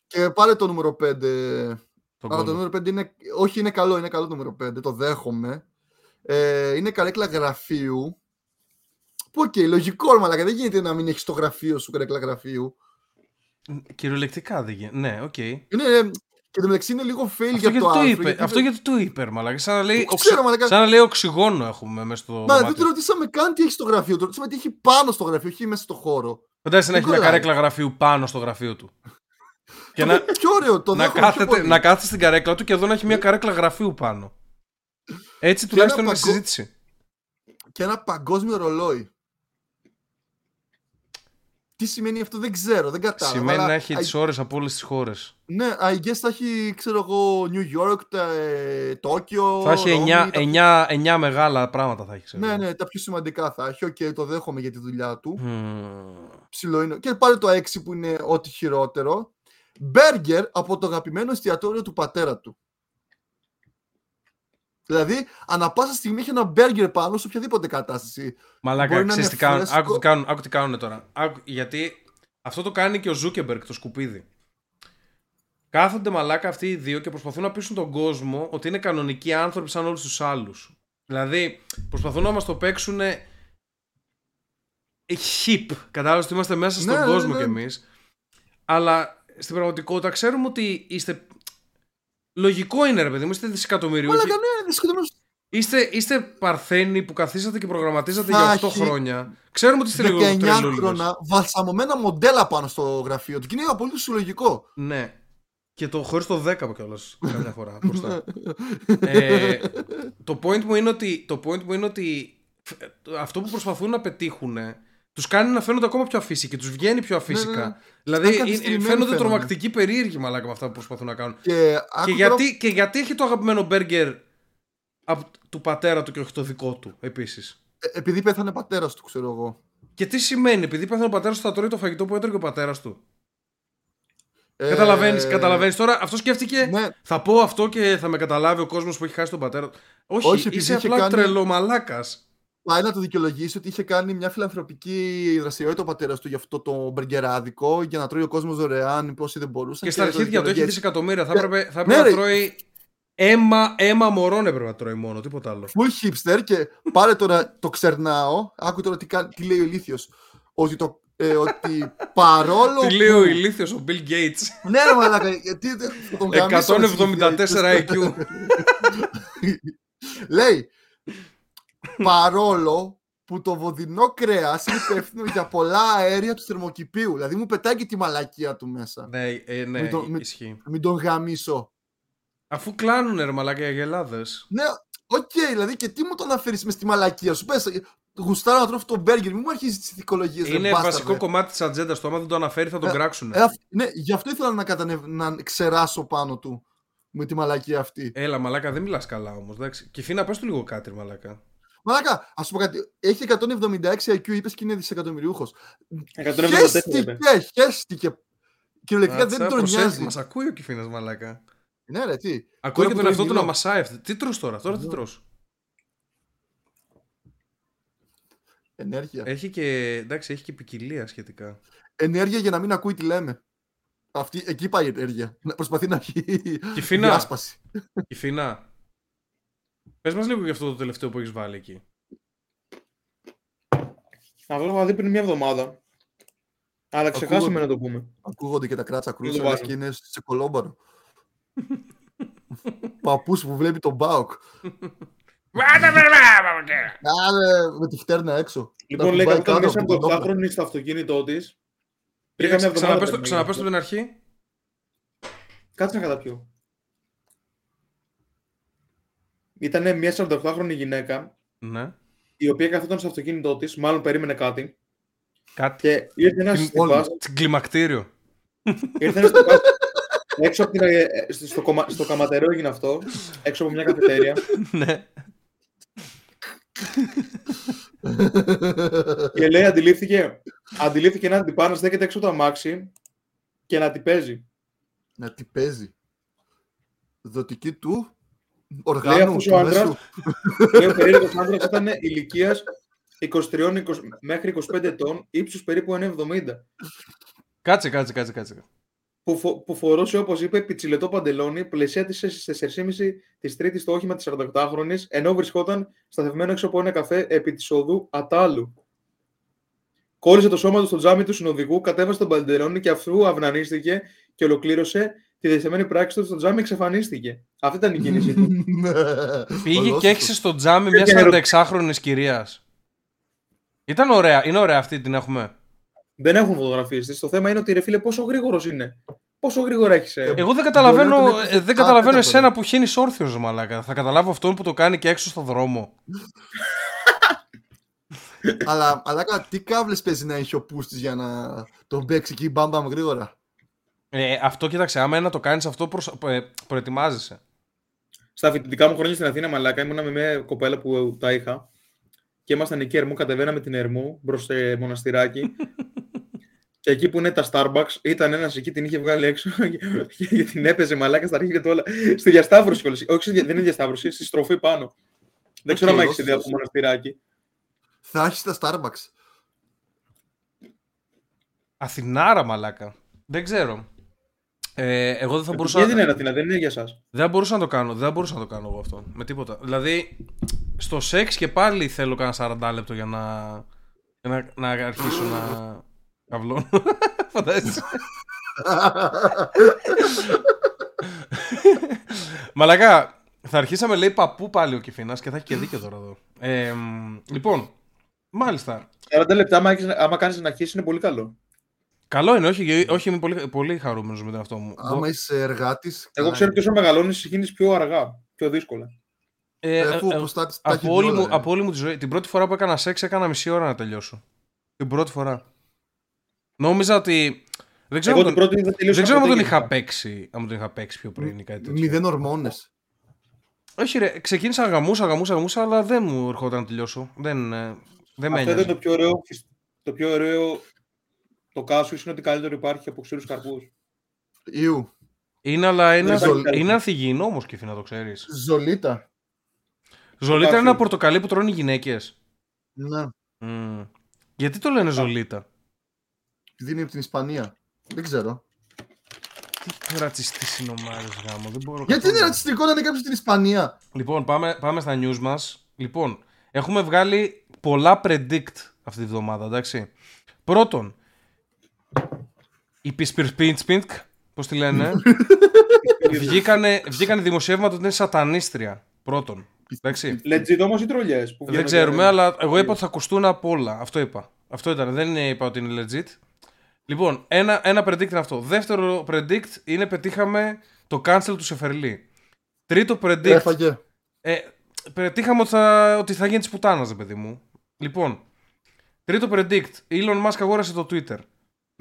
Και πάρε το νούμερο 5. Τον Αλλά το κόλλο. νούμερο 5 είναι. Όχι, είναι καλό, είναι καλό το νούμερο 5. Το δέχομαι. Ε, είναι καρέκλα γραφείου. Που οκ, λογικό, ρε μαλάκα. Δεν γίνεται να μην έχεις το γραφείο σου καρέκλα γραφείου. Κυριολεκτικά δεν γίνεται. Ναι, οκ. Είναι. Ε, Και το μεταξύ είναι λίγο fail Αυτό για γιατί το το άρθρο. είπε, γιατί αυτό δεν- γιατί το είπε, ρε μαλάκα. Σαν να λέει, Το οξυ- ξέρω, μαλάκα. σαν να λέει οξυγόνο έχουμε μέσα στο Μα δεν δωμάτιο. το ρωτήσαμε καν τι έχει στο γραφείο. Το ρωτήσαμε τι έχει πάνω στο γραφείο, όχι μέσα στο χώρο. Φαντάζεσαι να έχει μια κολλάει. καρέκλα γραφείου πάνω στο γραφείο του. Και Αυτό να, είναι πιο ωραίο, το να, δέχομαι πιο κάθεται, πολύ. να κάθεται στην καρέκλα του και εδώ να έχει μια καρέκλα γραφείου πάνω. Έτσι τουλάχιστον είναι ένα στη παγκο- συζήτηση. και ένα παγκόσμιο ρολόι. Τι σημαίνει αυτό δεν ξέρω, δεν κατάλαβα. Σημαίνει αλλά να έχει I- τις ώρες από όλες τις χώρες. Ναι, I guess θα έχει, ξέρω εγώ, New York, τα, ε, Τόκιο, Θα έχει Ρώμη, 9, τα- 9, 9 μεγάλα πράγματα θα έχει. ξέρω. Ναι, ναι, τα πιο σημαντικά θα έχει. Οκ, το δέχομαι για τη δουλειά του. Μμμ. Ψηλό είναι. Και πάλι το 6 που είναι ό,τι χειρότερο. Μπέργκερ από το αγαπημένο εστιατόριο του πατέρα του. Δηλαδή, ανά πάσα στιγμή έχει ένα μπέργκερ πάνω σε οποιαδήποτε κατάσταση. Μαλάκα, Μπορεί να ξέρεις τι είναι κάνουν; φρέσκο. Άκου τι κάνουν, άκου τι κάνουν τώρα. Άκου, γιατί αυτό το κάνει και ο Ζούκερμπεργκ, το σκουπίδι. Κάθονται μαλάκα αυτοί οι δύο και προσπαθούν να πείσουν τον κόσμο ότι είναι κανονικοί άνθρωποι σαν όλους τους άλλους. Δηλαδή, προσπαθούν να μας το παίξουν hip. Κατάλαβες ότι είμαστε μέσα στον Ναι, ναι, κόσμο ναι. κι εμείς. Αλλά στην πραγματικότητα ξέρουμε ότι είστε... Λογικό είναι ρε παιδί μου, είστε δισεκατομμυριούχοι. Μαλάκα, ναι, δυσκολεύομαι. Είστε, είστε παρθένοι που καθίσατε και προγραμματίζατε Θα για 8 έχει χρόνια. Ξέρουμε ότι είστε λίγο 19 τρελούλιδες. χρόνια βαλσαμωμένα μοντέλα πάνω στο γραφείο του και είναι απολύτως συλλογικό. Ναι. Και το χωρίς το 10 κιόλας καμιά φορά μπροστά. ε, το point μου είναι ότι, το point μου είναι ότι ε, αυτό που προσπαθούν να πετύχουν τους κάνει να φαίνονται ακόμα πιο αφύσικα και τους βγαίνει πιο αφύσικα. ναι. Δηλαδή Σαν είναι- καθυστερημένοι φαίνονται φαίνονται. τρομακτικοί περίεργοι μαλάκα με αυτά που προσπαθούν να κάνουν. Και, άκου Και τώρα- γιατί, και γιατί έχει το αγαπημένο μπέργκερ από του πατέρα του και όχι το δικό του επίσης; ε, επειδή πέθανε πατέρας του, ξέρω εγώ. Και τι σημαίνει, επειδή πέθανε ο πατέρας του, θα τρώει το φαγητό που έτρωγε ο πατέρας του; Ε, Καταλαβαίνεις, καταλαβαίνεις. Τώρα αυτό σκέφτηκε. Ναι, Θα πω αυτό και θα με καταλάβει ο κόσμος που έχει χάσει τον πατέρα του. Όχι, Όχι, επειδή είσαι είχε απλά κάνει- τρελομαλάκας. Πάει να το δικαιολογήσει ότι είχε κάνει μια φιλανθρωπική δραστηριότητα ο πατέρας του για αυτό το μπεργκεράδικο για να τρώει ο κόσμος δωρεάν όσοι δεν μπορούσαν. Και στα το αρχίδια του έχει δικαιολογεί δισεκατομμύρια. Θα Ναι, έπρεπε, θα ναι, έπρεπε ρε. να τρώει αίμα, αίμα μωρών έπρεπε να τρώει μόνο, τίποτα άλλο. Full hipster και πάρε τώρα το ξερνάω. Άκου τώρα τι, κα- τι λέει ο ηλίθιος. Ότι, το, ε, ότι παρόλο. Τι λέει ο ηλίθιος ο Bill Gates. Ναι, ρε μαλάκα, γιατί δεν- θα τον γαμίσω, ρε, 174 IQ. Λέει, παρόλο που το βοδινό κρέας είναι υπεύθυνο για πολλά αέρια του θερμοκηπίου. Δηλαδή μου πετάει και τη μαλακία του μέσα. ναι, ε, ναι, Μην το- μην- ισχύει. Μην τον γαμίσω. Αφού κλάνουνε ρε μαλάκα οι αγελάδες. Ναι, οκ, δηλαδή και τι μου το αναφέρεις μες στη μαλακία σου; Πες, γουστάρω να τρώω αυτό το μπέργκερ, μην μου αρχίζεις τις δικαιολογίες. Είναι βασικό κομμάτι της ατζέντας του. Άμα δεν το αναφέρει, θα τον Ε, κράξουν. Ε, αυ- ναι, γι' αυτό ήθελα να, κατανευ... να ξεράσω πάνω του με τη μαλακία αυτή. Έλα, μαλάκα, δεν μιλάς καλά όμως. Κηφήνα, πες του λίγο κάτι, ρε μαλάκα. Μαλάκα, να πω κάτι. Έχει 176 IQ, είπες και είναι δισεκατομμυριούχος. 174 είπε. Χέστηκε, χαίστηκε. Κυριολεκτικά δεν τον νοιάζει. Μας ακούει ο Κιφίνας, μαλάκα. Ναι, ρε, τι. Ακούει Τώρα και που τον το εαυτό του μιλώ. να μασάει αυτή. Τι τρως τώρα, τώρα τι Ναι. τρως. Ενέργεια. Έχει και, εντάξει, έχει και ποικιλία σχετικά. Ενέργεια για να μην ακούει τι λέμε. Αυτή, εκεί πάει η ενέργεια. Να προσπαθεί να έχει Κιφίνα. διάσπαση. Κιφίνα. Πες μας λίγο για αυτό το τελευταίο που έχεις βάλει εκεί. Αυτό το είχα δει πριν μια εβδομάδα. Αλλά ξεχάσαμε Ακούγονται. να το πούμε. Ακούγονται και τα κράτσα κρούσα, το λες βάζω. και είναι σε κολόμπαρο. Παππούς που βλέπει τον Μπάουκ. Άρα με τη φτέρνα έξω. Λοιπόν, Να λέει κουμπάει καθόταν κάτω μέσα από από τον το όπλο. 8χρονη στο αυτοκίνητό της. Πήγα μια εβδομάδα. Ξαναπες το, πριν ξαναπες το γίνει την αυτό. αρχή. Κάτσε να καταπιώ. Ήταν μια 48χρονη γυναίκα Ναι. η οποία καθόταν στο αυτοκίνητό της, μάλλον περίμενε κάτι. Κάτι. Και ήρθε ένας Την- τυπά. Στην κλιμακτήριο. Ήρθε ένας τυπάς έξω από την, ε, ε, στο, στο, κομμα- στο καματερό έγινε αυτό, έξω από μια καφετέρια. ναι. και λέει, αντιλήφθηκε, αντιλήφθηκε έναν τυπά να στέκεται έξω από το αμάξι και να την παίζει. Να τι παίζει. Δοτική του Λέει οργάνου. αυτός του ο άντρας, μέσου. λέει ο περίεργος άντρας ήταν ηλικίας 23 20 μέχρι 25 ετών, ύψους περίπου 1,70. Κάτσε, κάτσε, κάτσε, κάτσε. Που, φο- που φορούσε, όπως είπε, πιτσιλετό παντελόνι, πλαισιάτισε στις 4.30 της Τρίτης το όχημα της 48χρονης, ενώ βρισκόταν σταθευμένο έξω από ένα καφέ επί της οδού Ατάλου. Κόλλησε το σώμα του στο τζάμι του συνοδηγού, κατέβασε τον παντελόνι και αφού αυνανίστηκε και ολοκλήρωσε τη δεσταμένη πράξη του στο τζάμι εξαφανίστηκε. Αυτή ήταν η κίνησή του. Ναι. Πήγε και Ολόσωμος. έξι στο τζάμι μια Και 46χρονη κυρίας. Ήταν ωραία. Είναι ωραία αυτή την έχουμε. Δεν έχουν φωτογραφίες της. Το θέμα είναι ότι ρε φίλε πόσο γρήγορος είναι. Πόσο γρήγορα έχεις. Ε... Εγώ δεν καταλαβαίνω, Μπορεί να τον ε, έχεις δεν καταλαβαίνω άτετα εσένα τώρα. που χύνεις όρθιος, μαλάκα. Θα καταλάβω αυτόν που το κάνει και έξω στο δρόμο. αλλά, αλλά κα- τι κάβλες παίζει να έχει ο Πούστης για να τον παίξει εκεί μπαμπαμ γρήγορα. Ε, αυτό κοίταξε, άμα είναι να το κάνεις αυτό, προσ... ε, προετοιμάζεσαι. Στα φοιτητικά μου χρόνια στην Αθήνα, μαλάκα, ήμουνα με μια κοπέλα που τα είχα. Και ήμασταν εκεί Ερμού, κατεβαίναμε την Ερμού μπρος σε μοναστηράκι. και εκεί που είναι τα Starbucks, ήταν ένας εκεί, την είχε βγάλει έξω και, και την έπαιζε μαλάκα στα αρχίδια του όλα. Στη διασταύρωση κιόλας. Όχι, στη δια- δεν είναι διασταύρωση, στη στροφή πάνω. Δεν ξέρω Οκ, αν έχεις όχι, ιδέα από όχι. το μοναστηράκι. Θα έχεις τα Starbucks. Αθηνάρα, μαλάκα. Δεν ξέρω. Ε, εγώ δεν θα μπορούσα. Γιατί δεν είναι Αθήνα, δεν είναι για εσά. Δεν θα μπορούσα να το κάνω. Δεν θα μπορούσα να το κάνω εγώ αυτό. Με τίποτα. Δηλαδή, στο σεξ και πάλι θέλω κάνα 40 λεπτό για να, για να, να αρχίσω να καυλώνω. Φαντάζεσαι. Μαλακά, θα αρχίσαμε λέει παππού πάλι ο Κιφίνας και θα έχει και δίκιο τώρα εδώ. Ε, μ, λοιπόν, μάλιστα. 40 λεπτά, άμα, έχεις- άμα κάνεις να αρχίσεις, είναι πολύ καλό. Καλό είναι, όχι, όχι είμαι πολύ, πολύ χαρούμενος με τον αυτό μου. Άμα είσαι εργάτης... Εγώ καλά ξέρω είναι. ότι όσο μεγαλώνεις, συγχύνει πιο αργά, πιο δύσκολα. Ε, Ε, ε, Αφού ε, ο Κωστάτης τα έχει από, δει όλη όλα, μου, ρε. από όλη μου τη ζωή. Την πρώτη φορά που έκανα σεξ έκανα μισή ώρα να τελειώσω. Την πρώτη φορά. Νόμιζα ότι. Δεν ξέρω, Εγώ αν την τον, πρώτη δεν τελείωσα. δεν ξέρω αν ποτέ τον είχα γενικά. παίξει. Αν τον είχα παίξει πιο πριν ή κάτι τέτοιο. Μηδέν ορμόνες. Όχι, ρε, ξεκίνησα γαμούσα, γαμούσα, γαμούσα, αλλά δεν μου ερχόταν να τελειώσω. Δεν, ε, δεν με Αυτό ένοιαζε. είναι το πιο ωραίο. Το πιο ωραίο. Το κάσου είναι ότι καλύτερο υπάρχει από ξηρούς καρπούς. Ιου. Είναι, αλλά είναι, Δεν ανθι- υπάρχει είναι ανθυγιεινό όμως και να το ξέρεις. Ζολίτα. Ζολίτα είναι Κάσου. ένα πορτοκαλί που τρώνε οι γυναίκες. Ναι. Γιατί το λένε ζολίτα; Επειδή είναι από την Ισπανία. Δεν ξέρω. Τι ρατσιστής είναι ο Μάριος γάμο. Δεν μπορώ Γιατί είναι καθόλου. ρατσιστικό να είναι κάποιος στην Ισπανία; Λοιπόν, πάμε, πάμε στα news μας. Λοιπόν, έχουμε βγάλει πολλά predict αυτή τη βδομάδα, εντάξει. Πρώτον, η Πισπιρπίντσπινκ, πώς τη λένε, βγήκανε, βγήκανε δημοσιεύματα ότι είναι σατανίστρια. Πρώτον, εντάξει. Legit όμως οι τρολιές. Δεν ξέρουμε, αλλά εγώ είπα ότι θα ακουστούν από όλα. Αυτό είπα. Αυτό ήταν. Δεν είναι- είπα ότι είναι legit. Λοιπόν, ένα, ένα predict είναι αυτό. Δεύτερο predict είναι πετύχαμε το cancel του Σεφερλί. Τρίτο predict Έφαγε. ε, πετύχαμε ότι θα, ότι θα γίνει της πουτάνας, ρε παιδί μου. Λοιπόν, τρίτο predict. Elon Musk αγόρασε το Twitter.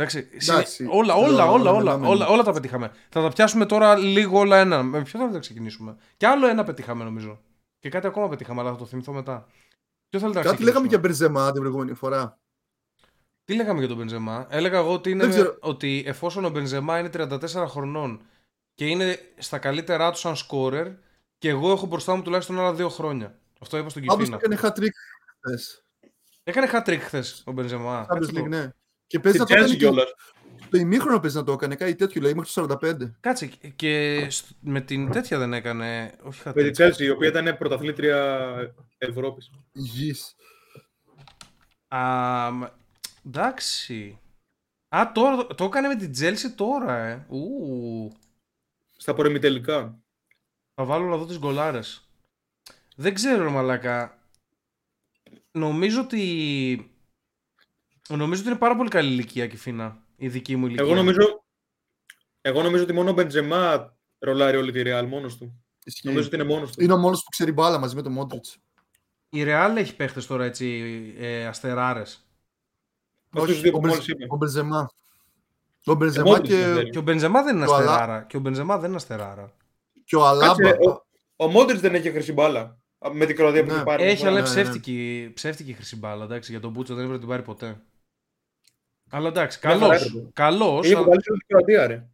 Εντάξει, συνε- Εντάξει. όλα, όλα, Όλα, όλα, όλα, όλα, όλα, όλα. όλα, τα πετύχαμε. Θα τα πιάσουμε τώρα λίγο όλα ένα. Με ποιο θέλετε να ξεκινήσουμε; Και άλλο ένα πετύχαμε νομίζω. Και κάτι ακόμα πετύχαμε, αλλά θα το θυμηθώ μετά. Ποιο θέλετε να Κάτι λέγαμε για ξεκινήσουμε; Μπερζεμά την προηγούμενη φορά. Τι λέγαμε για τον Μπενζεμά; Έλεγα εγώ ότι, είναι, Δεν ξέρω. ότι εφόσον ο Μπενζεμά είναι 34 χρονών και είναι στα καλύτερά του σαν scorer και εγώ έχω μπροστά μου τουλάχιστον άλλα δύο χρόνια. Αυτό είπα στον Πάντω Κιφίνα. έκανε hat-trick χθες. Έκανε hat-trick χθες ο Μπενζεμά. Champions Κάτσε, League, το- ναι. Και παίζει να Στην το έκανε Chelsea και κιόλας. το ημίχρονο παίζει να το έκανε, κάτι τέτοιο, λέει, μέχρι το 45. Κάτσε. Και σ- με την τέτοια δεν έκανε. Όχι Με τη hat-trick. Chelsea, η οποία ήταν πρωταθλήτρια Ευρώπης. Γης. Α, μ, εντάξει. Α, τώρα, το έκανε με την Chelsea τώρα, ε. Ου. Στα προημιτελικά. Θα βάλω να δω τις γκολάρες. Δεν ξέρω, ρε μαλάκα. Νομίζω ότι... Νομίζω ότι είναι πάρα πολύ καλή ηλικία και φίνα. Η δική μου ηλικία. Εγώ νομίζω, εγώ νομίζω ότι μόνο ο Μπεντζεμά ρολάρει όλη τη Real μόνος του. Ισχύει. Νομίζω ότι είναι μόνος του. Είναι ο μόνος που ξέρει μπάλα μαζί με τον Μόντριτς. Η Real έχει παίχτες τώρα έτσι ε, αστεράρες. Αυτούς τους δύο ο, που Μπερζ- μόλις είπε. ο Μπερζεμά. Ο Ε, Μπερζεμά Μόντριτς και, δεν θέλει. Και ο Μπενζεμά δεν είναι Το Αλα- αστεράρα. Και ο Μπενζεμά δεν είναι αστεράρα. και ο Αλάμπα. Κάτσε, ο, ο Μόντριτς δεν έχει χρυσή μπάλα. Με την Κροατία που Ναι. έχει πάρει. Έχει, αλλά ναι, είναι ναι. ψεύτικη, ψεύτικη χρυσή μπάλα. Εντάξει, για τον Μπούτσο δεν έπρεπε να την πάρει ποτέ. Αλλά εντάξει, Μια χαρά καλός. έπρεπε. Καλός, Έχει αλλά κουβάλει όλη την Κροατία, ρε.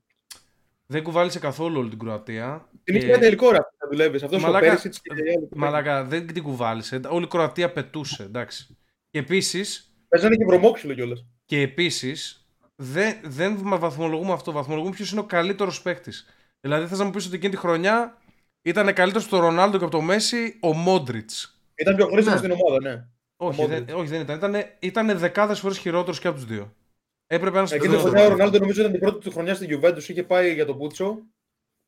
δεν κουβάλισε καθόλου όλη την Κροατία. Την Και- είχε ένα τελικό ρε αυτό να δουλεύεις. Αυτός ο Μαλάκα, Πέρσιτς και οι άλλοι. Μαλάκα, δεν την κουβάλισε. Όλη η Κροατία πετούσε, εντάξει. Και επίσης, Παίζανε και βρωμόξυλο κιόλας. και επίσης, δεν, δεν βαθμολογούμε αυτό. Βαθμολογούμε ποιος είναι ο καλύτερος παίκτης. Δηλαδή, θες να μου πεις ότι εκείνη τη χρονιά ήταν καλύτερος από τον Ρονάλντο και από τον Μέση ο Μόντριτς. Ήταν πιο χρήσιμος Ναι. στην ομάδα, ναι. Όχι, Ο δεν, Modric. όχι, δεν ήταν. Ήτανε, ήτανε δεκάδες φορές χειρότερος και από τους δύο. Έπρεπε να Εκείνη τη στο χρονιά ο Ρονάλντο νομίζω ήταν την πρώτη του χρονιά στην Juventus. Είχε πάει για τον Πούτσο.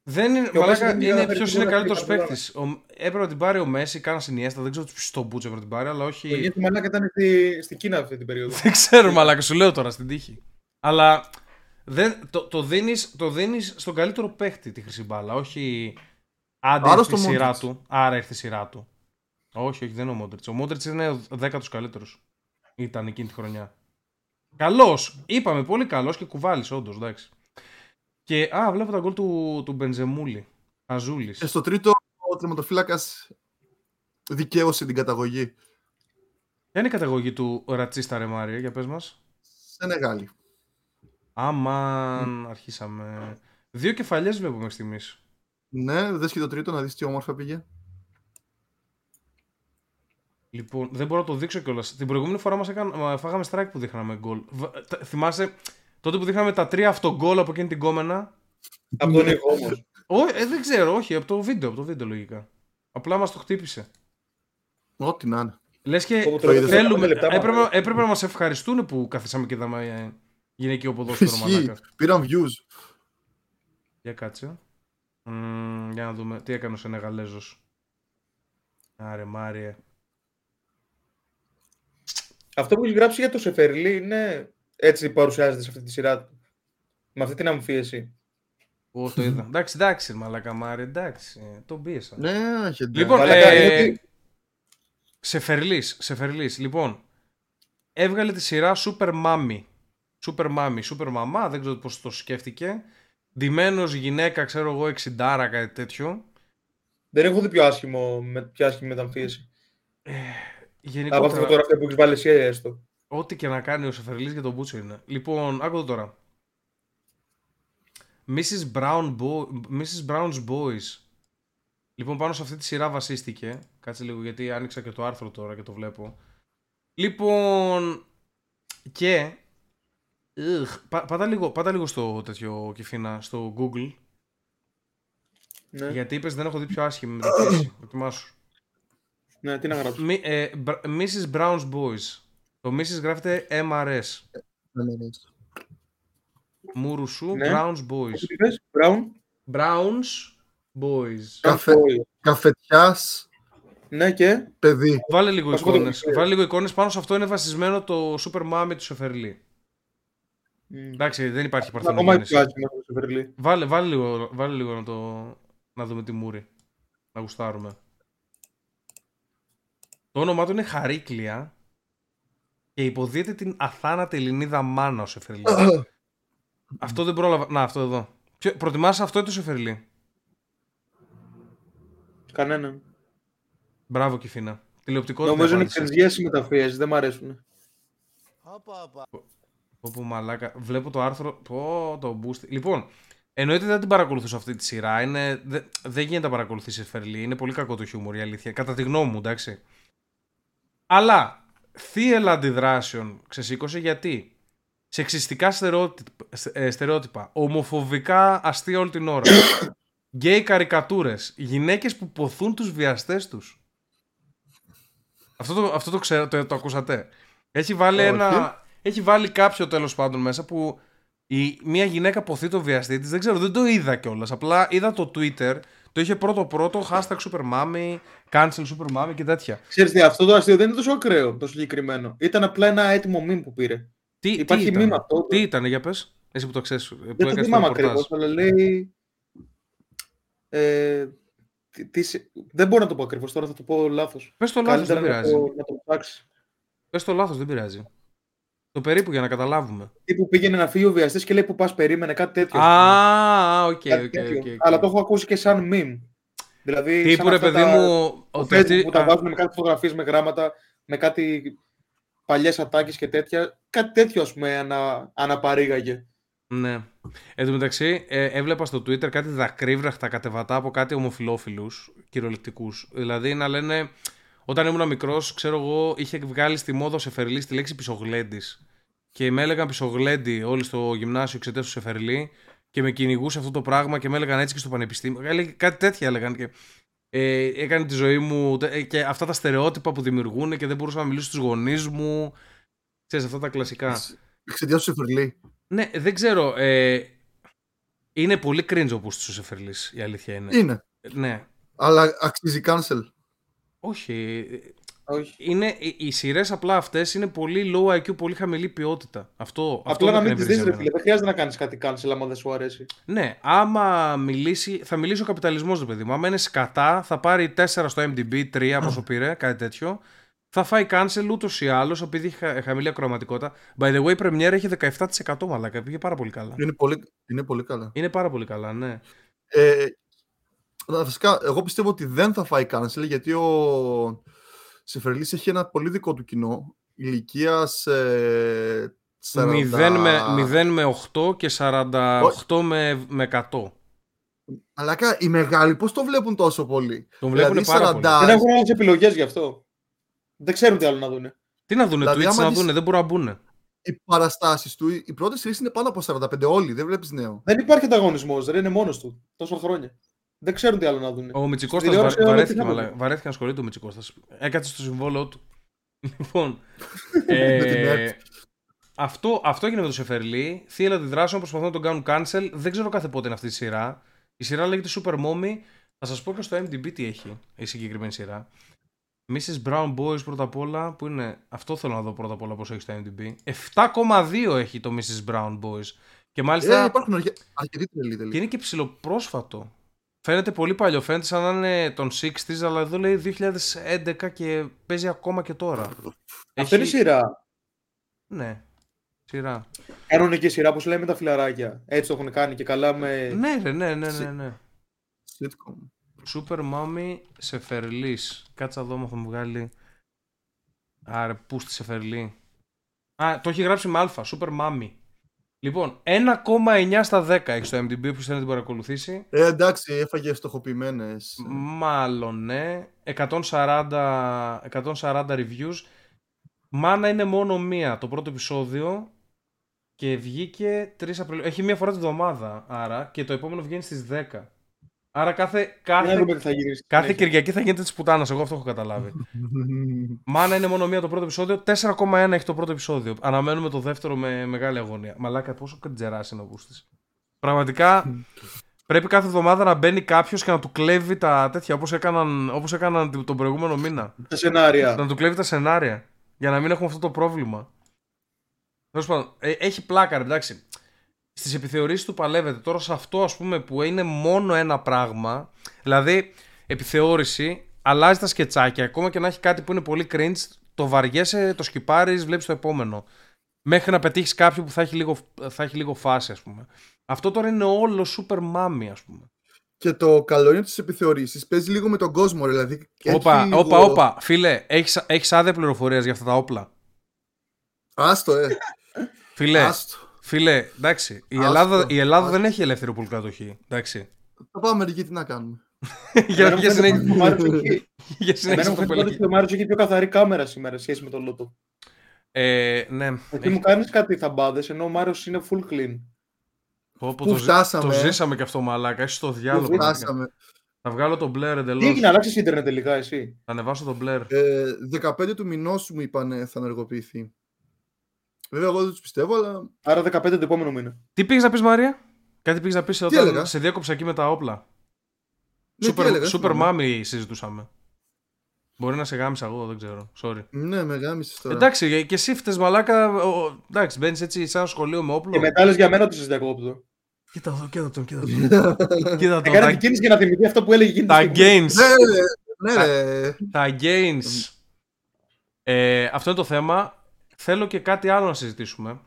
Δεν είναι, Και ο μαλάκα, Μέση δεν είναι είχε ποιος φέρει είναι τίποτα καλύτερος στην παίκτης. Έπρεπε να την πάρει ο Μέση, κάνα συνιέστα. Δεν ξέρω ποιο τον Μπούτσο έπρεπε να την πάρει, αλλά όχι. Γιατί μαλάκα ήταν στη, στη Κίνα αυτή την περίοδο. Δεν ξέρω, μαλάκα, σου λέω τώρα στην τύχη. Αλλά Δεν, το, το, δίνεις, το δίνεις στον καλύτερο παίχτη τη χρυσή μπάλα, όχι άντε Άρα ήρθε η στο σειρά Modric. του. Άρα ήρθε η σειρά του. Όχι, όχι, δεν είναι ο Μόντριτς. Ο Μόντριτς είναι ο δέκατος καλύτερος. Ήταν εκείνη τη χρονιά. Καλός. Είπαμε, πολύ καλός και κουβάλης, όντως, εντάξει. Και, α, βλέπω τα γκολ του, του Μπενζεμούλη. Αζούλης. Και στο τρίτο, ο τερματοφύλακα δικαίωσε την καταγωγή. Ποια είναι η καταγωγή του ρατσίστα ρε Μάρια, για πες μας; Σενεγάλη. Αμάν, αρχίσαμε. Δύο κεφαλιές βλέπω μέχρι στιγμής. Ναι, δες και το τρίτο να δεις τι όμορφα πήγε. Λοιπόν, δεν μπορώ να το δείξω κιόλας. Την προηγούμενη φορά μας έκανα, μα, φάγαμε strike που δείχναμε γκολ. Β- τα- Θυμάσαι τότε που δείχναμε τα τρία αυτογκολ από εκείνη την κόμενα; Από τον ήχο όμως. Ω, ε, δεν ξέρω, όχι, από το βίντεο, από το βίντεο λογικά. Απλά μας το χτύπησε. Ό,τι να είναι. Λες και Όπου το είδες, θέλουμε, πέντε λεπτά έπρεπε, πάμε. έπρεπε να μας ευχαριστούν που καθίσαμε και είδαμε ε, γυναικείο ποδόσφαιρο Ισχύει. μαλάκα. Πήραν views. Για κάτσε. Μμμ, για να δούμε τι έκανε ο Σενεγαλέζος. Άρε Μάριε. Αυτό που έχει γράψει για το Σεφερλί είναι έτσι παρουσιάζεται σε αυτή τη σειρά του. Με αυτή την αμφίεση. Ω, το είδα. εντάξει, εντάξει, μαλάκα Μάρι, εντάξει. ε, Τον πίεσα. Ναι, όχι. εντάξει. Λοιπόν, Μαλάκα, ε, γιατί- Σεφερλής, Σεφερλής. Λοιπόν, έβγαλε τη σειρά Super Mami. Super Mami, Super Mama, δεν ξέρω πώς το σκέφτηκε. Ντυμένος γυναίκα, ξέρω εγώ, 60 κάτι τέτοιο. Δεν έχω δει πιο άσχημο, με, πιο άσχημη μεταμφίεση. Από αυτή τη Γενικότερα, φωτογραφία που έχεις βάλει εσύ έστω. ό,τι και να κάνει ο Σεφερλής για τον Μπούτσο είναι. Λοιπόν, άκου το τώρα. Mrs. Brown Boy, Mrs. Brown's Boys. Λοιπόν, πάνω σε αυτή τη σειρά βασίστηκε. Κάτσε λίγο γιατί άνοιξα και το άρθρο τώρα και το βλέπω. Λοιπόν, και... Ugh, πά- πάτα, λίγο, πάτα λίγο στο τέτοιο κεφίνα, στο Google. Ναι. Γιατί είπες δεν έχω δει πιο άσχημη μεταφράση. Δοκιμάσου. ναι, τι να γράψω. Μη- ε, Br- Mrs. Brown's Boys. Το Mrs. γράφεται MRS. Ναι, ναι, ναι. Μουρουσού Ναι. Brown's Boys. Τι είπες, Brown; Brown's Boys. Καφέ. Boy. Καφετιάς Ναι και; παιδί. Βάλε λίγο Ας πω το εικόνες. βιβλίο. Βάλε λίγο εικόνες. Πάνω σε αυτό είναι βασισμένο το Super Mami του Σεφερλί. Μμ. Εντάξει, δεν υπάρχει Ακόμα πιο παρθενογέννηση. άσχημο το Σεφερλί. Βάλε, βάλε, λίγο, βάλε λίγο να, το, να δούμε τη μούρη. Να γουστάρουμε. Το όνομά του είναι Χαρίκλια και υποδίεται την αθάνατη Ελληνίδα μάνα ο Σεφερλί. αυτό δεν πρόλαβα. Να, αυτό εδώ. Ποιο... Προτιμάς αυτό ή το Σεφερλί; Κανέναν. Μπράβο, Κιφίνα. Τηλεοπτικότητα. Νομίζω είναι απάντησε. ξενζιές οι μεταφίεσεις, δεν μ' αρέσουν. Πω, πω, μαλάκα. Βλέπω το άρθρο. Πω, το boost. Λοιπόν, εννοείται δεν την παρακολουθούσα αυτή τη σειρά. Είναι... δε- Δεν γίνεται να παρακολουθήσει Φερλί. Είναι πολύ κακό το χιούμορ, η αλήθεια. Κατά τη γνώμη μου, εντάξει. Αλλά θύελα αντιδράσεων ξεσήκωσε γιατί σεξιστικά στερεότυπα, ε, στερεότυπα ομοφοβικά αστεία όλη την ώρα, γκέι καρικατούρες, γυναίκες που ποθούν τους βιαστές τους. Αυτό το, αυτό το ξέρω, το, το ακούσατε. Έχει βάλει Όχι. ένα... Έχει βάλει κάποιο τέλος πάντων μέσα που η, μια γυναίκα ποθεί το βιαστή της, δεν ξέρω, δεν το είδα κιόλας. Απλά είδα το Twitter, το είχε πρώτο-πρώτο, hashtag supermami, cancel supermami και τέτοια. Ξέρεις τι, αυτό το αστείο δεν είναι τόσο ακραίο, το συγκεκριμένο. Ήταν απλά ένα έτοιμο meme που πήρε. Τι, Υπάρχει τι ήταν, meme αυτό. τι ήταν, για πες, εσύ που το ξέρεις, που Δεν το έκανες θυμάμαι ρεπορτάζ. ακριβώς, αλλά λέει... Ε, τι, τι σε- δεν μπορώ να το πω ακριβώς, τώρα θα το πω λάθος. Πες το λάθος, δεν Καλύτερα να πειράζει. το, να το ψάξεις. Πες το λάθος, δεν πειράζει. Το περίπου για να καταλάβουμε. Τι που πήγαινε να φύγει ο βιαστής και λέει που πας περίμενε, κάτι τέτοιο. Α, οκ, Κάτι οκ, τέτοιο. ok. ok. Αλλά το έχω ακούσει και σαν meme. Δηλαδή, Τύπου σαν ρε αυτά παιδί τα- μου, το ότι Facebook αυτή- που τα α, βάζουν με κάτι φωτογραφίες με γράμματα, με κάτι παλιές ατάκες και τέτοια. Κάτι τέτοιο, ας πούμε, ανα, αναπαρήγαγε. Ναι. Εν τω μεταξύ, ε, έβλεπα στο Twitter κάτι δακρύβραχτα κατεβατά από κάτι ομοφιλόφιλους, κυριολεκτικούς. Δηλαδή να λένε, όταν ήμουν μικρός, ξέρω εγώ, είχε βγάλει στη μόδα ο Σεφερλής τη λέξη πισογλέντης. Και με έλεγαν πισογλέντι όλοι στο γυμνάσιο εξαιτία του Σεφερλή και με κυνηγούσε αυτό το πράγμα και με έλεγαν έτσι και στο πανεπιστήμιο. Έλεγε, κάτι τέτοια έλεγαν. Και, ε, έκανε τη ζωή μου ε, και αυτά τα στερεότυπα που δημιουργούν και δεν μπορούσα να μιλήσω στους γονείς μου. Ξέρεις, αυτά τα κλασικά. Εξαιτία του Σεφερλί; Ναι, δεν ξέρω. Ε, είναι πολύ cringe ο Πούστης ο Σεφερλής, η αλήθεια είναι. Είναι. Ναι. Αλλά αξίζει cancel. Όχι. Όχι. Είναι, οι, οι σειρές απλά αυτές είναι πολύ low IQ, πολύ χαμηλή ποιότητα. Αυτό, αυτό Απλά με να μην τις εκνευρίζει δεις, ρε εμένα. φίλε. Δεν χρειάζεται να κάνεις κάτι cancel άμα δεν σου αρέσει. Ναι, άμα μιλήσει, θα μιλήσει ο καπιταλισμός, ρε παιδί μου. Άμα είναι σκατά, θα πάρει 4 στο MDB, 3 πόσο πήρε, κάτι τέτοιο. Θα φάει cancel ούτως ή άλλως, επειδή έχει χα- χαμηλή ακροματικότητα. By the way, η Premiere έχει 17% μαλάκα. Πήγε πάρα πολύ καλά. Είναι πολύ, είναι πολύ καλά. Είναι πάρα πολύ καλά, ναι. Ε, βασικά, εγώ πιστεύω ότι δεν θα φάει cancel γιατί ο Σεφερλής έχει ένα πολύ δικό του κοινό ηλικία ε, 40... 0 με, 0 με 8 και 48 με, με 100. Μαλάκα, οι μεγάλοι πώς το βλέπουν τόσο πολύ; Τον βλέπουν Δηλαδή, πάρα πολύ. 40 Δεν έχουν άλλες επιλογές γι' αυτό. Δεν ξέρουν τι άλλο να δουν. Τι να δούνε, Δηλαδή, Twitch άμα να δεις- δούνε, δεν μπορούν να μπουν. Οι παραστάσεις του, οι πρώτες σειρές είναι πάνω από 45 όλοι, δεν βλέπεις νέο. Δεν υπάρχει ανταγωνισμός, δεν είναι μόνος του. Τόσο χρόνια. Δεν ξέρουν τι άλλο να δουν. Ο Μητσικώστας τηλεόραση βα... όλα βαρέθηκε, τι θα μαλάκα. βαρέθηκε να ασχολείται ο Μητσικώστας. Έκατσε στο συμβόλαιό του. λοιπόν, Με την ε, ΕΡΤ. αυτό, αυτό έγινε με το Σεφερλί. Θύελα αντιδράσεων προσπαθούν να τον κάνουν cancel. Δεν ξέρω κάθε πότε είναι αυτή η σειρά. Η σειρά λέγεται Super Mommy. Θα σας πω και στο MDB τι έχει η συγκεκριμένη σειρά. Mrs. Brown Boys πρώτα απ' όλα, που είναι, αυτό θέλω να δω πρώτα απ' όλα πώς έχει στο MDB. 7,2 έχει το Mrs. Brown Boys. Και μάλιστα Ε, υπάρχουν αρκε- αρκετοί τρελοί και τελικά. είναι και ψηλοπρόσφατο. Φαίνεται πολύ παλιό, φαίνεται σαν να είναι των 60s, αλλά εδώ λέει 2011 και παίζει ακόμα και τώρα. Αυτό είναι σειρά. Ναι, σειρά. Κανονική σειρά που σου λέει με τα φιλαράκια. Έτσι το έχουν κάνει και καλά με. Ναι, ρε, ναι, ναι, ναι, ναι. Sitcom. Super Mommy Σεφερλής. Κάτσα εδώ μου θα μου βγάλει... Άρε, πού στη Σεφερλή. Α, το έχει γράψει με αλφα, Super Mommy. Λοιπόν, 1,9 στα 10 έχεις στο MDB που θέλει να την παρακολουθήσει. Ε, εντάξει, έφαγε στοχοποιημένες. Μάλλον ναι. 140, 140 reviews. Μάνα είναι μόνο μία το πρώτο επεισόδιο και βγήκε 3 Απριλίου. Έχει μία φορά τη βδομάδα άρα και το επόμενο βγαίνει στις 10. Άρα κάθε, Να κάθε, δούμε τι θα γίνει. στη κάθε συνέχεια. Κυριακή θα γίνεται της πουτάνας. Εγώ αυτό έχω καταλάβει. Μάνα είναι μόνο μία το πρώτο επεισόδιο. 4,1 έχει το πρώτο επεισόδιο. Αναμένουμε το δεύτερο με μεγάλη αγωνία. Μαλάκα, πόσο καντζερά είναι ο Μπούστης. Πραγματικά πρέπει κάθε εβδομάδα να μπαίνει κάποιος και να του κλέβει τα τέτοια όπως έκαναν, όπως έκαναν τον προηγούμενο μήνα. Τα σενάρια. να του κλέβει τα σενάρια. Για να μην έχουμε αυτό το πρόβλημα. Τέλος πάντων, ε, έχει πλάκα, ρε, εντάξει. Στις επιθεωρήσεις του παλεύεται. Τώρα σε αυτό, ας πούμε, που είναι μόνο ένα πράγμα. Δηλαδή, επιθεώρηση, αλλάζει τα σκετσάκια. Ακόμα και να έχει κάτι που είναι πολύ cringe, το βαριέσαι, το σκυπάρεις, βλέπεις το επόμενο. Μέχρι να πετύχεις κάποιο που θα έχει λίγο, θα έχει λίγο φάση, ας πούμε. Αυτό τώρα είναι όλο super mommy, ας πούμε. Και το καλό είναι τις επιθεωρήσεις. Παίζει λίγο με τον κόσμο, ρε, δηλαδή. έχει Όπα, λίγο- όπα, όπα. Φίλε, έχεις έχεις άδεια πληροφορίας για αυτά τα όπλα; Άστο, ε. Φίλε, Άστο. Φίλε, εντάξει, η Άστο, Ελλάδα, η Ελλάδα άστο. δεν έχει ελεύθερη πουλκατοχή. Εντάξει. Θα πάμε μερικοί, τι να κάνουμε. για, Εμένα μου για, φαίνεται συνέχεια, ότι ο Μάριος έχει- για Εμένα συνέχεια μου το φαίνεται ότι πελέγει. ο Μάριος έχει πιο καθαρή κάμερα σήμερα σε σχέση με τον Λότο. Ε, ναι. Γιατί Έχει- μου κάνεις κάτι θαμπάδες ενώ ο Μάριο είναι full clean. πω, πω, Πού το, ζη- φτάσαμε, το ε; ζήσαμε και αυτό μαλάκα. Έχει το διάλογο. Πού πραγματικά. φτάσαμε; Θα βγάλω το Blair Τι εντελώ. έγινε, αλλάξεις ίντερνετ τελικά εσύ; Θα ανεβάσω το Blair. Ε, 15 του μηνός μου είπαν θα ενεργοποιηθεί. Βέβαια, εγώ δεν τους πιστεύω, αλλά. Άρα 15 το επόμενο μήνα. Τι πήγες να πεις, Μαρία; Κάτι πήγες να πεις όταν έλεγα; σε διέκοψα εκεί με τα όπλα; Ναι, τι super έλεγα, super θυμάμαι. mommy συζητούσαμε. Μπορεί να σε γάμισα εγώ, δεν ξέρω. Sorry. Ναι, με γάμισες τώρα. Εντάξει, και εσύ φταίς μαλάκα. ο- Εντάξει, μπαίνεις έτσι σαν σχολείο με όπλο. Και μετά λες για μένα ότι σα διακόπτω. Κοίτα εδώ, κοίτα τον, κοίτα τον. κοίτα τον. Έκανε τα- την κίνηση για να θυμηθεί αυτό που έλεγε εκείνη τη Τα στιγμή. gains. Ναι, ρε, ναι, ρε. Τα gains. Ε, αυτό είναι το θέμα. Θέλω και κάτι άλλο να συζητήσουμε.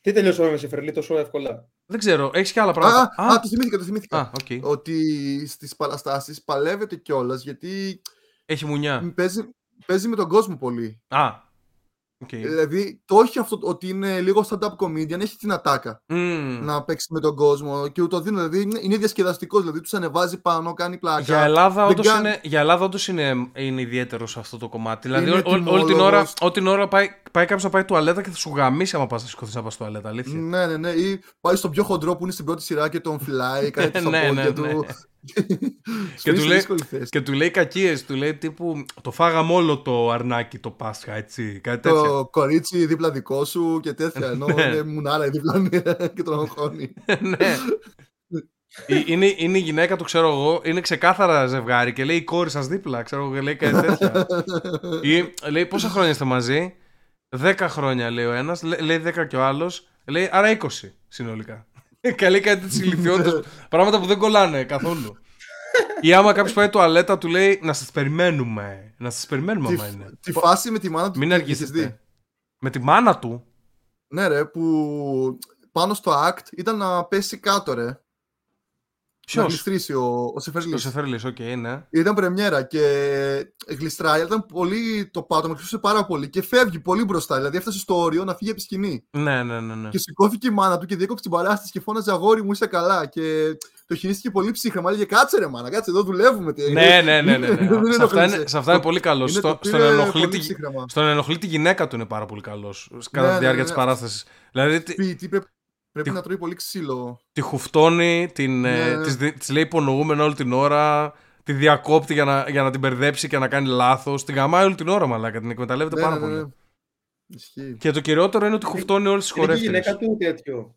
Τι τελειώσαμε με Σεφερλή τόσο εύκολα; Δεν ξέρω, έχεις και άλλα Α, πράγματα. α, το θυμήθηκα, το θυμήθηκα. Α, οκ. Ότι στις παραστάσεις παλεύεται κιόλας γιατί Έχει μουνιά. παίζει, παίζει με τον κόσμο πολύ. Α. οκ. Δηλαδή, το όχι αυτό ότι είναι λίγο stand-up comedian, έχει την ατάκα Μμμ. να παίξει με τον κόσμο και το δίνει. Δηλαδή, είναι, είναι διασκεδαστικός, δηλαδή τους ανεβάζει πάνω, κάνει πλάκα. Για Ελλάδα, Δεν όντως κάνει- είναι, για Ελλάδα όντως είναι, είναι ιδιαίτερο σε αυτό το κομμάτι. Δηλαδή, Είναι ό- ό- όλη την ώρα, τιμόλογος. όλη την ώρα πάει, πάει κάποιος να πάει τουαλέτα και θα σου γαμίσει άμα πας να σηκωθείς να πας τουαλέτα. Αλήθεια. Ναι, ναι, ναι. Ή πάει στον πιο χοντρό που είναι στην πρώτη σειρά και τον φυλάει, κάνει τα Ναι, ναι, πόδια ναι. του. Και του λέει- δύσκολη θέση. Και του λέει κακίες, του λέει τύπου Το φάγαμε όλο το αρνάκι το Πάσχα, έτσι. Κάτι τέτοιο. Το κορίτσι δίπλα δικό σου και τέτοια. Ενώ Ναι. είναι μουνάρα η δίπλα και τον αγχώνει. ναι. Ε, είναι, είναι η γυναίκα του, ξέρω εγώ, είναι ξεκάθαρα ζευγάρι και λέει η κόρη σας δίπλα, ξέρω εγώ, και λέει κάτι τέτοια. Ή λέει πόσα χρόνια είστε μαζί; 10 χρόνια λέει ο ένας, λέει 10 και ο άλλος. Λέει άρα 20 συνολικά. Και λέει κάτι της ηλικιότητας. πράγματα που δεν κολλάνε καθόλου. Ή άμα κάποιος πάει τουαλέτα, του λέει να σας περιμένουμε. Να σας περιμένουμε, άμα Τη, είναι. τη φάση με τη μάνα του. Μην την αργήσετε. έχεις δει; Με τη μάνα του; Ναι, ρε, που πάνω στο act ήταν να πέσει κάτω, ρε. Ποιος; Να γλιστρήσει ο, ο Το Σεφερλής. Σεφέρλι, οκ, ναι. Ήταν πρεμιέρα και γλιστράει, αλλά ήταν πολύ το πάτωμα, έσκυψε πάρα πολύ και φεύγει πολύ μπροστά. Δηλαδή έφτασε στο όριο να φύγει από τη σκηνή. Ναι, ναι, ναι. ναι. Και σηκώθηκε η μάνα του και διέκοψε την παράσταση και φώναζε αγόρι μου, είσαι καλά. Και το χειρίστηκε πολύ ψύχραιμα. Έλεγε κάτσε ρε μάνα, κάτσε εδώ δουλεύουμε. τι- Ναι, ναι, ναι, ναι, ναι. Δεν σε, αυτά ενοχλείσαι. είναι, σε αυτά είναι πολύ καλός. Είναι Στο, το στον, πήρε ενοχλεί πολύ τη, ψύχραιμα. στον ενοχλεί τη γυναίκα του είναι πάρα πολύ καλός. Κατά Ναι, τη ναι, διάρκεια ναι, της ναι. παράστασης. Δηλαδή τη, Ποιητή πρέπει, πρέπει Τι- να τρώει πολύ ξύλο. τη χουφτώνει, την, ε, Ναι, ναι. της, δι- της λέει υπονοούμενο όλη την ώρα, τη διακόπτει για να, για να την μπερδέψει και να κάνει λάθος. Την γαμάει όλη την ώρα, μαλάκα. Την εκμεταλλεύεται Ναι, πάρα ναι, ναι, πολύ. ναι. Ισχύει. Και το κυριότερο είναι ότι χουφτώνει όλες τις Είναι και η χορεύτριες. γυναίκα του τέτοιο.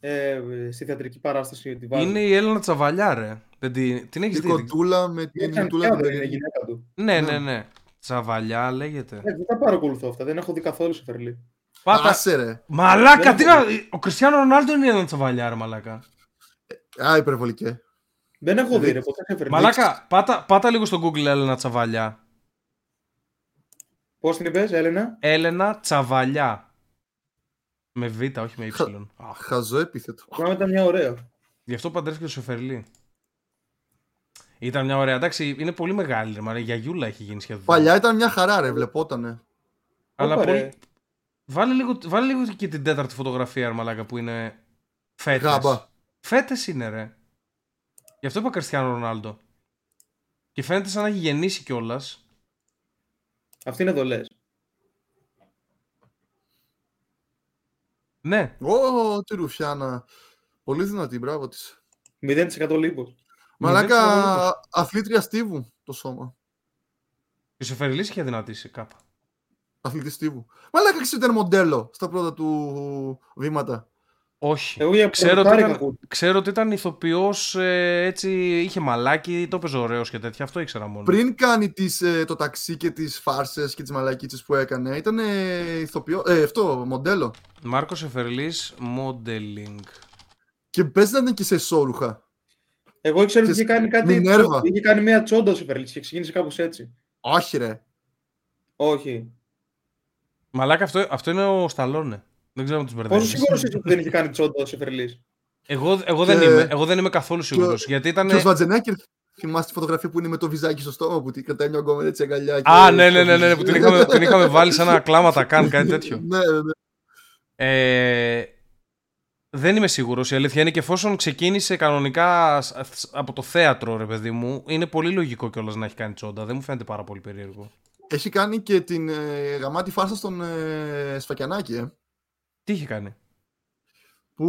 Ε, στη θεατρική παράσταση τη βάζει. Είναι η Έλληνα Τσαβαλιά, ρε. Δεν την, την έχεις Η δει. κοντούλα με την Ήταν μητούλα και την είναι η περίεργη. γυναίκα του. Ναι, Ναι. ναι, ναι. Τσαβαλιά λέγεται. Ε, δεν τα παρακολουθώ αυτά, δεν έχω δει καθόλου σε Φερλί. Πάτα... Άσε ρε. Μαλάκα, Δεν τι έχω να... Ο Κριστιανό Ρονάλντο είναι η Έλληνα Τσαβαλιά, ρε, μαλάκα. Α, υπερβολικέ. Δεν έχω δει, Δεν- ρε, ποτέ σε Φερλί. Μαλάκα, πάτα, πάτα λίγο στο Google Έλενα Τσαβαλιά. Πώς την είπες, Έλενα; Έλενα Τσαβαλιά. Με Β, όχι με Χα- Y. Αχ, Χαζό επίθετο. Θυμάμαι ήταν μια ωραία. Γι' αυτό παντρεύτηκε το Σεφερλί. Ήταν μια ωραία. Εντάξει, είναι πολύ μεγάλη. Ρε, μαλάκα, η γιαγιούλα έχει γίνει σχεδόν. Παλιά ήταν μια χαρά, ρε, βλεπότανε. Αλλά Όπα, πολύ... ρε. Βάλε, λίγο, βάλε λίγο και την τέταρτη φωτογραφία, ρε, μαλάκα, που είναι φέτες. Γάμπα. Φέτες είναι, ρε. Γι' αυτό είπα Κριστιανό Ρονάλντο. Και φαίνεται σαν να έχει γεννήσει κιόλας. Αυτή είναι δολέ. Ναι, Ω, τι ρουφιάνα. Πολύ δυνατή, μπράβο της. 0% λίπος. Μαλάκα, Μηδέν αθλήτρια Στίβου το σώμα. και ο Σεφερλί είχε δυνατήσει κάπου. Αθλητής Στίβου. Μαλάκα ξέρετε ήταν μοντέλο στα πρώτα του βήματα. Όχι. Εγώ για ξέρω, ότι πρωτάρι ήταν, ακούω. ξέρω ότι ήταν ηθοποιός, ε, έτσι, είχε μαλάκι, το έπαιζε ωραίος και τέτοια. Αυτό ήξερα μόνο. Πριν κάνει τις, ε, το ταξί και τις φάρσες και τις μαλακίτσες που έκανε, ήταν ε, ηθοποιό, ε, αυτό, μοντέλο. Μάρκος Σεφερλής, modeling. Και πες να ήταν και σε σόρουχα. Εγώ ήξερα ότι Και είχε κάνει κάτι. Μινέρβα. Είχε κάνει μια τσόντας σε Φερλί και ξεκίνησε κάπως έτσι. Όχι ρε. Όχι. Μαλάκα, αυτό, αυτό είναι ο Σταλόνε. Δεν ξέρω αν τους Πόσο μπερδεύεις. σίγουρος είσαι ότι δεν είχε κάνει τσόντα σε Φερλί. Εγώ, εγώ, δεν Και- είμαι, εγώ δεν είμαι καθόλου σίγουρος. Γιατί ήταν... Και ο Σβατζενέκερ, θυμάστε τη φωτογραφία που είναι με το βυζάκι στο στόμα που την κρατάει μια γκόμενα έτσι αγκαλιά. και- Α, ναι, ναι, ναι, ναι, που την είχαμε, την είχαμε βάλει σαν ένα κλάματα καν, κάτι τέτοιο. ναι, ναι, ναι. Ε, δεν είμαι σίγουρος. Η αλήθεια είναι και εφόσον ξεκίνησε κανονικά σ- σ- από το θέατρο, ρε παιδί μου, είναι πολύ λογικό κιόλας να έχει κάνει τσόντα. Δεν μου φαίνεται πάρα πολύ περίεργο. Έχει κάνει και την ε, γαμάτη φάρσα στον ε, Σφακιανάκη, ε, Τι είχε κάνει; που,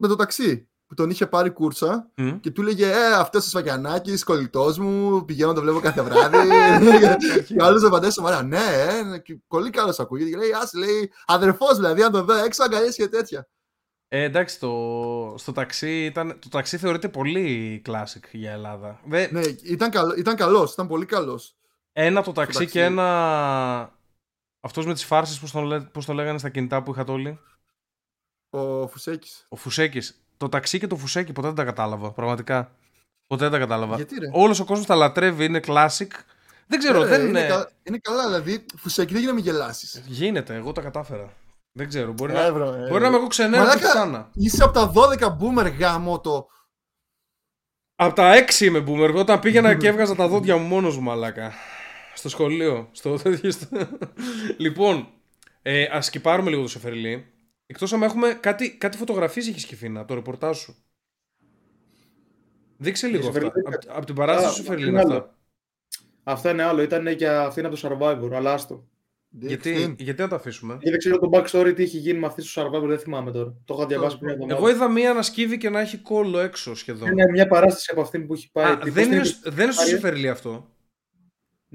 με το ταξί. Που τον είχε πάρει κούρσα Μμ. και του λέγε Ε, αυτός ο Σφακιανάκης, κολλητός μου, πηγαίνω να το βλέπω κάθε βράδυ. και ο άλλος απαντάει σοβαρά. Ναι, ε, και πολύ καλός ακούγεται. Και λέει, Α, λέει, αδερφός δηλαδή, αν το δω έξω, αγκαλιέ και τέτοια. Ε, εντάξει, το, στο ταξί ήταν, το ταξί θεωρείται πολύ classic για Ελλάδα. Δε, Ναι, ήταν, καλό, ήταν καλός, ήταν πολύ καλός. Ένα το ταξί ταξί. και ένα. Αυτός με τις φάρσες, πώς το, λέ- πώς το λέγανε στα κινητά που είχατε όλοι; Ο Φουσέκης. Ο Φουσέκης. Το ταξί και το Φουσέκι ποτέ δεν τα κατάλαβα. Πραγματικά. Ποτέ δεν τα κατάλαβα. Γιατί ρε; Όλος ο κόσμος τα λατρεύει, είναι classic. Δεν ξέρω, Ε, δεν είναι, είναι. κα- είναι καλά, δηλαδή. Φουσέκη δεν γίνεται να με γελάσεις. Γίνεται, εγώ τα κατάφερα. Δεν ξέρω, μπορεί, Ε, να, βρω, ε, μπορεί να είμαι εγώ ξενέρα Μαλάκα. και φτάνα. Είσαι από τα 12 boomer γάμο το. Από τα 6 είμαι boomer. Όταν πήγαινα και έβγαζα τα δόντια μου μόνος μου, μαλάκα. Στο σχολείο. Στο... στο- λοιπόν, ε, ας σκυπάρουμε λίγο το Σεφερλί. Εκτός αν έχουμε κάτι, κάτι φωτογραφίες έχει σκεφτεί από το ρεπορτάζ σου. Δείξε λίγο αυτά. Σεφερλί- Από, από την παράσταση Α, του Σεφερλί είναι είναι άλλο. αυτά. Αυτό είναι άλλο. Ήταν για αυτή είναι από το Survivor, αλλά άστο. Γιατί, γιατί να τα αφήσουμε; Γιατί δεν ξέρω το backstory τι έχει γίνει με αυτή στο Survivor, δεν θυμάμαι τώρα. Το είχα διαβάσει πριν από Εγώ είδα μία να σκύβει και να έχει κόλλο έξω σχεδόν. Είναι μια παράσταση από αυτήν που έχει πάει. Α, Τι- δεν, πώς είναι, την σ- δεν είναι στο πάρει; Σεφερλί αυτό.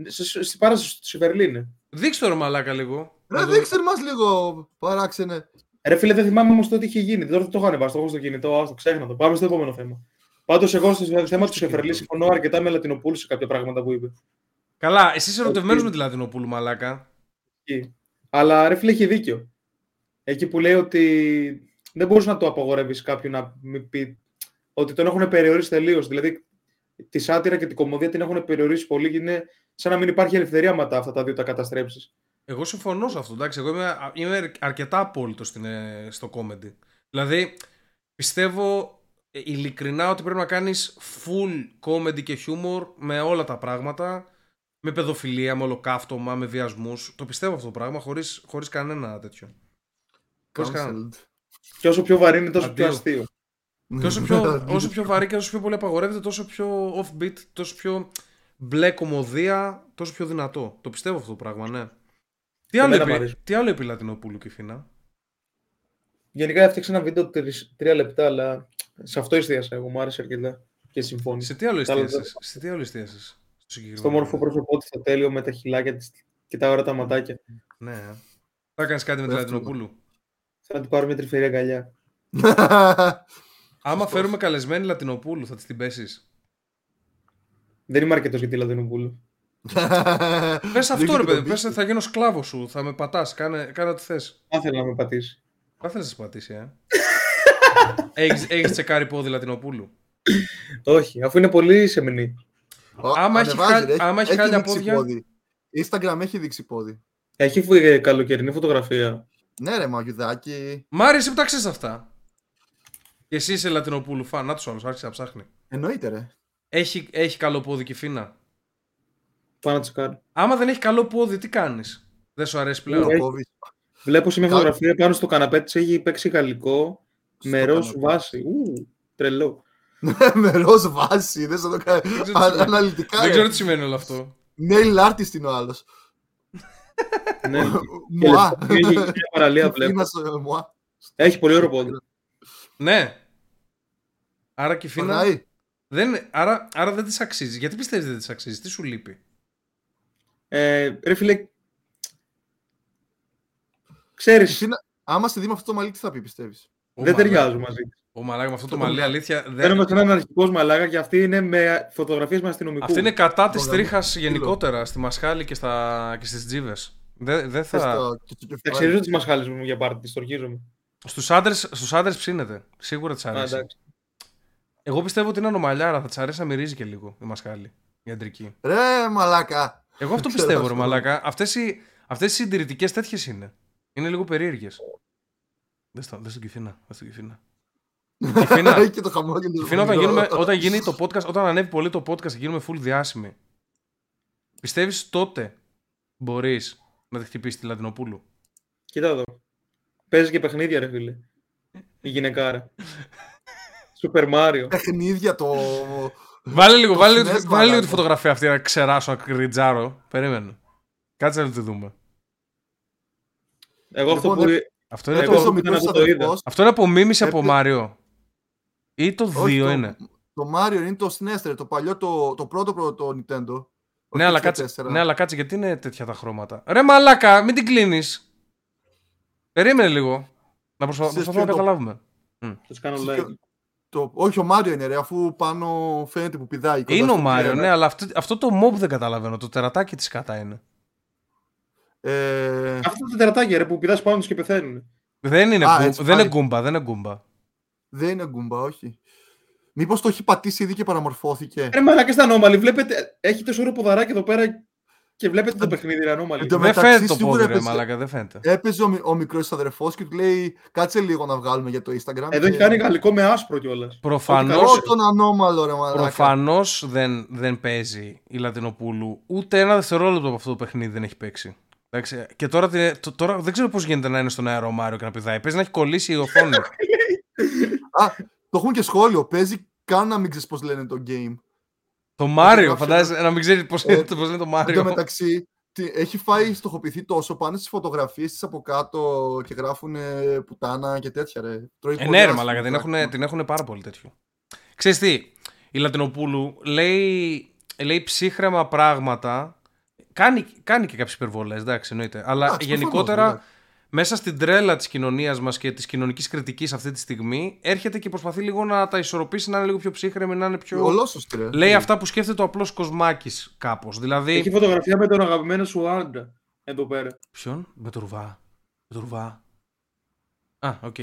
Σε- σε- Στην παράσταση στη Βερλίνη. Δείξτε το ρε μαλάκα λίγο. Ρε, Να το- δείξτε μας λίγο παράξενε. Ρε φίλε, δεν θυμάμαι όμως το τι είχε γίνει. Τώρα το έχω ανεβάσει, το έχω στο κινητό, άστο, ξέχνα το. Πάμε στο επόμενο θέμα. Πάντως, εγώ στο θέμα τους Σεφερλή συμφωνώ αρκετά με Λατινοπούλους σε κάποια πράγματα που είπε. Καλά, εσύ είσαι ερωτευμένο με τη Λατινοπούλου, μαλάκα. Εκεί. Αλλά ρε φίλε, έχει δίκιο. Εκεί που λέει ότι δεν μπορείς να το απαγορεύεις κάποιον να μην πει ότι τον έχουν περιορίσει τελείως. Δηλαδή, τη σάτυρα και την κομμωδία την έχουν περιορίσει πολύ και είναι σαν να μην υπάρχει ελευθερία μετά αυτά τα δύο τα καταστρέψεις. Εγώ συμφωνώ σε αυτό. Εντάξει, εγώ είμαι, είμαι αρκετά απόλυτος στο comedy. Δηλαδή, πιστεύω ε, ειλικρινά ότι πρέπει να κάνεις full comedy και humor με όλα τα πράγματα. Με παιδοφιλία, με ολοκαύτωμα, με βιασμούς. Το πιστεύω αυτό το πράγμα χωρίς, χωρίς κανένα τέτοιο. Χωρίς κανένα. Και όσο πιο βαρύ είναι, τόσο πιο αστείο. Και όσο πιο, όσο πιο βαρύ και όσο πιο πολύ απαγορεύεται, τόσο πιο offbeat, τόσο πιο μπλε κομμωδία, τόσο πιο δυνατό. Το πιστεύω αυτό το πράγμα, ναι. Τι άλλο, είπε, τι άλλο είπε η Λατινοπούλου και η Φίνα; Γενικά έφτιαξε ένα βίντεο τρία λεπτά, αλλά σε αυτό εστίασα εγώ, μου άρεσε αρκετά και συμφώνησα. Σε τι άλλο εστίασες, σε τι άλλο εστίασες στο μόρφο πρόσωπό τη, στο τέλειο με τα χιλάκια της και τα ωραία τα ματάκια. Ναι. Θα κάνεις κάτι με την Λατινοπούλου; Θα την πάρω μια τρυφερή αγκαλιά. Άμα φέρουμε καλεσμένη Λατινοπούλου, θα της την πέσεις; Δεν είμαι αρκετός για τη Λατινοπούλου. Πες αυτό ρε παιδί, πες θα γίνω σκλάβος σου, θα με πατάς, κάνε, κάνε ό,τι θες. Θα ήθελα να με πατήσει. Θα ήθελα να σε πατήσει, ε. Έχεις τσεκάρει πόδι Λατινοπούλου. Όχι, αφού είναι πολύ σεμνή. Άμα έχει, άμα έχει χάλια πόδια. Πόδι. Instagram έχει δείξει πόδι. Έχει ε, καλοκαιρινή φωτογραφία. Ναι, ρε μαγιουδάκι. Μ' άρεσε που τα ξέρεις αυτά. Και εσύ είσαι Λατινοπούλου φαν. Να τους άλλους, άρχισε να ψάχνει. Εννοείται, ρε. Έχει, έχει καλό πόδι και φίνα. Πάω να τσεκάρω. Άμα δεν έχει καλό πόδι, τι κάνεις; Δεν σου αρέσει πλέον; Βλέπω σε μια φωτογραφία πάνω στο καναπέ της έχει παίξει γαλλικό με ροζ βάση. Ου, τρελό. με ροζ βάση, δεν θα το κάνει αναλυτικά. Δεν ξέρω τι σημαίνει όλο αυτό. Nail artist είναι ο άλλος. Ναι, μουά. Μια παραλία βλέπω. Έχει πολύ ωραίο πόδι. Ναι. Άρα και φίνα. Δεν, άρα, άρα δεν της αξίζει. Γιατί πιστεύεις δεν της αξίζει, τι σου λείπει; Ε, ρε φίλε, ξέρεις... Άμα στη δει με αυτό το μαλλί, τι θα πει, πιστεύεις; Δεν ταιριάζουν μαζί. Ο μαλάκας με αυτό το μαλλί, αλήθεια. Δεν είμαι έναν αρχικός μαλάκας και αυτή είναι με φωτογραφίες με αστυνομικού. Αυτή είναι κατά της τρίχας γενικότερα στη Μασχάλη και, στα... και στις τζίβες. Δεν δε θα. Θα ξερίζω τι Μασχάλε μου για πάρτι, τι στοργίζομαι. Στους άντρε στους άντρες ψήνεται. Σίγουρα της αρέσει. Α, Εγώ πιστεύω ότι είναι ανομαλιάρα. Θα της αρέσει να μυρίζει και λίγο η Μασχάλη. Η αντρική. Ρε μαλάκα. Εγώ αυτό πιστεύω, ρε μαλάκα. Αυτές οι, αυτές οι συντηρητικές τέτοιες είναι. Είναι λίγο περίεργες. Δεν στο, δεν στο κυφίνα. Δεν στο κυφίνα. Κυφίνα, και το χαμόγελο. Κυφίνα όταν, γίνουμε, όταν γίνει το podcast, όταν ανέβει πολύ το podcast και γίνουμε full διάσημοι. Πιστεύεις τότε μπορείς να τη χτυπήσεις τη Λατινοπούλου; Κοίτα εδώ. Παίζεις και παιχνίδια, ρε φίλε. Η γυναικάρα. Σούπερ Μάριο. Παιχνίδια το. Βάλε λίγο, βάλε, βάλε λίγο τη φωτογραφία αυτή να ξεράσω, να κριτζάρω. Περίμενε. Κάτσε να τη δούμε. Εγώ αυτό λοιπόν, που. Αυτό είναι, το... το αυτό είναι απομίμηση από Μάριο. Ή το 2 είναι. Το Μάριο είναι το SNES, το παλιό, το, το πρώτο πρώτο το Nintendo. Ναι αλλά, κάτσε, ναι, αλλά κάτσε, γιατί είναι τέτοια τα χρώματα. Ρε μαλάκα, μην την κλείνεις. Περίμενε λίγο. Να προσπαθούμε να καταλάβουμε. Θα κάνω like. Το, όχι ο Μάριο είναι ρε, αφού πάνω φαίνεται που πηδάει. Είναι ο Μάριο, ναι, αλλά αυτό, αυτό το mob δεν καταλαβαίνω. Το τερατάκι της κατά είναι. Ε... Αυτό το τερατάκι ρε, που πηδάς πάνω τους και πεθαίνουν. Δεν είναι, Α, δεν είναι γκούμπα, δεν είναι γκούμπα. Δεν είναι γκούμπα, όχι. Μήπως το έχει πατήσει ήδη και παραμορφώθηκε. Ρε μαλάκα στα ανώμαλοι. Βλέπετε, έχει τόσο ωραίο ποδαράκι εδώ πέρα και βλέπετε το παιχνίδι, είναι ανώμαλοι. Δεν φαίνεται το πόδι, ρε μαλάκα, δεν φαίνεται. Έπαιζε ο, ο μικρός αδερφός και του λέει: Κάτσε λίγο να βγάλουμε για το Instagram. Εδώ έχει κάνει γαλλικό με άσπρο κιόλας. Προφανώ. τον ανώμαλο, ρε μαλάκα. Προφανώς δεν, δεν παίζει η Λατινοπούλου. Ούτε ένα δευτερόλεπτο από αυτό το παιχνίδι δεν έχει παίξει. Εντάξει, και τώρα, τώρα δεν ξέρω πώς γίνεται να είναι στον αέρο Μάριο και να πηδάει. Παίζει να έχει κολλήσει η οθόνη. Α, το έχουν και σχόλιο. Παίζει καν να μην ξέρεις πώς λένε το game. Το Μάριο, φαντάζεσαι να μην ξέρεις πώς ε, λένε το Μάριο. Εν τω μεταξύ, έχει φάει στοχοποιηθεί τόσο πάνε στις φωτογραφίες της από κάτω και γράφουν πουτάνα και τέτοια. Ρε. ε, ναι, ρε, μαλάκα, την έχουν, την έχουν πάρα πολύ τέτοιο. Ξέρεις τι, η Λατινοπούλου λέει, λέει ψύχρεμα πράγματα. Κάνει, κάνει και κάποιες υπερβολές, εντάξει, εννοείται. Αλλά γενικότερα μέσα στην τρέλα της κοινωνίας μας και της κοινωνικής κριτικής αυτή τη στιγμή, έρχεται και προσπαθεί λίγο να τα ισορροπήσει, να είναι λίγο πιο ψύχραιμη, να είναι πιο. Ολόσωστη, ρε. Λέει αυτά που σκέφτεται ο απλός κοσμάκης κάπως. Δηλαδή. Έχει φωτογραφία με τον αγαπημένο σου άντρα. Εδώ πέρα. Ποιον; Με το Ρουβά. Με το Ρουβά. Α, ok.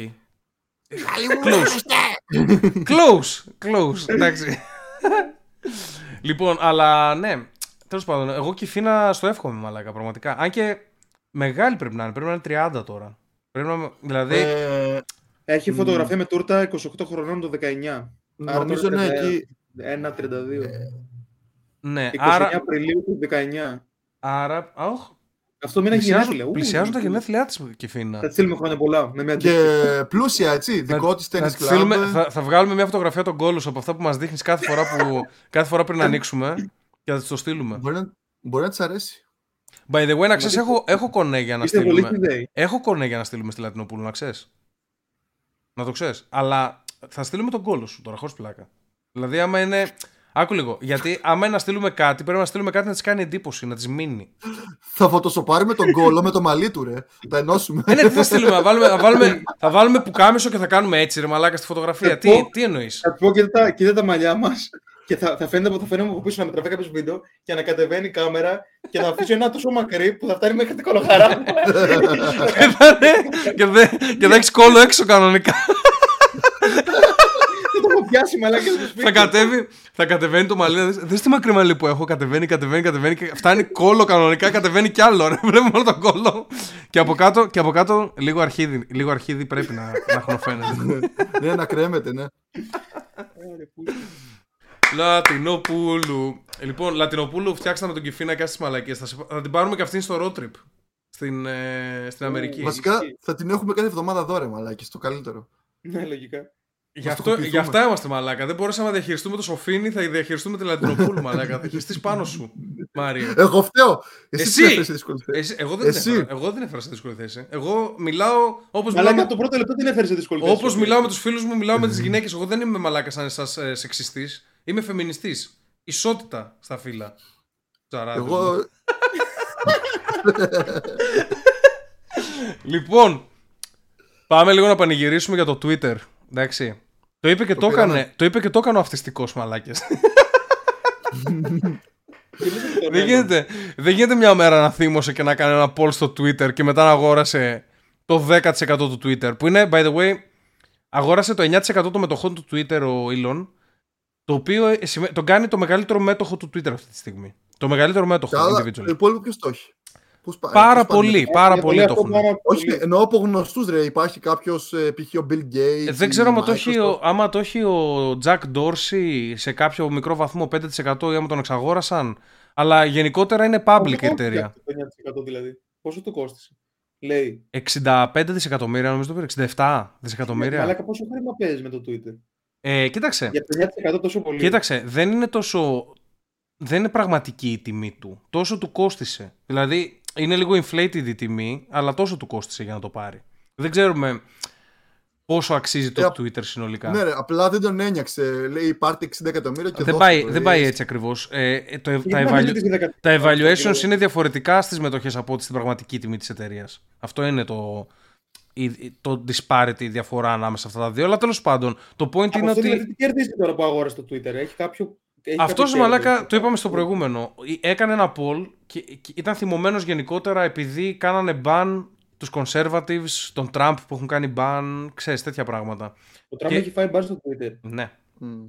Close. Close. Close. Εντάξει. λοιπόν, αλλά ναι. Τέλος πάντων, εγώ και η Φίνα στο εύχομαι, μαλάκα, πραγματικά. Αν και μεγάλη πρέπει να είναι. Πρέπει να είναι 30 τώρα. Πρέπει να, δηλαδή. Ε, Έχει Μμ. φωτογραφία με τούρτα 28 χρονών το 19. Άρα νομίζω τώρα ναι, είναι εκεί. 1-32. ναι, 29 άρα. Απριλίου του 19. άρα αχ, Αυτό μην έχει γενέθλια. πλησιάζουν, Ου, πλησιάζουν τα γενέθλιά της και Φίνα. Θα τη στείλουμε χρόνια πολλά. Με μια Και πλούσια, έτσι. Δικό της Θα, τέννη τη στείλουμε- κλαμπ. θα, θα βγάλουμε μια φωτογραφία των κόλου από αυτά που μας δείχνεις κάθε φορά, που, κάθε φορά πριν ανοίξουμε και θα τη το στείλουμε. Μπορεί να, μπορεί να της αρέσει. By the way, να ξέρεις, έχω, έχω κονέ για να Είστε πολύ στείλουμε. χιδαίοι. Έχω κονέ για να στείλουμε στη Λατινοπούλου, να ξέρεις. Να το ξέρεις. Αλλά θα στείλουμε τον κόλο σου τώρα, χωρίς πλάκα. Δηλαδή, άμα είναι. Άκου λίγο. Γιατί άμα είναι να στείλουμε κάτι, πρέπει να στείλουμε κάτι να της κάνει εντύπωση, να της μείνει. Θα φωτοσοπάρουμε τον κόλο με το μαλλί του, ρε. Τα ενώσουμε. Ε, ναι, τι θα στείλουμε. Θα βάλουμε, θα, βάλουμε, θα βάλουμε πουκάμισο και θα κάνουμε έτσι, ρε μαλάκα, στη φωτογραφία. Θα τι, πω- τι εννοείς; Θα του πω κοίτα τα, κοίτα τα μαλλιά μας και θα, θα φαίνεται από, θα φαίνεται από πίσω να μετραβεί κάποιος βίντεο και να κατεβαίνει η κάμερα και να αφήσει ένα τόσο μακρύ που θα φτάνει μέχρι την κολοχαρά. και θα, είναι- και δεν και θα έχεις κόλλο έξω κανονικά. Δεν το έχω πιάσει μαλάκι στο σπίτι. θα, κατέβει, θα κατεβαίνει το μαλλί. να δεις, Δες τι μακρύ μαλλί που έχω. Κατεβαίνει, κατεβαίνει, κατεβαίνει και φτάνει κόλλο κανονικά. Κατεβαίνει κι άλλο. Ρε. Βλέπουμε όλο το κόλλο. και, από κάτω, και από κάτω λίγο αρχίδι, λίγο αρχίδι πρέπει να, να χρονοφαίνεται. ναι, να κρέμεται, ναι. Ωραία, πού- Λατινοπούλου. Λοιπόν, Λατινοπούλου φτιάξαμε τον Κιφίνα και στι μαλακίες. Θα, σε- θα την πάρουμε και αυτήν στο road trip. Στην, ε, στην Αμερική. Βασικά θα την έχουμε κάθε εβδομάδα δώρε, μαλάκι. Το καλύτερο. Ναι, λογικά. Γι' Μας το αυτό, κοπηθούμε. γι' αυτά είμαστε μαλάκα. Δεν μπορούσαμε να διαχειριστούμε το Σοφίνι, θα διαχειριστούμε τη Λατινοπούλου μαλάκα. Θα χειριστείς πάνω σου, Μάριο. Εγώ φταίω. Εσύ, Εσύ! τι έφερες σε δύσκολη θέση. Εσύ, εγώ, δεν Εσύ. Την έφερα, εγώ δεν έφερα σε δύσκολη θέση. Εγώ μιλάω όπως Μαλάκα μιλάω, το πρώτο λεπτό την έφερε σε δύσκολη θέση. όπως μιλάω με τους φίλους μου, μιλάω με τις γυναίκες. Εγώ δεν είμαι μαλάκα σαν εσάς ε, σεξιστής. Είμαι φεμινιστής. Ισότητα στα φύλλα. Τσαράδες μου. Εγώ. Λοιπόν, πάμε λίγο να πανηγυρίσουμε για το Twitter. Εντάξει. Το είπε και το, Το πήραμε. έκανε, το είπε και το έκανε ο αυτιστικός μαλάκες. δεν, γίνεται, δεν γίνεται μια μέρα να θύμωσε και να κάνει ένα poll στο Twitter και μετά να αγόρασε το 10% του Twitter. Που είναι, by the way, αγόρασε το 9% των μετοχών του Twitter ο Elon, το οποίο ε, σημαίνει- τον κάνει το μεγαλύτερο μέτοχο του Twitter αυτή τη στιγμή. Το μεγαλύτερο μέτοχο Καλά, individual. το υπόλοιπο ποιος το έχει; Πώς πά- Πάρα πώς πάνε; πολύ, πάρα πολύ το έχουν. Όχι, εννοώ από γνωστούς ρε. Υπάρχει κάποιος π.χ. ο Bill Gates. Ε, δεν η ξέρω άμα το, έχει, Microsoft. ο- άμα το έχει ο Jack Dorsey σε κάποιο μικρό βαθμό 5% ή άμα τον εξαγόρασαν. Αλλά γενικότερα είναι public εταιρεία. Το 9% δηλαδή; Πόσο του κόστησε; Λέει. 65 δισεκατομμύρια, νομίζω το πήρε. 67 δισεκατομμύρια. Μαλάκα πόσο χρήμα παίζεις με το Twitter; Ε, κοίταξε. Για 9% τόσο πολύ. Κοίταξε, δεν είναι τόσο. Δεν είναι πραγματική η τιμή του. Τόσο του κόστησε. Δηλαδή, είναι λίγο inflated η τιμή, αλλά τόσο του κόστησε για να το πάρει. Δεν ξέρουμε πόσο αξίζει το Ε, Twitter συνολικά. Ναι, ρε, απλά δεν τον ένιωξε. Λέει πάρτε 60 εκατομμύρια και δεν, δώστε πάει, το, δεν ε. πάει έτσι ακριβώς. Ε, ε, το, Γιατί τα, να μην evalu- ζητήσει 10%. τα evaluations Δηλαδή. είναι διαφορετικά στις μετοχές από ό,τι στην πραγματική τιμή της εταιρείας. Αυτό είναι το, η- το disparity, η διαφορά ανάμεσα σε αυτά τα δύο. Αλλά τέλος πάντων, το point Από είναι αυτό ότι... δηλαδή τι κερδίζει τώρα που αγόρασε το Twitter. Έχει κάποιο. Έχει Αυτός κάποιο μαλάκα, κέρδος. το είπαμε στο προηγούμενο. Έκανε ένα poll και, και ήταν θυμωμένος γενικότερα επειδή κάνανε ban τους conservatives, τον Trump που έχουν κάνει ban, ξέρεις, τέτοια πράγματα. Ο Τραμπ και- έχει φάει μπαν στο Twitter. Ναι. Μμ.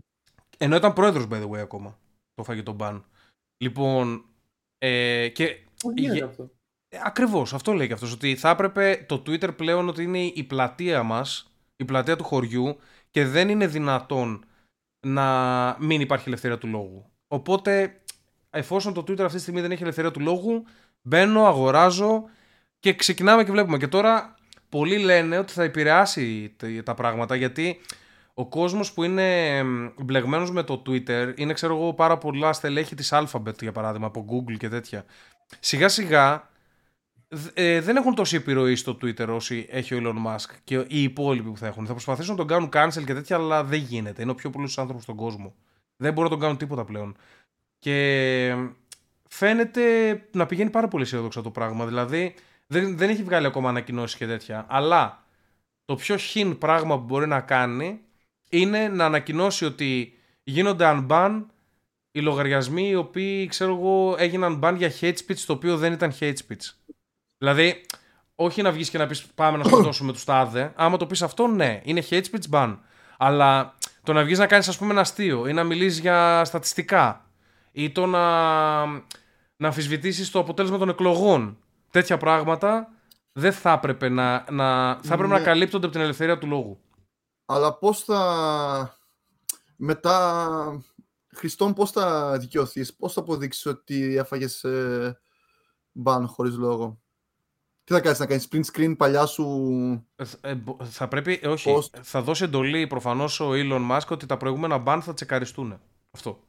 Ενώ ήταν πρόεδρος, by the way, ακόμα. Το φάγε τον ban. Λοιπόν, ε, και Πώς γίνεται Γε- αυτό; Ε, Ακριβώς, αυτό λέει και αυτός. Ότι θα έπρεπε το Twitter πλέον ότι είναι η πλατεία μας, η πλατεία του χωριού και δεν είναι δυνατόν να μην υπάρχει ελευθερία του λόγου. Οπότε, εφόσον το Twitter αυτή τη στιγμή δεν έχει ελευθερία του λόγου, μπαίνω, αγοράζω και ξεκινάμε και βλέπουμε. Και τώρα πολλοί λένε ότι θα επηρεάσει τε- τα πράγματα γιατί ο κόσμος που είναι εμ, μπλεγμένος με το Twitter είναι ξέρω εγώ πάρα πολλά στελέχη της Alphabet για παράδειγμα από Google και τέτοια σιγά σιγά δ- ε, δεν έχουν τόση επιρροή στο Twitter όσοι έχει ο Elon Musk και οι υπόλοιποι που θα έχουν. Θα προσπαθήσουν να τον κάνουν cancel και τέτοια, αλλά δεν γίνεται. Είναι ο πιο πολλούς άνθρωπος στον κόσμο. Δεν μπορούν να τον κάνουν τίποτα πλέον. Και φαίνεται να πηγαίνει πάρα πολύ αισιόδοξα το πράγμα. Δηλαδή, Δεν, δεν έχει βγάλει ακόμα ανακοινώσεις και τέτοια. Αλλά το πιο χιν πράγμα που μπορεί να κάνει είναι να ανακοινώσει ότι γίνονται unban οι λογαριασμοί οι οποίοι, ξέρω εγώ, έγιναν ban για hate speech το οποίο δεν ήταν hate speech. Δηλαδή, όχι να βγεις και να πεις πάμε να σκοτώσουμε τους τάδε. Άμα το πεις αυτό, ναι, είναι hate speech ban. Αλλά το να βγεις να κάνεις ας πούμε ένα αστείο ή να μιλήσεις για στατιστικά ή το να, να αμφισβητήσεις το αποτέλεσμα των εκλογών. Τέτοια πράγματα δεν θα έπρεπε να, να, θα έπρεπε να Ναι. καλύπτονται από την ελευθερία του λόγου. Αλλά πώς θα... Μετά... Χριστόν, πώς θα δικαιωθείς, πώς θα αποδείξεις ότι έφαγες ε, μπαν χωρίς λόγο; Τι θα κάνεις, να κάνεις print screen παλιά σου... Ε, ε, μπο- θα πρέπει, ε, όχι, Πώς; θα δώσει εντολή προφανώς ο Elon Musk ότι τα προηγούμενα ban θα τσεκαριστούν. Αυτό.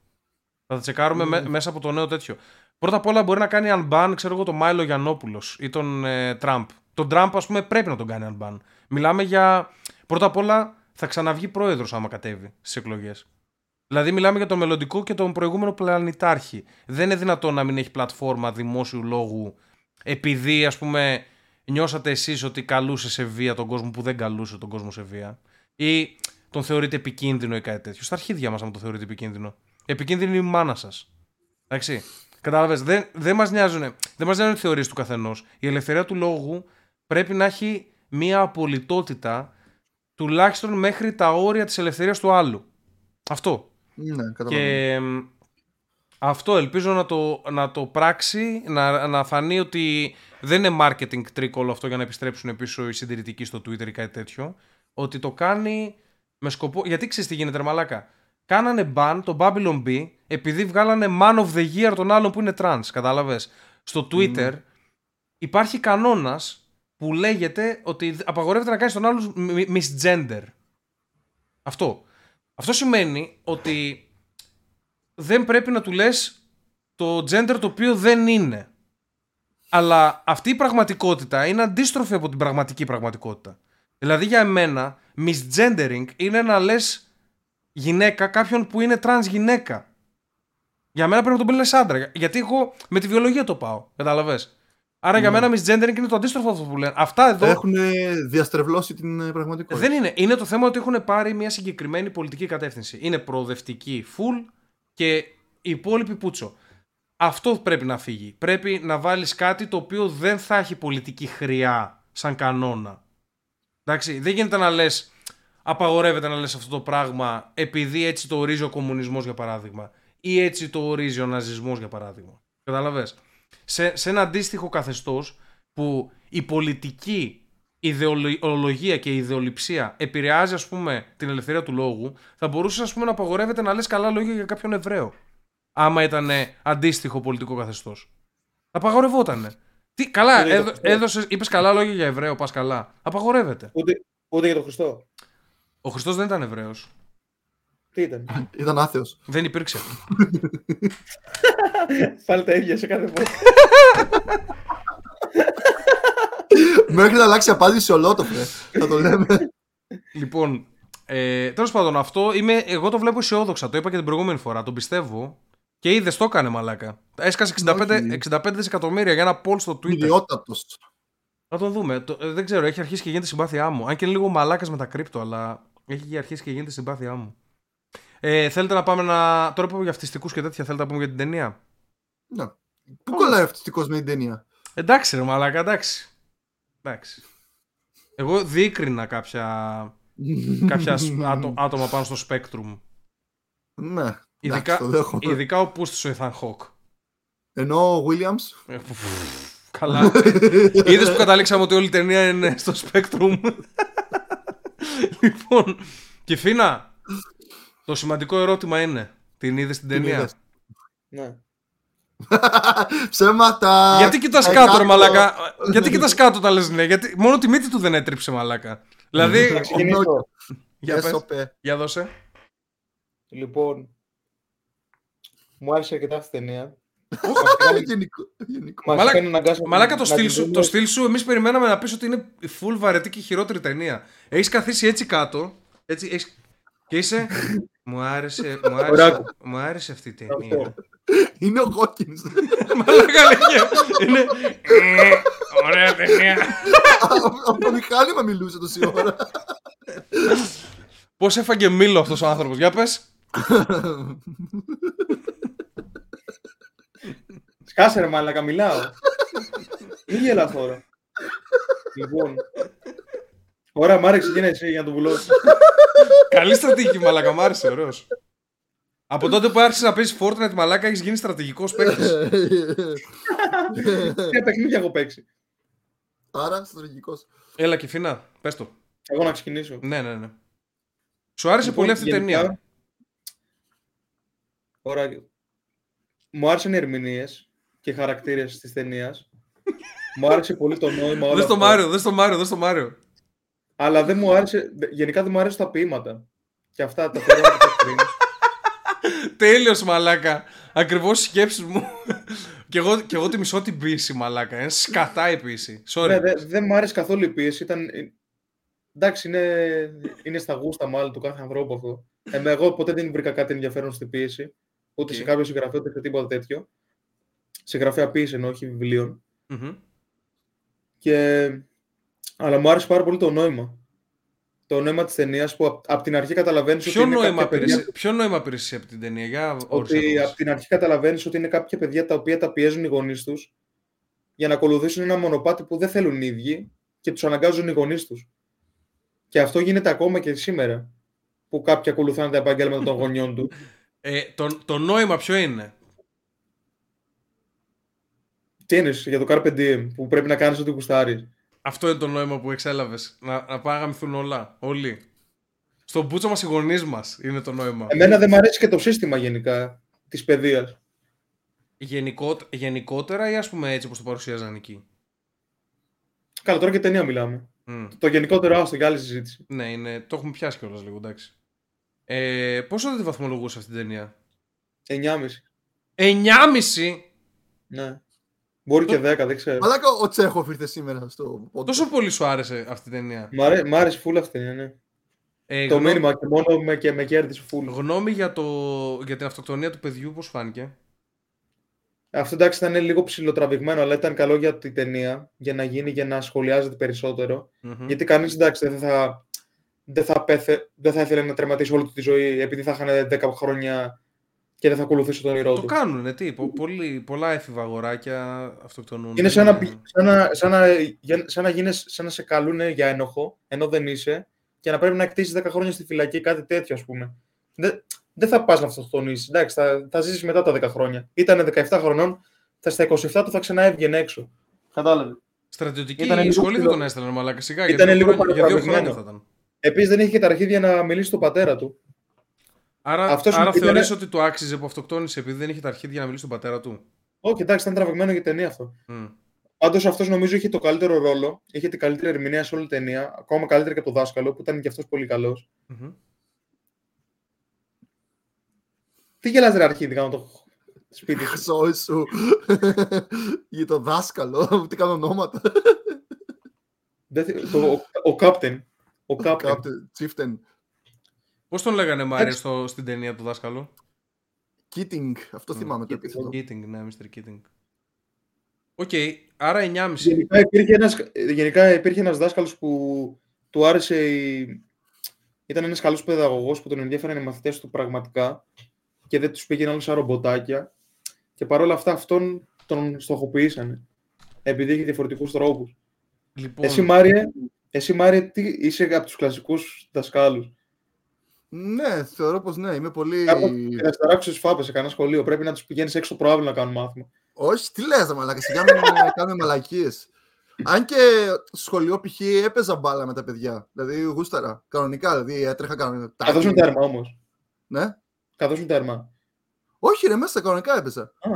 Θα τα τσεκάρουμε με- μέσα από το νέο τέτοιο. Πρώτα απ' όλα μπορεί να κάνει unban, ξέρω εγώ, τον Μάιλο Γιαννόπουλος ή τον ε, Τραμπ. Τον Τραμπ, ας πούμε, πρέπει να τον κάνει unban. Μιλάμε για. Πρώτα απ' όλα θα ξαναβγεί πρόεδρος άμα κατέβει στις εκλογές. Δηλαδή, μιλάμε για τον μελλοντικό και τον προηγούμενο πλανητάρχη. Δεν είναι δυνατόν να μην έχει πλατφόρμα δημόσιου λόγου επειδή, ας πούμε, νιώσατε εσείς ότι καλούσε σε βία τον κόσμο που δεν καλούσε τον κόσμο σε βία. Ή τον θεωρείτε επικίνδυνο ή κάτι τέτοιο. Στα αρχίδια μας, αν το θεωρείτε επικίνδυνο. Επικίνδυνη είναι η μάνα σας. Εντάξει. Κατάλαβες. Δεν, δεν μας νοιάζουν, δεν μας νοιάζουν οι θεωρίες του καθενός. Η ελευθερία του λόγου πρέπει να έχει μία απολυτότητα τουλάχιστον μέχρι τα όρια της ελευθερίας του άλλου. Αυτό. Ναι, καταλαβαίνω. Και μ, αυτό ελπίζω να το, να το πράξει, να, να φανεί ότι δεν είναι marketing trick όλο αυτό για να επιστρέψουν πίσω οι συντηρητικοί στο Twitter ή κάτι τέτοιο. Ότι το κάνει με σκοπό. Γιατί ξέρεις τι γίνεται, ρε Μαλάκα; Κάνανε ban το Babylon B επειδή βγάλανε Man of the Year τον άλλον που είναι trans. Κατάλαβες; Στο Twitter υπάρχει κανόνας που λέγεται ότι απαγορεύεται να κάνεις τον άλλο μι- misgender. Αυτό. Αυτό σημαίνει ότι δεν πρέπει να του λες το gender το οποίο δεν είναι. Αλλά αυτή η πραγματικότητα είναι αντίστροφη από την πραγματική πραγματικότητα. Δηλαδή για εμένα, misgendering είναι να λες γυναίκα κάποιον που είναι trans γυναίκα. Για μένα πρέπει να τον πεις λες άντρα. Γιατί εγώ με τη βιολογία το πάω. Καταλαβες. Άρα για μένα misgendering είναι το αντίστροφο αυτό που λένε. Αυτά εδώ Έχουν διαστρεβλώσει την ε, πραγματικότητα. δεν είναι. Είναι το θέμα ότι έχουν πάρει μια συγκεκριμένη πολιτική κατεύθυνση. Είναι προοδευτική full και οι υπόλοιποι πούτσο. Αυτό πρέπει να φύγει. Πρέπει να βάλεις κάτι το οποίο δεν θα έχει πολιτική χρειά σαν κανόνα. Εντάξει, δεν γίνεται να λες απαγορεύεται να λες αυτό το πράγμα επειδή έτσι το ορίζει ο κομμουνισμός για παράδειγμα ή έτσι το ορίζει ο ναζισμός για παράδειγμα. Καταλαβες; Σε, σε ένα αντίστοιχο καθεστώς που η πολιτική ιδεολογία και η ιδεολειψία επηρεάζει ας πούμε την ελευθερία του λόγου θα μπορούσες ας πούμε να απαγορεύεται να λες καλά λόγια για κάποιον Εβραίο άμα ήταν αντίστοιχο πολιτικό καθεστώς. Απαγορευότανε. Τι, καλά, Ούτε για το έδω, Χριστό. έδωσες, είπες καλά λόγια για Εβραίο, πας καλά. Απαγορεύεται. Ούτε, ούτε για τον Χριστό. Ο Χριστός δεν ήταν Εβραίος. Τι ήταν; Ήταν άθεος. Δεν υπήρξε. Πάλι τα ίδια σε κάθε φορά. Μέχρι να αλλάξει απάντηση ολότοφρε. θα το λέμε. λοιπόν, ε, τέλος πάντων, αυτό είμαι, εγώ το βλέπω αισιόδοξα. Το είπα και την προηγούμενη φορά. Το πιστεύω. Και είδες, το έκανε μαλάκα. Έσκασε 65, Όχι. 65 δισεκατομμύρια για ένα poll στο Twitter. Ιδιότατος. Να τον δούμε. Το, ε, δεν ξέρω, έχει αρχίσει και γίνεται συμπάθειά μου. Αν και είναι λίγο μαλάκας με τα κρύπτο, αλλά έχει αρχίσει και γίνεται συμπάθειά μου. Ε, θέλετε να πάμε να. Τώρα που είπαμε για αυτιστικούς και τέτοια, θέλετε να πούμε για την ταινία; Ναι. Πού κολλάει αυτιστικός με την ταινία; Εντάξει, ρε μαλάκα, εντάξει. Εντάξει. Εγώ διήκρινα κάποια, κάποια σ- άτο- άτομα πάνω στο Spectrum. Ναι. Ειδικά, Εντάξει, το δέχομαι. ειδικά ο Πούστης ο Ethan Hawke. Ενώ ο Williams; Ε, φου, φου, Καλά. Είδες που καταλήξαμε ότι όλη η ταινία είναι στο Spectrum; λοιπόν, και Φίνα, το σημαντικό ερώτημα είναι, την είδες την Την ταινία; είδες. Ναι. Ψέματα. Γιατί κοιτάς Ε, κάτω, ρε μαλάκα; Γιατί κοιτάς κάτω όταν λες ναι. Γιατί μόνο τη μύτη του δεν έτριψε, μαλάκα. δηλαδή, Να ξεκινήσω. για, πες, Έσωπε. για δώσε. Λοιπόν, μου άρεσε αρκετά αυτή η ταινία. Γενικό. γενικό. Μας Μαλάκα- κάνει να αγκάσουμε Μαλάκα το να στυλ, την σου, δούμε. το στυλ σου, εμείς περιμέναμε να πεις ότι είναι η full βαρετή και η χειρότερη ταινία. Έχεις καθίσει έτσι κάτω, έτσι, έχεις... και είσαι... μου, άρεσε, μου, άρεσε, Ωραία. μου άρεσε αυτή η ταινία. Αυτό. Είναι ο Hawkins. Μαλάκα λέγε, είναι... «Ε, Ωραία ταινία. Από το μηχάνημα μιλούσε τόση ώρα. Πώς έφαγε μήλο αυτός ο άνθρωπος, για πες. Σκάσε ρε μάλακα, μιλάω. Μην γελάς τώρα. λοιπόν. Ωραία, μ' άρεσε γίνε εσύ για να το βουλώσει. Καλή στρατηγική, μαλάκα, μ' άρεσε, ωραίος. Από τότε που άρχισες να παίζεις Fortnite, μαλάκα, έχεις γίνει στρατηγικός παίκτης. Ποια παιχνίδια έχω παίξει. Άρα, στρατηγικός. Έλα, Κιφίνα, πες το. Εγώ να ξεκινήσω. Ναι, ναι, ναι. Σου άρεσε Λοιπόν, πολύ αυτή η γενικά- ταινία. Ωραία. Μου άρεσαν οι ερμηνείες και οι χαρακτήρες της ταινίας. μου άρεσε πολύ το νόημα. όλο Δες στο αυτό. Μάριο, δες στο Μάριο, δες στο Μάριο. Αλλά δεν μου άρεσε. Γενικά δεν μου άρεσαν τα ποίηματα. Και αυτά τα θέλω να τα πω πριν. Τέλειος, μαλάκα. Ακριβώς οι σκέψεις μου. και, εγώ, και εγώ τη μισώ την ποίηση, μαλάκα. Είναι σκατά η ποίηση. Sorry. ναι, δεν δεν μου άρεσε καθόλου η ποίηση. Ήταν... Εντάξει, είναι, είναι στα γούστα μάλλον του κάθε ανθρώπου αυτό. Ε, με- εγώ ποτέ δεν βρήκα κάτι ενδιαφέρον στην ποίηση. Ούτε σε Οκ. κάποιο συγγραφέα ούτε σε τίποτα τέτοιο. Συγγραφέα ποίηση εννοώ, όχι βιβλίων. Μμμ. Και... Αλλά μου άρεσε πάρα πολύ το νόημα. Το νόημα της ταινίας που απ- απ' την αρχή καταλαβαίνεις ότι. Ποιο είναι νόημα, κάποια παιδιά- πήρες, ποιο νόημα πήρες εσύ από την ταινία, για όρισε Ότι το από μας. την αρχή καταλαβαίνεις ότι είναι κάποια παιδιά τα οποία τα πιέζουν οι γονείς τους για να ακολουθήσουν ένα μονοπάτι που δεν θέλουν οι ίδιοι και τους αναγκάζουν οι γονείς τους. Και αυτό γίνεται ακόμα και σήμερα. Που κάποιοι ακολουθούν τα επαγγέλματα των γονιών του. Ε, το, το νόημα ποιο είναι; Τι είναι για το Carpe Diem που πρέπει να κάνεις ό,τι γουστάρεις; Αυτό είναι το νόημα που εξέλαβες. Να, να πάνε να γαμηθούν όλα. Όλοι. Στον μπούτσο μας οι γονείς μας είναι το νόημα. Εμένα δεν μου αρέσει και το σύστημα γενικά της παιδείας. Γενικότε- γενικότερα ή ας πούμε έτσι όπως το παρουσίαζαν εκεί; Καλά, τώρα και ταινία μιλάμε. Μμ. Το γενικότερο άστο για άλλη συζήτηση. Ναι, είναι, το έχουμε πιάσει κιόλας λίγο, εντάξει. Ε, πόσο δεν τη βαθμολογούσε αυτή την ταινία; 9,5. 9,5! Ναι. Μπορεί και 10, δεν ξέρω. Μαλάκα ο Τσέχοφ ήρθε σήμερα στο podcast. Τόσο πολύ σου άρεσε αυτή η ταινία. Μ' αρέ- μ' άρεσε φούλα αυτή, ναι. ναι. Ε, Το γνώ- μήνυμα και μόνο με, και με κέρδισε φούλ. Γνώμη για, το, για την αυτοκτονία του παιδιού, πώς φάνηκε; Αυτό εντάξει ήταν λίγο ψηλοτραβηγμένο, αλλά ήταν καλό για την ταινία για να γίνει για να σχολιάζεται περισσότερο. Μμμ. Γιατί κανείς εντάξει δεν θα, δεν, θα πέθε, δεν θα ήθελε να τερματίσει όλη του τη ζωή επειδή θα είχαν 10 χρόνια και δεν θα ακολουθήσει τον όνειρό Το του. κάνουνε, τι, πο- πολύ, πολλά έφηβα αγοράκια αυτοκτονούν. Είναι σαν να, πη- σαν να, σαν να, για- σαν να, γίνεις, σαν να σε καλούν για ένοχο, ενώ δεν είσαι, και να πρέπει να κτίσει 10 χρόνια στη φυλακή, κάτι τέτοιο, ας πούμε. Δεν, δεν θα πας να αυτοκτονήσει. Εντάξει, θα, θα ζήσεις μετά τα 10 χρόνια. Ήταν 17 χρονών, θα στα 27 του θα ξανά έβγαινε έξω. Κατάλαβε. Στρατιωτική Ήτανε λίγο σχολή δεν ψηλό- τον έστελνε, μαλάκα. Σιγά, για Ήτανε δύο, λίγο χρόνια, για δύο παρατραβηγμένο. χρόνια θα ήταν. Επίσης δεν είχε και τα αρχίδια να μιλήσει στον πατέρα του. Άρα, Αυτός άρα ήτανε- θεωρείς ότι του άξιζε που αυτοκτόνησε επειδή δεν είχε τα αρχίδια να μιλήσει στον πατέρα του; Όχι, εντάξει, ήταν τραβηγμένο για ταινία αυτό. Μμ. Πάντως αυτός νομίζω είχε το καλύτερο ρόλο, είχε την καλύτερη ερμηνεία σε όλη την ταινία, ακόμα καλύτερη και από το δάσκαλο που ήταν και αυτός πολύ καλός. Μμμ. Τι γελάς ρε αρχίδι, κάνω το σπίτι σου; Σόι σου. Για το δάσκαλο. Τι κάνω ονόματα. Δεν θυ- το, ο, ο Captain. Ο Captain. Captain, Chieftain. Πώς τον λέγανε Μάρια Εντάξει. στο, στην ταινία του δάσκαλου; Keating. Αυτό Μμ. θυμάμαι το Keating. επίθετο. Keating, ναι, Mr. Keating. Ok, άρα 9,5. Γενικά υπήρχε ένας, γενικά υπήρχε ένας δάσκαλος που του άρεσε η... Ήταν ένας καλός παιδαγωγός που τον ενδιαφέραν οι μαθητές του πραγματικά και δεν τους πήγαινε άλλο σαν ρομποτάκια και παρόλα αυτά αυτόν τον στοχοποιήσανε επειδή είχε διαφορετικούς τρόπους. Λοιπόν, Εσύ Μάριε, εσύ Μάριε τι, είσαι από τους κλασικούς δασκάλους; Ναι, θεωρώ πως ναι, είμαι πολύ... Κάπου να σταράξεις φάπες σε κανένα σχολείο, πρέπει να τους πηγαίνεις έξω στο προάβλιο να κάνουν μάθημα. Όχι, τι λες, ρε μαλάκα, σιγά μην ε, κάνουμε μαλακίες. Αν και στο σχολείο π.χ. έπαιζα μπάλα με τα παιδιά. Δηλαδή γούσταρα. Κανονικά, δηλαδή έτρεχα κανονικά. Καθώς είναι τέρμα όμως. Ναι. Καθώς είναι τέρμα. Όχι, ρε, μέσα κανονικά έπαιζα. Α,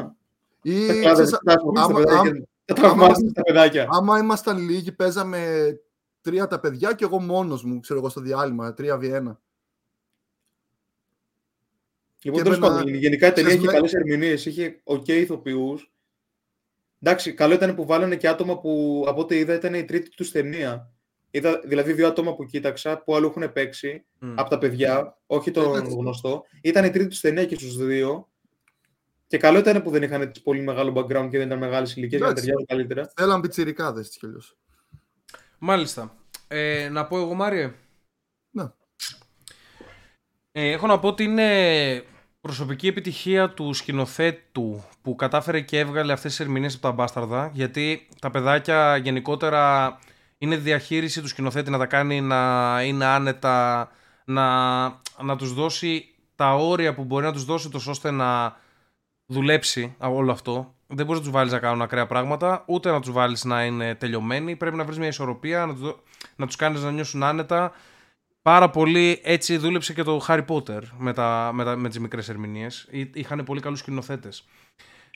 Ή, τα κλάδες, ξέρεις, τα ασχολείσαι στα άμα- παιδάκια. άμα- Τα τραυμάζεις στα παιδάκια. άμα ήμασταν λίγοι, παίζαμε τρία τα παιδιά και εγώ μόνος μου, ξέρω εγώ, στο διάλειμμα, 3v1. Λοιπόν, Και τέλος εμένα- πάντων, γενικά η ταινία είχε ξέρεις, με- καλές ερμηνείες, είχε οκ ηθοποιούς. Εντάξει, καλό ήταν που βάλανε και άτομα που από ό,τι είδα ήταν η τρίτη τους ταινία. Είδα δηλαδή δύο άτομα που κοίταξα πού αλλού έχουν παίξει μ. από τα παιδιά, όχι τον Εντάξει. γνωστό. Ήταν η τρίτη τους ταινία και στους δύο. Και καλό ήταν που δεν είχαν έτσι πολύ μεγάλο background και δεν ήταν μεγάλες ηλικίες για να Εντάξει. ταιριάζουν καλύτερα. Θέλαν πιτσιρικάδες έτσι κι αλλιώς. Μάλιστα. Ε, να πω εγώ, Μάριε. Ναι. Ε, έχω να πω ότι είναι προσωπική επιτυχία του σκηνοθέτου που κατάφερε και έβγαλε αυτές τις ερμηνείες από τα μπάσταρδα γιατί τα παιδάκια γενικότερα είναι διαχείριση του σκηνοθέτη να τα κάνει να είναι άνετα να, να τους δώσει τα όρια που μπορεί να τους δώσει τόσο ώστε να δουλέψει όλο αυτό. Δεν μπορείς να τους βάλεις να κάνουν ακραία πράγματα, ούτε να τους βάλεις να είναι τελειωμένοι. Πρέπει να βρεις μια ισορροπία, να τους να τους κάνεις να νιώσουν άνετα. Πάρα πολύ έτσι δούλεψε και το Harry Potter με, τα, με, τα, με τις μικρές ερμηνείες. Είχαν πολύ καλούς σκηνοθέτες.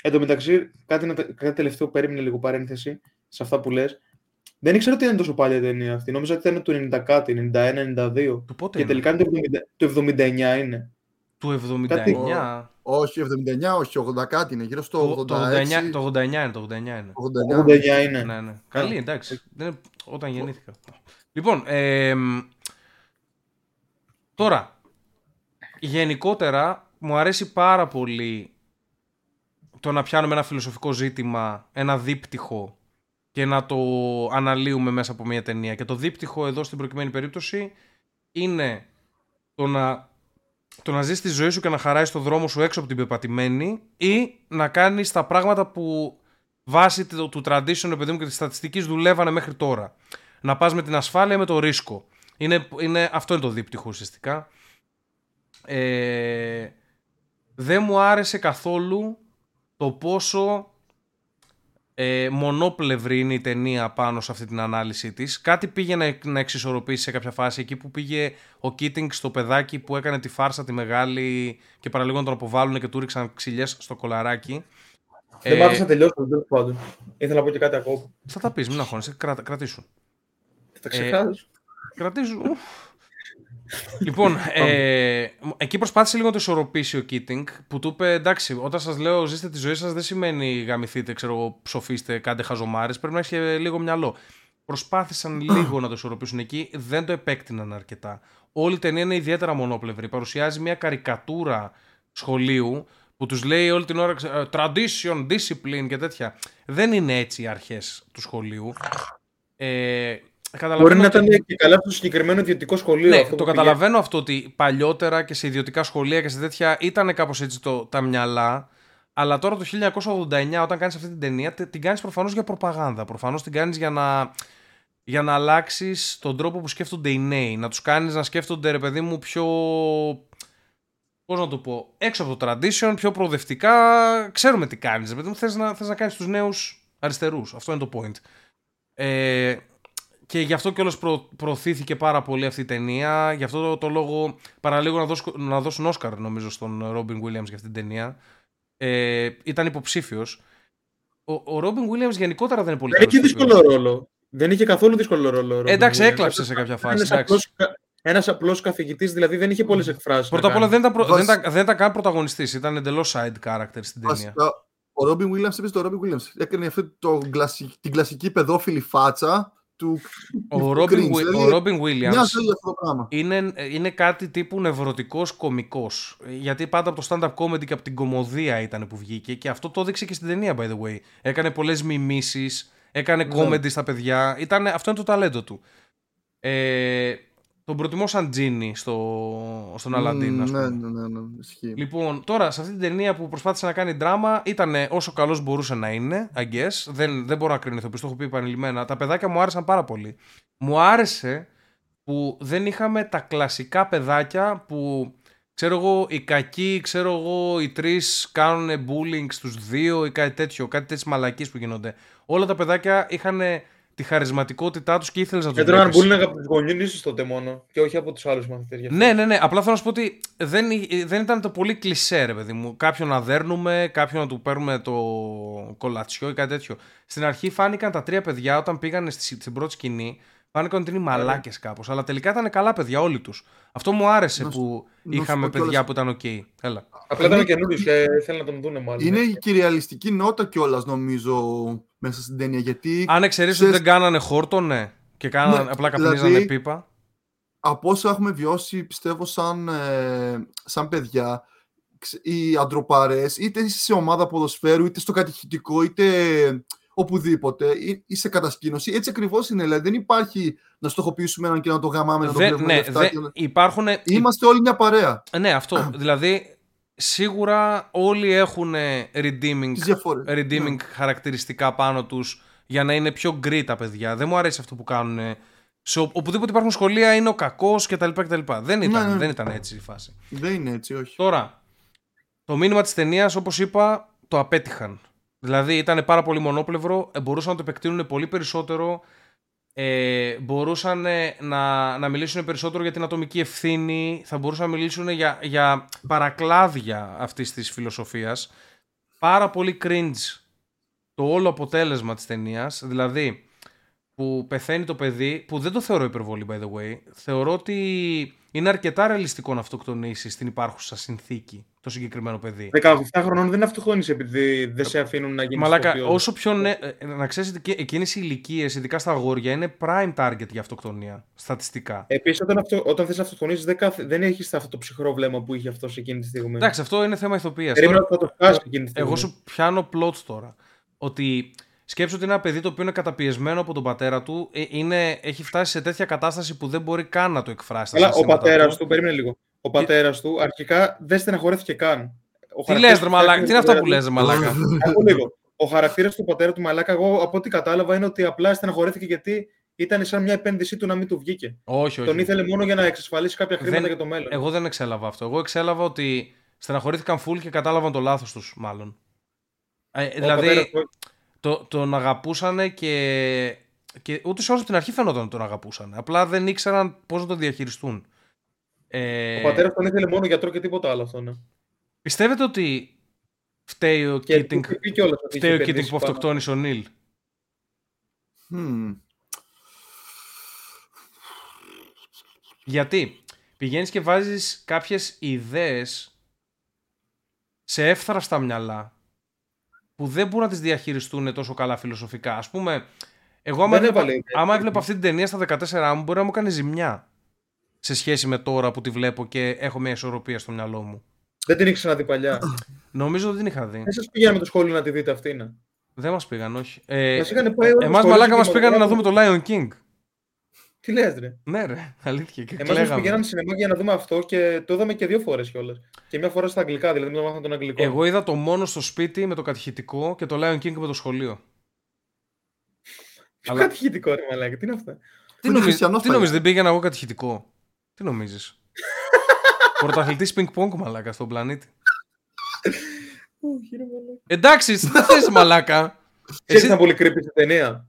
Εν τω μεταξύ, κάτι, να- κάτι τελευταίο που περίμενε λίγο παρένθεση σε αυτά που λες. Δεν ήξερα ότι ήταν τόσο παλιά η ταινία αυτή. Νόμιζα ότι ήταν του 90 κάτι, 91-92. Του πότε Και είναι; τελικά είναι το 70 το 79 είναι. Του 79. Κάτι- Όχι, 79, όχι, 80 κάτι είναι. Γύρω στο Το, 86. το 89, το 89 είναι. Το 89 είναι. 89. 89 είναι. Ναι, ναι. Καλή, εντάξει. Δεν είναι όταν γεννήθηκα. Λοιπόν, ε, μ, τώρα, γενικότερα μου αρέσει πάρα πολύ το να πιάνουμε ένα φιλοσοφικό ζήτημα, ένα δίπτυχο και να το αναλύουμε μέσα από μια ταινία. Και το δίπτυχο εδώ στην προκειμένη περίπτωση είναι το να, το να ζεις τη ζωή σου και να χαράεις το δρόμο σου έξω από την πεπατημένη ή να κάνεις τα πράγματα που βάσει του, του tradition, ρε παιδί μου, και της στατιστικής δουλεύανε μέχρι τώρα. Να πας με την ασφάλεια ή με το ρίσκο. Είναι, είναι, αυτό είναι το δίπτυχο ουσιαστικά. Ε, δεν μου άρεσε καθόλου το πόσο ε, μονόπλευρη είναι η ταινία πάνω σε αυτή την ανάλυση της. Κάτι πήγε να, να εξισορροπήσει σε κάποια φάση εκεί που πήγε ο Κίτινγκ στο παιδάκι που έκανε τη φάρσα τη μεγάλη και παραλίγο να τον αποβάλουν και του ρίξαν ξυλιές στο κολαράκι. Δεν Ε, μ' άφησε να τελειώσω, τέλος πάντων. Ήθελα να πω και κάτι ακόμα. Θα τα πεις, μην αγχώνεσαι, κράτα, κρατήσου. Θα τα ξεχάσω. Κρατήσου. λοιπόν, ε, εκεί προσπάθησε λίγο να το ισορροπήσει ο Κίτινγκ που του είπε εντάξει, όταν σας λέω ζήστε τη ζωή σας δεν σημαίνει γαμηθείτε, ξέρω εγώ, ψοφίστε, κάντε χαζομάρες. Πρέπει να έχει και λίγο μυαλό. Προσπάθησαν λίγο να το ισορροπήσουν εκεί, δεν το επέκτηναν αρκετά. Όλη η ταινία είναι ιδιαίτερα μονόπλευρη. Παρουσιάζει μια καρικατούρα σχολείου που τους λέει όλη την ώρα ξε- ε, tradition, discipline και τέτοια. Δεν είναι έτσι οι αρχές του σχολείου. Ε, καταλαβαίνω Μπορεί να ότι- ήταν και καλά στο συγκεκριμένο ιδιωτικό σχολείο. ναι, αυτό το που καταλαβαίνω αυτό ότι παλιότερα και σε ιδιωτικά σχολεία και σε τέτοια ήταν κάπως έτσι το, τα μυαλά. Αλλά τώρα το 1989 όταν κάνεις αυτή την ταινία τε- την κάνεις προφανώς για προπαγάνδα. Προφανώς την κάνεις για να, για να αλλάξεις τον τρόπο που σκέφτονται οι νέοι. Να τους κάνεις να σκέφτονται ρε παιδί μου πιο... Πώς να το πω, έξω από το tradition, πιο προοδευτικά, ξέρουμε τι κάνεις. Ρε παιδί μου, θες να, θες να κάνεις τους νέους αριστερούς. Αυτό είναι το point. Ε, και γι' αυτό κιόλας προ, προωθήθηκε πάρα πολύ αυτή η ταινία. Γι' αυτό το, το λόγο παραλίγο να, δώσουν, να δώσουν Όσκαρ νομίζω στον Ρόμπιν Williams για αυτή την ταινία. Ε, ήταν υποψήφιος. Ο, ο Ρόμπιν Williams γενικότερα δεν είναι πολύ Δεν είχε καλός ηθοποιός. δύσκολο ρόλο. Δεν είχε καθόλου δύσκολο ρόλο. ο Ε, Ρόμπιν εντάξει, Williams. έκλαψε σε κάποια φάση. Ένας εντάξει. απλός, κα- ένας απλός καθηγητής, δηλαδή δεν είχε πολλές εκφράσεις. Πρώτα να απ' όλα κάνει. δεν ήταν, προ- Βασι- δεν ήταν, δεν ήταν καν πρωταγωνιστής. Ήταν εντελώς side character στην ταινία. Βασικά, ο Ρόμπιν Williams έπαιζε το Ρόμπιν Williams. Έκανε αυτή το κλασι- την κλασική παιδόφιλη φάτσα του. Ο του Ρόμπιν, cringe. Γουι- ο Δηλαδή, Ρόμπιν Williams Μοιάζει για αυτό το πράγμα. είναι, είναι κάτι τύπου νευρωτικός κωμικός. Γιατί πάντα από το stand-up comedy και από την κομμωδία ήταν που βγήκε και αυτό το έδειξε και στην ταινία, by the way. Έκανε πολλές μιμήσεις, έκανε Ναι. comedy στα παιδιά. Ήταν, αυτό είναι το ταλέντο του. Ε, τον προτιμώ σαν Τζίνι στο, στον Αλαντίν, ας Ναι, πούμε. ναι, ναι, ναι, ισχύει. Λοιπόν, τώρα σε αυτή την ταινία που προσπάθησε να κάνει δράμα ήταν όσο καλός μπορούσε να είναι, I guess. Δεν, δεν μπορώ να κρίνω ηθοποιούς, το έχω πει επανειλημμένα. Τα παιδάκια μου άρεσαν πάρα πολύ. Μου άρεσε που δεν είχαμε τα κλασικά παιδάκια που ξέρω εγώ οι κακοί, ξέρω εγώ οι τρεις κάνουν bullying στους δύο ή κάτι τέτοιο, κάτι τέτοιες μαλακίες που γίνονται. Όλα τα παιδάκια είχαν τη χαρισματικότητά τους και ήθελες να τους Έτρωγαν βλέπεις. bullying από τους γονείς τότε μόνο και όχι από τους άλλους μαθητές. γι' αυτό. Ναι, ναι, ναι. Απλά θέλω να σου πω ότι δεν, δεν ήταν το πολύ κλισέ, ρε παιδί μου. Κάποιον να δέρνουμε, κάποιον να του παίρνουμε το κολατσιό ή κάτι τέτοιο. Στην αρχή φάνηκαν τα τρία παιδιά όταν πήγαν στη, στην πρώτη σκηνή. Φάνηκαν ότι είναι μαλάκες κάπως. Αλλά τελικά ήταν καλά παιδιά όλοι τους. Αυτό μου άρεσε Να σου- που να σου είχαμε πω κιόλας- παιδιά που ήταν οκ. Έλα. Απλά ήταν καινούριος και θέλουν να τον δούνε μάλλον. Είναι η κυριαλιστική νότα κιόλας, νομίζω, μέσα στην ταινία. Γιατί Αν εξαιρέσει ότι ξέρεις- δεν κάνανε χόρτο, ναι. Και κάνανε, Ναι, απλά δηλαδή- καπνίζανε πίπα. από όσα έχουμε βιώσει, πιστεύω, σαν, ε, σαν παιδιά, ξε- οι αντροπαρές, είτε είσαι σε ομάδα ποδοσφαίρου, είτε στο κατηχητικό, είτε οπουδήποτε, ή, ή σε κατασκήνωση. Έτσι ακριβώς είναι. Δηλαδή δεν υπάρχει να στοχοποιήσουμε έναν και να το γαμάμε, να το Δεν- βλέπουμε ναι, λεφτά. δεν- και να- υπάρχουν. Είμαστε όλοι μια παρέα. Ναι, αυτό. δηλαδή, σίγουρα όλοι έχουν redeeming, Τις διαφορές. redeeming Ναι. χαρακτηριστικά πάνω τους για να είναι πιο γκρι τα παιδιά. Δεν μου αρέσει αυτό που κάνουν. Σε ο- οπουδήποτε υπάρχουν σχολεία είναι ο κακός κτλ. κτλ. Δεν, ήταν, Ναι, ναι. δεν ήταν έτσι η φάση. Δεν είναι έτσι, όχι. Τώρα, το μήνυμα της ταινίας, όπως είπα, το απέτυχαν. Δηλαδή ήταν πάρα πολύ μονόπλευρο, ε, μπορούσαν να το επεκτείνουν πολύ περισσότερο, ε, μπορούσαν ε, να, να μιλήσουν περισσότερο για την ατομική ευθύνη, θα μπορούσαν να μιλήσουν για, για παρακλάδια αυτής της φιλοσοφίας. Πάρα πολύ cringe το όλο αποτέλεσμα της ταινίας, δηλαδή που πεθαίνει το παιδί, που δεν το θεωρώ υπερβολή by the way, θεωρώ ότι είναι αρκετά ρεαλιστικό να αυτοκτονήσεις στην υπάρχουσα συνθήκη το συγκεκριμένο παιδί. 17 χρονών δεν αυτοχώνεις επειδή δεν σε αφήνουν να γίνεις Μαλάκα, ηθοποιός. όσο πιο νε... ε, να ξέρεις ότι εκείνες οι ηλικίες, ειδικά στα αγόρια, είναι prime target για αυτοκτονία, στατιστικά. Επίσης, όταν, αυτο, όταν θες να αυτοκτονήσεις, δεν, καθ- δεν έχεις αυτό το ψυχρό βλέμμα που είχε αυτός εκείνη τη στιγμή. Εντάξει, αυτό είναι θέμα ηθοποιίας. Περίμενα Τώρα- ότι θα το φτάσει εκείνη τη στιγμή. Εγώ σου πιάνω plot τώρα. Ότι σκέψου ότι είναι ένα παιδί το οποίο είναι καταπιεσμένο από τον πατέρα του, ε, είναι, έχει φτάσει σε τέτοια κατάσταση που δεν μπορεί καν να το εκφράσει. τα Αλλά ο συναισθήματά πατέρας του, περίμενε λίγο. Ο πατέρας του αρχικά δεν στεναχωρέθηκε καν. Ο Τι χαρακτήρας λες ρε του μαλάκα, φτιάχνει τι είναι τον αυτά που πατέρα λες ρε μαλάκα; του. Άκου λίγο. Ο χαρακτήρας του πατέρα του Μαλάκα, εγώ από ό,τι κατάλαβα, είναι ότι απλά στεναχωρέθηκε γιατί ήταν σαν μια επένδυσή του να μην του βγήκε. όχι, όχι. Τον ήθελε μόνο για να εξασφαλίσει κάποια χρήματα Δεν- για το μέλλον. Εγώ δεν εξέλαβα αυτό. Εγώ εξέλαβα ότι στεναχωρήθηκαν full και κατάλαβαν το λάθος τους, μάλλον. Ε, Ο δηλαδή, πατέρας του- το, τον αγαπούσαν και, και ούτε σε όσο από την αρχή φαινόταν ότι τον αγαπούσαν. Απλά δεν ήξεραν πώς να τον διαχειριστούν. Ε, Ο πατέρας τον ήθελε μόνο γιατρό και τίποτα άλλο αυτό. Ναι. Πιστεύετε ότι φταίει ο Και Keating, του είπε κιόλας ότι είχε φταίει ο Keating επενδύσει που πάνω. αυτοκτόνησε ο Νίλ; Hm. Γιατί; Πηγαίνεις και βάζεις κάποιες ιδέες σε εύθραυστα μυαλά που δεν μπορούν να τις διαχειριστούν τόσο καλά φιλοσοφικά. Ας πούμε, εγώ άμα, Δεν έβλεπα, έβαλε ιδέες. άμα έβλεπα αυτή την ταινία στα 14 μου μπορεί να μου κάνει ζημιά σε σχέση με τώρα που τη βλέπω και έχω μια ισορροπία στο μυαλό μου. Δεν την είχε ξαναδεί παλιά. Νομίζω ότι την είχα δει. Δεν σας πήγαινε με το σχόλιο να τη δείτε αυτή είναι. Δεν μας πήγαν, όχι. Ε, Μας είχαν πάει όλα εμάς στο μαλάκα σχολείο μας πήγαν να κινηματογράφο. δούμε το Lion King. Τι λες ρε; Ναι ρε, αλήθεια. Και Εμάς μας κλαίγαμε. πηγαίναν σινεμά για να δούμε αυτό και το είδαμε και δύο φορές κιόλας. Και μια φορά στα αγγλικά, δηλαδή δεν μάθαμε τον αγγλικό. Εγώ είδα το μόνο στο σπίτι με το κατηχητικό και το Lion King με το σχολείο. Ποιο αλλά- κατηχητικό ρε μαλάκα, τι είναι αυτά; Τι είναι νομίζεις, χριστιανός τι παλιά. νομίζεις, δεν πήγαινα εγώ κατηχητικό; Τι νομίζεις; Πρωταθλητής πινκ πονγκ μαλάκα στον πλανήτη. Όχι ρε μαλάκα. Εντάξει, τι θες μαλάκα. Ξέρεις Εσύ... ήταν πολύ creepy στην ταινία;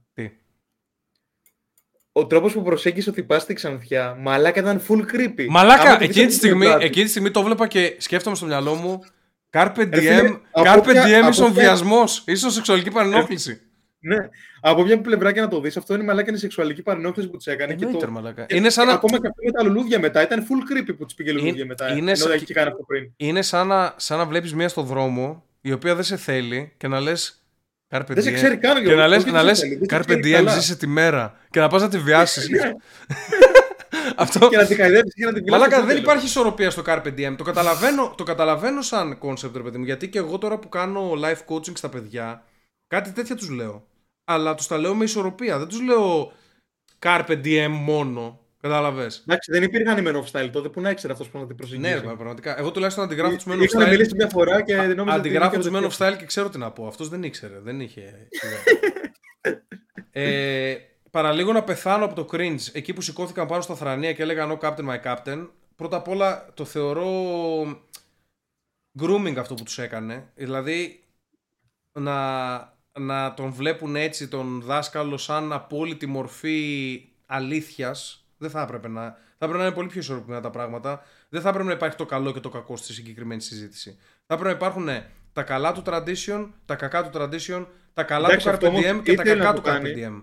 Τι. Ο τρόπος που προσέγγισε ότι πας στη Ξανθιά, μαλάκα ήταν full creepy. Μαλάκα, Άμα το εκείνη τη, δεις στιγμή, από την εκείνη τη στιγμή το βλέπα και σκέφτομαι στο μυαλό μου Carpe Ρε φίλε, diem, από Carpe ποια- diem από ίσον ποια- βιασμός, ίσον σεξουαλική παρενόχληση. Ναι. Από μια πλευρά και να το δεις, αυτό είναι μαλάκα είναι σεξουαλική παρενόχληση που τους έκανε. και Εννοείται, το... ρε μαλάκα. και- Είναι σαν να, Ακόμα και αυτό με τα λουλούδια μετά, ήταν full creepy που τους πήγε λουλούδια Είναι- μετά. είναι ενώ σαν- δεν είχε κάνει αυτό πριν. είναι σαν να, σαν να βλέπεις μία στο δρόμο η οποία δεν σε θέλει και να λες Carpe Δεν σε diem. ξέρει καν, Και Γιώργος, να λες, όχι, να δεν λες σε θέλει, δεν σε Carpe ξέρει diem, καλά. ζήσε τη μέρα. Και να πας να τη βιάσεις. Ναι. Αυτό, Και να την καηδέψεις και να την Μαλάκα, βλάσεις δεν στο υπάρχει ισορροπία στο Carpe Diem. Το καταλαβαίνω, το καταλαβαίνω σαν concept, ρε παιδί μου. Γιατί και εγώ τώρα που κάνω life coaching στα παιδιά, κάτι τέτοια τους λέω. Αλλά τους τα λέω με ισορροπία. Δεν τους λέω Carpe Diem μόνο. Κατάλαβες. Εντάξει, δεν υπήρχε anime of style τότε που να ήξερε αυτός που να την προσεγγίσει. Ναι, ρε, πραγματικά. Εγώ τουλάχιστον αντιγράφω τους Men of Είχαν Style. μιλήσει μια φορά και νόμιζα ότι Αντιγράφω είναι τους και Men το of Style και ξέρω τι να πω. Αυτός δεν ήξερε. Δεν είχε. ε, παραλίγο να πεθάνω από το cringe εκεί που σηκώθηκαν πάνω στα θρανία και έλεγαν No Captain, my Captain. Πρώτα απ' όλα το θεωρώ grooming αυτό που τους έκανε. Δηλαδή να, να τον βλέπουν έτσι τον δάσκαλο σαν απόλυτη μορφή αλήθειας δεν θα έπρεπε να. Θα έπρεπε να είναι πολύ πιο ισορροπημένα τα πράγματα. Δεν θα έπρεπε να υπάρχει το καλό και το κακό στη συγκεκριμένη συζήτηση. Θα έπρεπε να υπάρχουν τα καλά του tradition, τα κακά του tradition, τα καλά Εντάξει, του αυτό Carpe όμως Diem και τα ήθελε κακά να του το Carpe κάνει. Diem.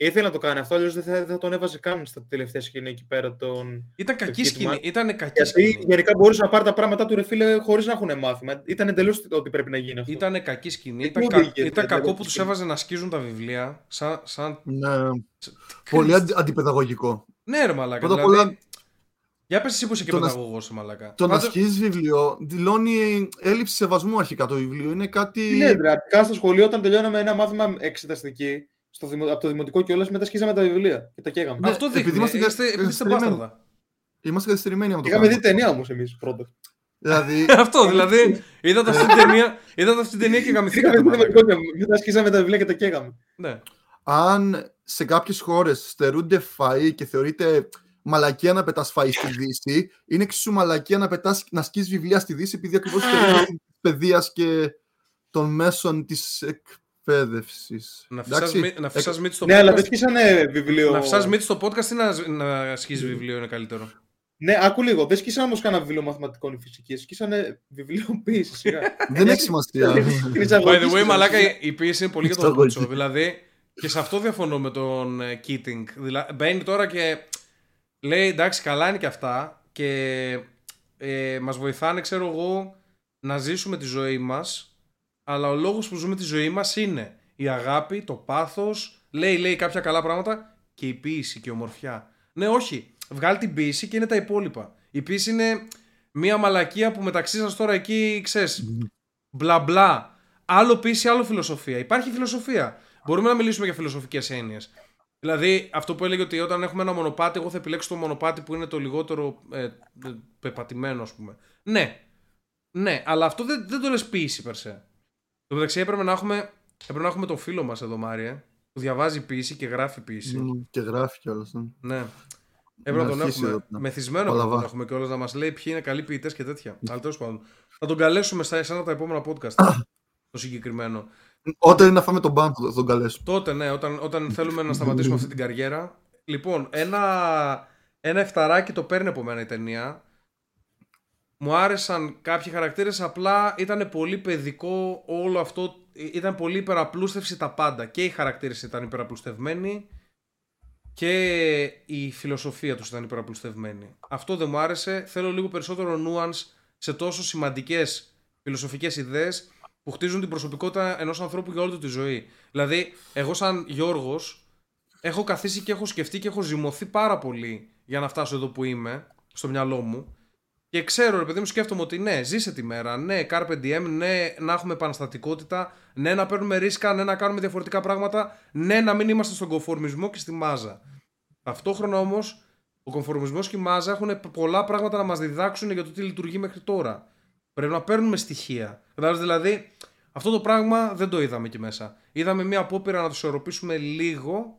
Ήθελε να το κάνει αυτό, αλλιώς δεν θα, δεν θα τον έβαζε καν στα τελευταία σκηνή εκεί πέρα. Τον... Ήταν κακή Kidman. σκηνή. Ήταν κακή Γιατί σκηνή. γενικά μπορούσε να πάρει τα πράγματα του ρε φίλε χωρίς να έχουν μάθημα. Ήταν εντελώς ότι πρέπει να γίνει αυτό. Ήταν κακή σκηνή. Και Ήταν, πού κα... οδήγησε, ήταν δηλαδή, κακό αυτή που τη τους σκηνή. έβαζε να σκίζουν τα βιβλία. Σαν. σαν... Ναι. Πολύ αντι- αντιπαιδαγωγικό. Ναι, ρε Μαλάκα. Πρώτα απ' Δηλαδή, όλα- Για πες εσύ που είσαι και Το να- παιδαγωγός, σε μαλακά. Το να Πάντως- σκύζεις βιβλίο δηλώνει έλλειψη σεβασμού αρχικά το βιβλίο. Είναι κάτι... Τι λέτε, ρε, αρχικά στο σχολείο όταν τελειώναμε ένα μάθημα εξεταστική, στο δημο... από το δημοτικό κιόλας, μετά σκίζαμε τα βιβλία και τα καίγαμε. Ναι, Αυτό επειδή δείχνει. είμαστε Είστε, κα- επειδή είστε καθυστερημένοι. μπάσταρδα. Είμαστε καθυστερημένοι από το Είχαμε δει πράγμα. ταινία όμως εμείς πρώτα. Δηλαδή, Αυτό, δηλαδή, είδατε αυτή την ταινία, είδατε αυτή την ταινία και Είχαμε γαμηθήκατε. δει το μαλάκα. δημοτικό και μετά σκίζαμε τα βιβλία και τα καίγαμε. Ναι. αν σε κάποιες χώρες στερούνται φαΐ και θεωρείται μαλακία να πετάς φαΐ στη Δύση, είναι εξίσου μαλακία να, πετάς, να σκείς βιβλία στη Δύση επειδή ακριβώς στερούνται της παιδείας και των μέσων της εκπαίδευσης. Να Εντάξει, φυσάς μύ- Να φυσάς μύτη στο Ναι, αλλά δεν podcast. σκίσανε βιβλίο. Να φυσάς μύτη στο podcast ή να, να σκίσεις βιβλίο είναι καλύτερο; Ναι, άκου λίγο. Δεν σκίσανε όμως κανένα βιβλίο μαθηματικών ή φυσική. Σκίσανε βιβλιοποίηση σιγά. δεν έχει σημασία. Την εισαγωγή By the way, σκίσανε. μαλάκα, η- η πίεση είναι πολύ για τον Εισαγωγή. Λούτσο. Δηλαδή, και σε αυτό διαφωνώ με τον ε, Keating. Δηλαδή, μπαίνει τώρα και λέει εντάξει, καλά είναι και αυτά και ε, μας βοηθάνε, ξέρω εγώ, να ζήσουμε τη ζωή μας. Αλλά ο λόγος που ζούμε τη ζωή μας είναι η αγάπη, το πάθος, λέει, λέει κάποια καλά πράγματα και η ποίηση και η ομορφιά. Ναι, όχι. Βγάλει την ποίηση και είναι τα υπόλοιπα. Η ποίηση είναι μία μαλακία που μεταξύ σας τώρα εκεί, ξέρεις, μπλα μπλα. Άλλο ποίηση, άλλο φιλοσοφία. Υπάρχει φιλοσοφία. Μπορούμε να μιλήσουμε για φιλοσοφικές έννοιες. Δηλαδή, αυτό που έλεγε ότι όταν έχουμε ένα μονοπάτι, εγώ θα επιλέξω το μονοπάτι που είναι το λιγότερο ε, ε, πεπατημένο, ας πούμε. Ναι. Ναι, αλλά αυτό δεν, δεν το λες ποίηση περσέ. Το μεταξύ έπρεπε να έχουμε, έπρεπε να έχουμε τον φίλο μας εδώ, Μάριε, που διαβάζει ποίηση και γράφει ποίηση. Μμ, και γράφει κιόλας. ναι. Ναι. Έπρεπε να τον αρχίσει έχουμε. εδώ να- Μεθυσμένο έπρεπε να τον Παλαβά. έχουμε κιόλας να μας λέει ποιοι είναι καλοί ποιητές και τέτοια. Αλλά τέλος πάντων. Θα τον καλέσουμε στα εσένα τα επόμενα podcast. το συγκεκριμένο. Όταν είναι να φάμε τον μπαν θα τον καλέσουμε. Τότε, ναι, όταν, όταν θέλουμε να σταματήσουμε αυτή την καριέρα. Λοιπόν, ένα, ένα εφταράκι το παίρνει από μένα η ταινία. Μου άρεσαν κάποιοι χαρακτήρες, απλά ήταν πολύ παιδικό όλο αυτό. Ήταν πολύ υπεραπλούστευση τα πάντα. Και οι χαρακτήρες ήταν υπεραπλουστευμένοι και η φιλοσοφία τους ήταν υπεραπλουστευμένη. Αυτό δεν μου άρεσε. Θέλω λίγο περισσότερο nuance σε τόσο σημαντικές φιλοσοφικές ιδέες που χτίζουν την προσωπικότητα ενός ανθρώπου για όλη του τη ζωή. Δηλαδή, εγώ σαν Γιώργος έχω καθίσει και έχω σκεφτεί και έχω ζυμωθεί πάρα πολύ για να φτάσω εδώ που είμαι, στο μυαλό μου. Και ξέρω, ρε παιδί μου, σκέφτομαι ότι ναι, ζήσε τη μέρα. Ναι, carpe diem, ναι, να έχουμε επαναστατικότητα. Ναι, να παίρνουμε ρίσκα. Ναι, να κάνουμε διαφορετικά πράγματα. Ναι, να μην είμαστε στον κομφορμισμό και στη μάζα. Ταυτόχρονα όμως, ο κομφορμισμός και η μάζα έχουν πολλά πράγματα να μας διδάξουν για το τι λειτουργεί μέχρι τώρα. Πρέπει να παίρνουμε στοιχεία. Κατάλαβες, δηλαδή, αυτό το πράγμα δεν το είδαμε εκεί μέσα. Είδαμε μια απόπειρα να το ισορροπήσουμε λίγο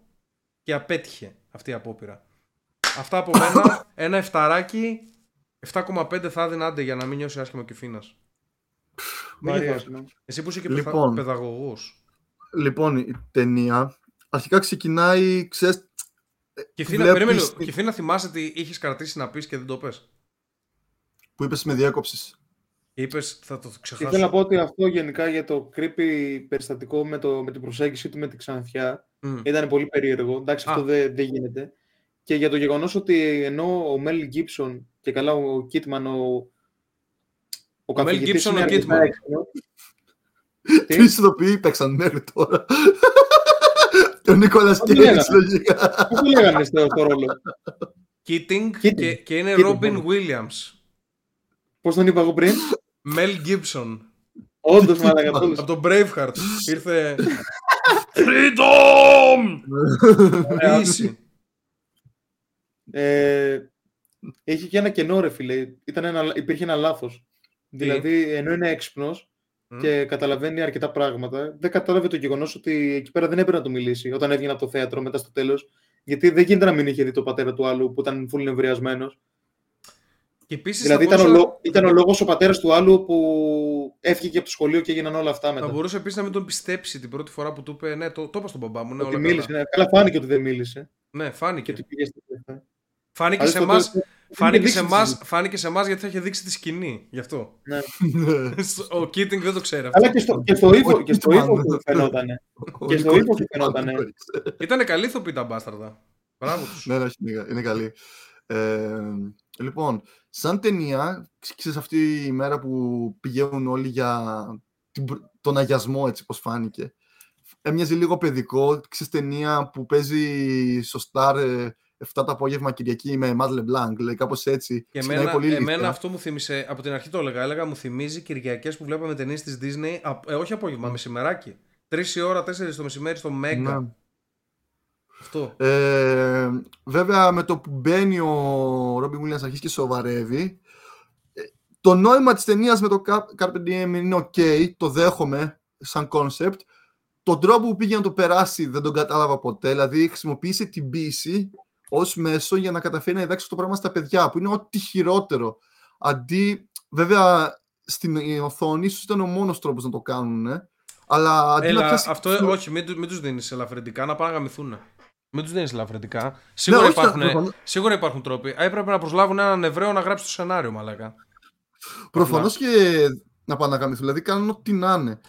και απέτυχε αυτή η απόπειρα. Αυτά από μένα. Ένα εφταράκι. 7,5 θα έδινα άντε για να μην νιώσει άσχημα και φίνας. Μην Μαρία. γελάς, ναι. Εσύ που είσαι και Λοιπόν. παιδαγωγός. Λοιπόν, η ταινία αρχικά ξεκινάει, ξέρεις, Και φίνα, Βλέπεις περίμενε, λίγο. την- και φίνα θυμάσαι τι είχες κρατήσει να πεις και δεν το πες; που είπες με διέκοψης. Και είπες, θα το ξεχάσω. Ήθελα να πω ότι αυτό γενικά για το creepy περιστατικό με, το, με την προσέγγιση του με την ξανθιά Μμ. ήταν πολύ περίεργο. Εντάξει, Α. αυτό δεν δεν γίνεται. Και για το γεγονός ότι ενώ ο Μέλ Γκίψον και καλά ο Κίτμαν, ο, ο Mel καθηγητής Gibson, είναι ο αρκετά Kidman. έξυπνος. Τι; Τρεις ηθοποιοί παίξαν μέχρι τώρα. Και ο Νίκολας Ό,τι Κέιτς λέγανε. λογικά. Πώς το λέγανε στο, στο ρόλο. Keating Keating. και, και είναι Keating, Robin μόνο. Williams. Πώς τον είπα εγώ πριν; Mel Gibson. Όντως, μάλακα, Από όντως. το Braveheart. Ήρθε. Freedom! Ποιήση. Ε, έχει και ένα κενό, ρε φίλε. Ήταν ένα, υπήρχε ένα λάθος. Δηλαδή, ενώ είναι έξυπνος Μμ. και καταλαβαίνει αρκετά πράγματα, δεν κατάλαβε το γεγονός ότι εκεί πέρα δεν έπρεπε να του μιλήσει όταν έβγαινε από το θέατρο μετά στο τέλος. Γιατί δεν γίνεται να μην είχε δει το πατέρα του άλλου που ήταν φουλ νευριασμένος. Και επίσης Δηλαδή, θα, ήταν, ο, μπορούσε, λό- ήταν ο λόγος ο πατέρας του άλλου που έφυγε από το σχολείο και έγιναν όλα αυτά θα μετά. μπορούσε επίσης να μην τον πιστέψει την πρώτη φορά που του είπε Ναι, το, το είπα στον μπαμπά μου. Ναι, ότι όλα μίλησε. καλά. Ναι, καλά, φάνηκε ότι δεν μίλησε. Ναι, Και φάνηκε. ότι πήγε στη λεφτά. Φάνηκε Αλλά σε, στο εμάς, τέλος, φάνηκε, είχε σε δείξει εμάς, τη φάνηκε σε εμάς γιατί θα είχε δείξει τη σκηνή. Γι' αυτό. Ναι. Ο Keating δεν το ξέρει αυτό. Αλλά και στο, και στο ύφο, και στο Kidman. ύφο που φαινότανε. Ο Και στο Νίκολας ύφο που Κέιτς φαινότανε. το ήξερε. Ήταν καλή ηθοποιή τα μπάσταρδα. Μπράβο τους. Ναι, ναι, όχι, είναι, είναι καλή. Ε, λοιπόν, σαν ταινία, ξέρεις αυτή η μέρα που πηγαίνουν όλοι για την, πρω- τον αγιασμό, έτσι πως φάνηκε. Έμοιαζε λίγο παιδικό, ξέρεις ταινία που παίζει στο Star ε, 7 το απόγευμα Κυριακή με Mad LeBlanc, λέει κάπως έτσι. Και Ξεκινάει εμένα, πολύ εμένα ηλίθια. αυτό μου θύμισε, από την αρχή το έλεγα, έλεγα μου θυμίζει Κυριακές που βλέπαμε ταινίες της Disney, α, ε, όχι απόγευμα, μεσημεράκι. Τρεις η ώρα, τέσσερις το μεσημέρι στο Μέγκα. Ναι. Αυτό. Ε, βέβαια με το που μπαίνει ο Ρόμπιν Williams αρχίζει και σοβαρεύει. ε, Το νόημα της ταινίας με το Car- Carpe Diem είναι ok, το δέχομαι σαν concept. Τον τρόπο που πήγε να το περάσει δεν τον κατάλαβα ποτέ. Δηλαδή χρησιμοποίησε την πίεση ως μέσο για να καταφέρει να διδάξει αυτό το πράγμα στα παιδιά, που είναι ό,τι χειρότερο. Αντί, βέβαια, στην οθόνη ίσως ήταν ο μόνος τρόπος να το κάνουν, ε. αλλά αντί να Έλα, πιάσει... αυτό, όχι, μην, του- μην τους δίνεις ελαφρυντικά, να πάνε να γαμηθούν. Μην τους δίνεις ελαφρυντικά. Σίγουρα, Ναι, όχι, υπάρχουν, προφανώς. σίγουρα υπάρχουν τρόποι. Α, Έπρεπε να προσλάβουν έναν Εβραίο να γράψει το σενάριο, μαλάκα. Προφανώς και να πάνε να γαμηθούν. Δηλαδή κάνουν ό,τι να είναι.